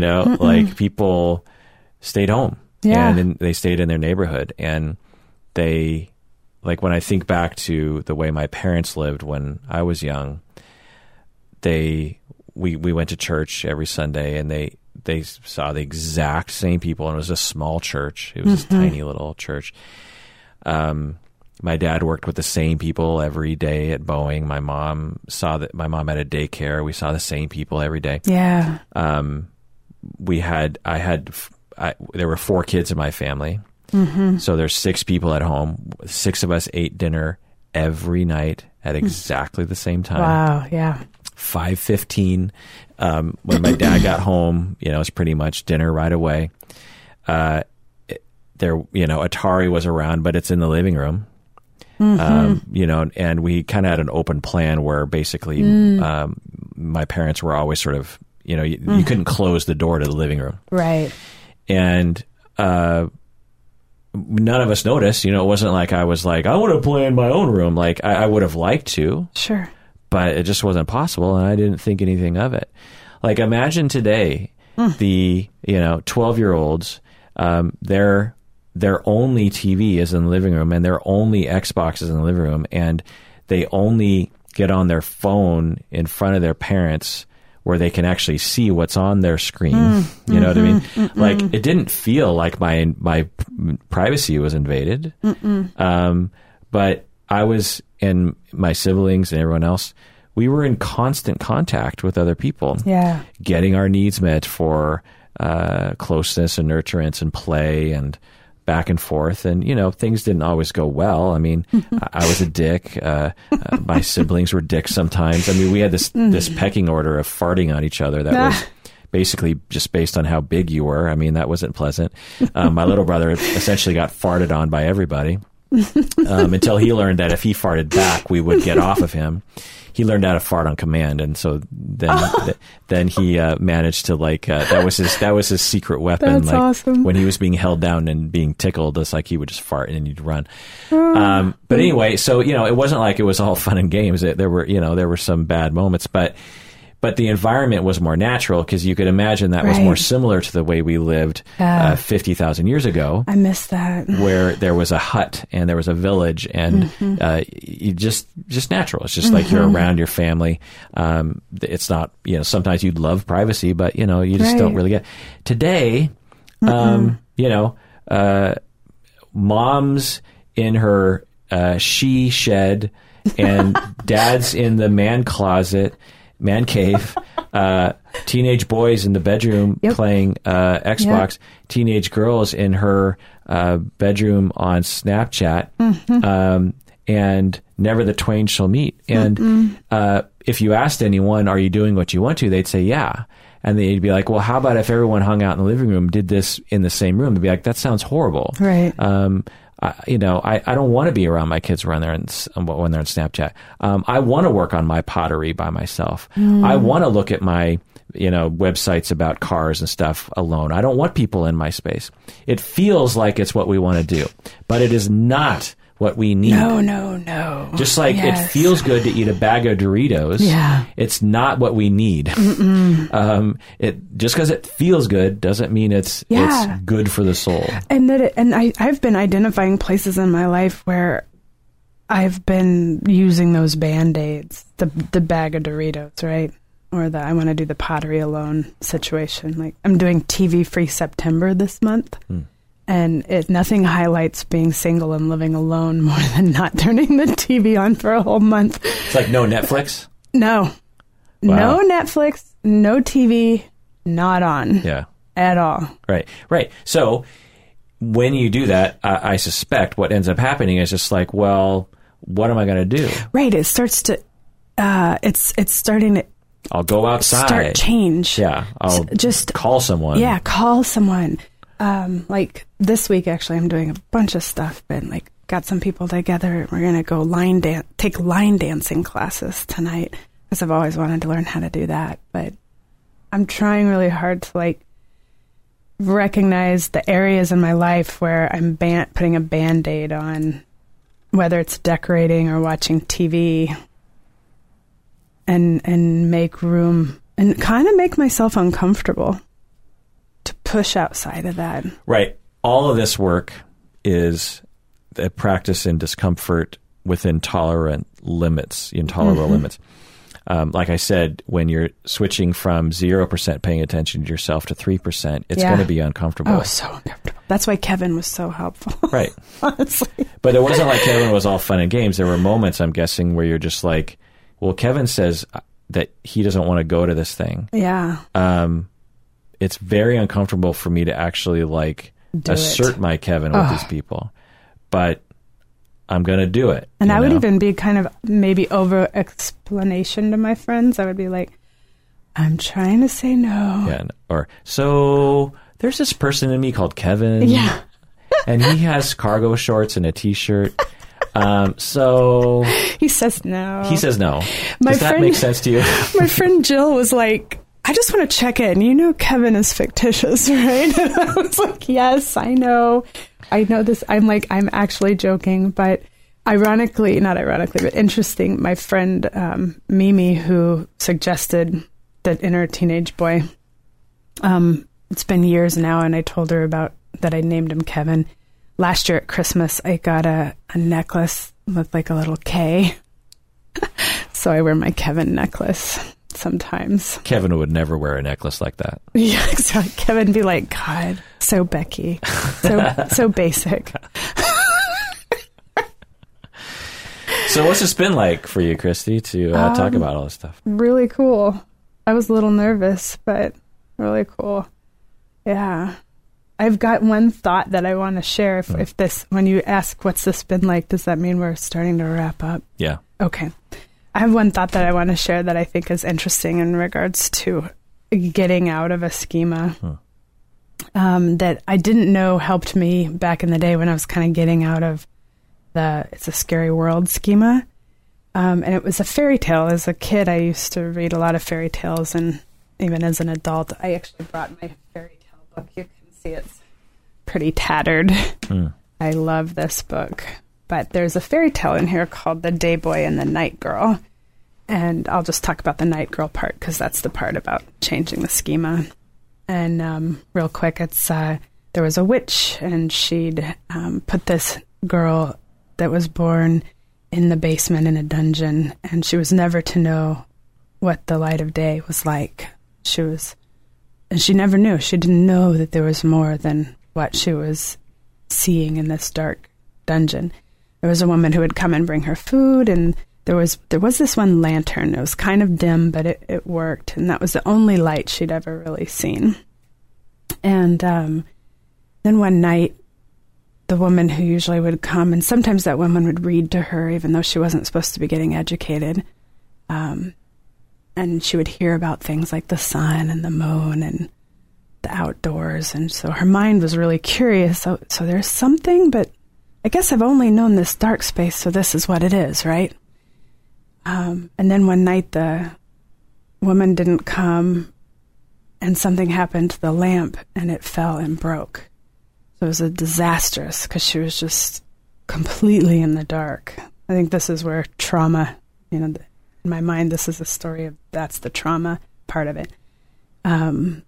know, like people stayed home Yeah. and in, they stayed in their neighborhood and they like when I think back to the way my parents lived when I was young, they we we went to church every Sunday and they they saw the exact same people and it was a small church. It was this tiny little church. Um my dad worked with the same people every day at Boeing. My mom saw that my mom had a daycare. We saw the same people every day Yeah. um, we had I had I, there were four kids in my family, Mm-hmm. so there's six people at home. Six of us ate dinner every night at exactly the same time. Wow. Yeah. Five fifteen. Um, when my dad got home, you know, it was pretty much dinner right away. Uh, there, you know, Atari was around, but it's in the living room. Um, you know, and we kind of had an open plan where basically um, my parents were always sort of, you know, you, you couldn't close the door to the living room Right. and uh, none of us noticed. You know, it wasn't like I was like, I want to play in my own room. Like I, I would have liked to, Sure. but it just wasn't possible, and I didn't think anything of it. Like imagine today, the you know twelve year olds, um, their their only TV is in the living room, and their only Xbox is in the living room, and they only get on their phone in front of their parents where they can actually see what's on their screen. You know what I mean? Like it didn't feel like my my privacy was invaded. Um, but I was and my siblings and everyone else, we were in constant contact with other people, Yeah. getting our needs met for uh, closeness and nurturance and play and back and forth. And you know, things didn't always go well. I mean, I, I was a dick. Uh, uh, my siblings were dicks sometimes. I mean, we had this this pecking order of farting on each other that was basically just based on how big you were. I mean, that wasn't pleasant. Um, my little brother essentially got farted on by everybody um, until he learned that if he farted back, we would get off of him. He learned how to fart on command, and so then th- then he uh, managed to like uh, that was his that was his secret weapon. That's like awesome. when he was being held down and being tickled, it's like he would just fart and he'd run. Um, but anyway, so you know, it wasn't like it was all fun and games. It, there were you know there were some bad moments, but but the environment was more natural because you could imagine that was more similar to the way we lived Yeah. uh, fifty thousand years ago I miss that. where there was a hut and there was a village and uh, you just just natural. It's just like you're around your family. Um, it's not you know sometimes you'd love privacy, but you know you just don't really get today. Um, you know, uh, mom's in her uh, she shed and dad's in the man closet, man cave. Uh, teenage boys in the bedroom Yep. playing uh, Xbox. Teenage girls in her uh, bedroom on Snapchat. Um, and never the twain shall meet. And uh, if you asked anyone, "Are you doing what you want to?" they'd say, "Yeah." And they'd be like, "Well, how about if everyone hung out in the living room, did this in the same room?" They'd be like, "That sounds horrible." Right. Um, I, you know, I, I don't want to be around my kids when they're in, when they're in Snapchat. Um, I want to work on my pottery by myself. I want to look at my, you know, websites about cars and stuff alone. I don't want people in my space. It feels like it's what we want to do, but it is not what we need. No, no, no. Just like it feels good to eat a bag of Doritos, Yeah. it's not what we need. um, it just because it feels good doesn't mean it's Yeah. it's good for the soul. and that it, and I I've been identifying places in my life where I've been using those band-aids, the the bag of Doritos, right? Or the I want to do the pottery alone situation. Like I'm doing TV free September this month. And it nothing highlights being single and living alone more than not turning the TV on for a whole month. It's like no Netflix. No. Wow. No Netflix, no TV, not on Yeah, at all. right, right. So when you do that, I, I suspect what ends up happening is just like, well, what am I going to do? Right. It starts to uh it's it's starting to I'll go outside. start change. Yeah, I'll just call someone. yeah, call someone. Um, like this week, actually, I'm doing a bunch of stuff, but like got some people together. and We're gonna go line dance, take line dancing classes tonight because I've always wanted to learn how to do that. But I'm trying really hard to like recognize the areas in my life where I'm ban- putting a band aid on, whether it's decorating or watching TV, and and make room and kind of make myself uncomfortable to push outside of that. Right. All of this work is a practice in discomfort within tolerant limits, intolerable Mm-hmm. limits. Um, like I said, when you're switching from 0% paying attention to yourself to 3%, it's Yeah. going to be uncomfortable. Oh, so uncomfortable. That's why Kevin was so helpful. Right. Honestly. But it wasn't like Kevin was all fun and games. There were moments, I'm guessing, where you're just like, well, Kevin says uh, that he doesn't want to go to this thing. Yeah. Um, it's very uncomfortable for me to actually like Do it. assert my Kevin with Ugh. these people, but I'm going to do it. And I would know? even be kind of maybe over explanation to my friends. I would be like, I'm trying to say no. Yeah, or so there's this person in me called Kevin. Yeah. and he has cargo shorts and a t-shirt. Um, so He says no. he says no. My Does that friend- make sense to you? my friend Jill was like, I just want to check in. You know, Kevin is fictitious, right? I was like, yes, I know. I know this. I'm like, I'm actually joking, but ironically, not ironically, but interesting, my friend um, Mimi, who suggested that inner teenage boy, um, it's been years now, and I told her about that I named him Kevin. Last year at Christmas, I got a, a necklace with like a little K. so I wear my Kevin necklace sometimes. Kevin would never wear a necklace like that. Yeah, exactly. Kevin be like, God, so Becky, so so basic. So what's it been like for you, Christy, to uh, Um, talk about all this stuff? Really cool. I was a little nervous, but really cool. Yeah. I've got one thought that I want to share. If, if this, when you ask what's this been like, does that mean we're starting to wrap up? Yeah. Okay. I have one thought that I want to share that I think is interesting in regards to getting out of a schema um, that I didn't know helped me back in the day when I was kind of getting out of the It's a Scary World schema. Um, and it was a fairy tale. As a kid, I used to read a lot of fairy tales, and even as an adult, I actually brought my fairy tale book. You can see it's pretty tattered. I love this book. But there's a fairy tale in here called The Day Boy and the Night Girl. And I'll just talk about the night girl part because that's the part about changing the schema. And um, real quick, it's uh, there was a witch, and she'd um, put this girl that was born in the basement in a dungeon, and she was never to know what the light of day was like. She was, and she never knew. She didn't know that there was more than what she was seeing in this dark dungeon. There was a woman who would come and bring her food, and there was there was this one lantern. It was kind of dim, but it, it worked, and that was the only light she'd ever really seen. And um, then one night, the woman who usually would come, and sometimes that woman would read to her, even though she wasn't supposed to be getting educated. Um, and she would hear about things like the sun and the moon and the outdoors, and so her mind was really curious. So, so there's something, but I guess I've only known this dark space, so this is what it is, right? Um, and then one night the woman didn't come, and something happened to the lamp, and it fell and broke. So it was a disastrous because she was just completely in the dark. I think this is where trauma, you know, in my mind, this is a story of that's the trauma part of it. Um,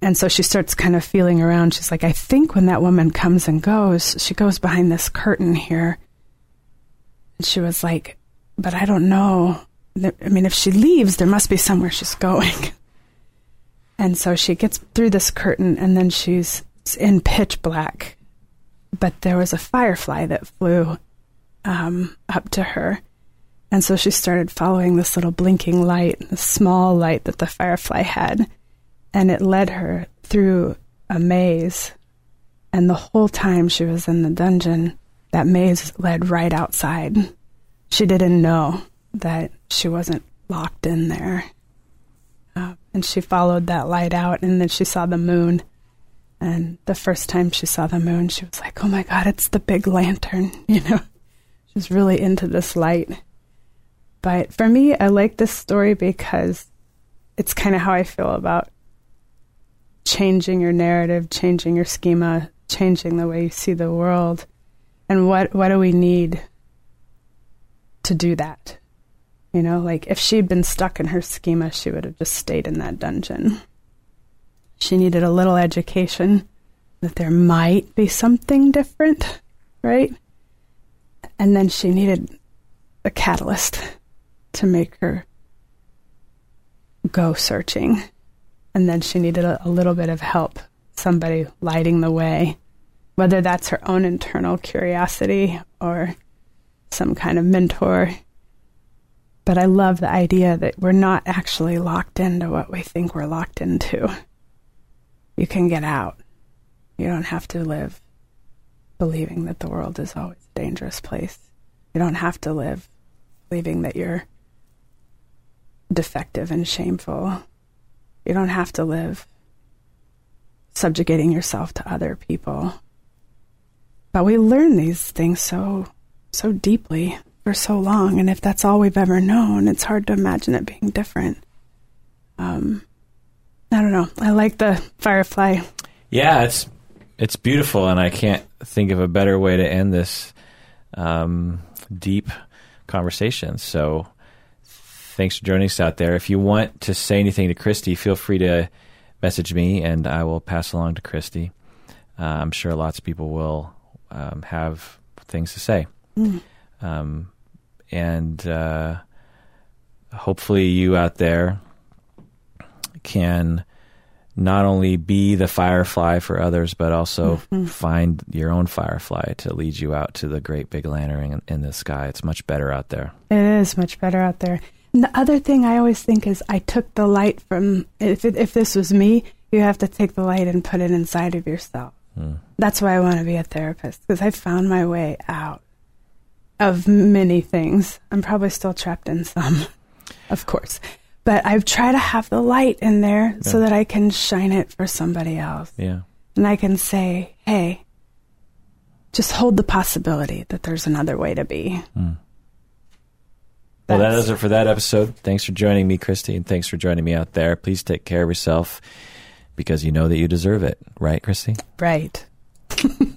and so she starts kind of feeling around. She's like, I think when that woman comes and goes, she goes behind this curtain here. And she was like, but I don't know. I mean, if she leaves, there must be somewhere she's going. And so she gets through this curtain and then she's in pitch black. But there was a firefly that flew um, up to her. And so she started following this little blinking light, the small light that the firefly had and it led her through a maze. And the whole time she was in the dungeon, that maze led right outside. She didn't know that she wasn't locked in there. Uh, and she followed that light out, and then she saw the moon. And the first time she saw the moon, she was like, oh my God, it's the big lantern. You know, she was really into this light. But for me, I like this story because it's kind of how I feel about changing your narrative, changing your schema, changing the way you see the world. And what what do we need to do that? You know, like if she'd been stuck in her schema, she would have just stayed in that dungeon. She needed a little education that there might be something different, right? And then she needed a catalyst to make her go searching and then she needed a, a little bit of help, somebody lighting the way, whether that's her own internal curiosity or some kind of mentor. But I love the idea that we're not actually locked into what we think we're locked into. You can get out. You don't have to live believing that the world is always a dangerous place. You don't have to live believing that you're defective and shameful. You don't have to live subjugating yourself to other people. But we learn these things so so deeply for so long, and if that's all we've ever known, it's hard to imagine it being different. Um, I don't know. I like the firefly. Yeah, it's it's beautiful, and I can't think of a better way to end this um, deep conversation. So thanks for joining us out there. If you want to say anything to Christy, feel free to message me, and I will pass along to Christy. Uh, I'm sure lots of people will um, have things to say. Mm. Um, and uh, hopefully, you out there can not only be the firefly for others, but also mm-hmm. find your own firefly to lead you out to the great big lantern in, in the sky. It's much better out there. It is much better out there. And the other thing I always think is I took the light from if it, if this was me, you have to take the light and put it inside of yourself. Mm. That's why I want to be a therapist because I found my way out of many things. I'm probably still trapped in some, of course. But I've tried to have the light in there yeah. so that I can shine it for somebody else. Yeah. And I can say, hey, just hold the possibility that there's another way to be. Mm. Well, that does it for that episode. Thanks for joining me, Christy, and thanks for joining me out there. Please take care of yourself because you know that you deserve it, right, Christy? Right.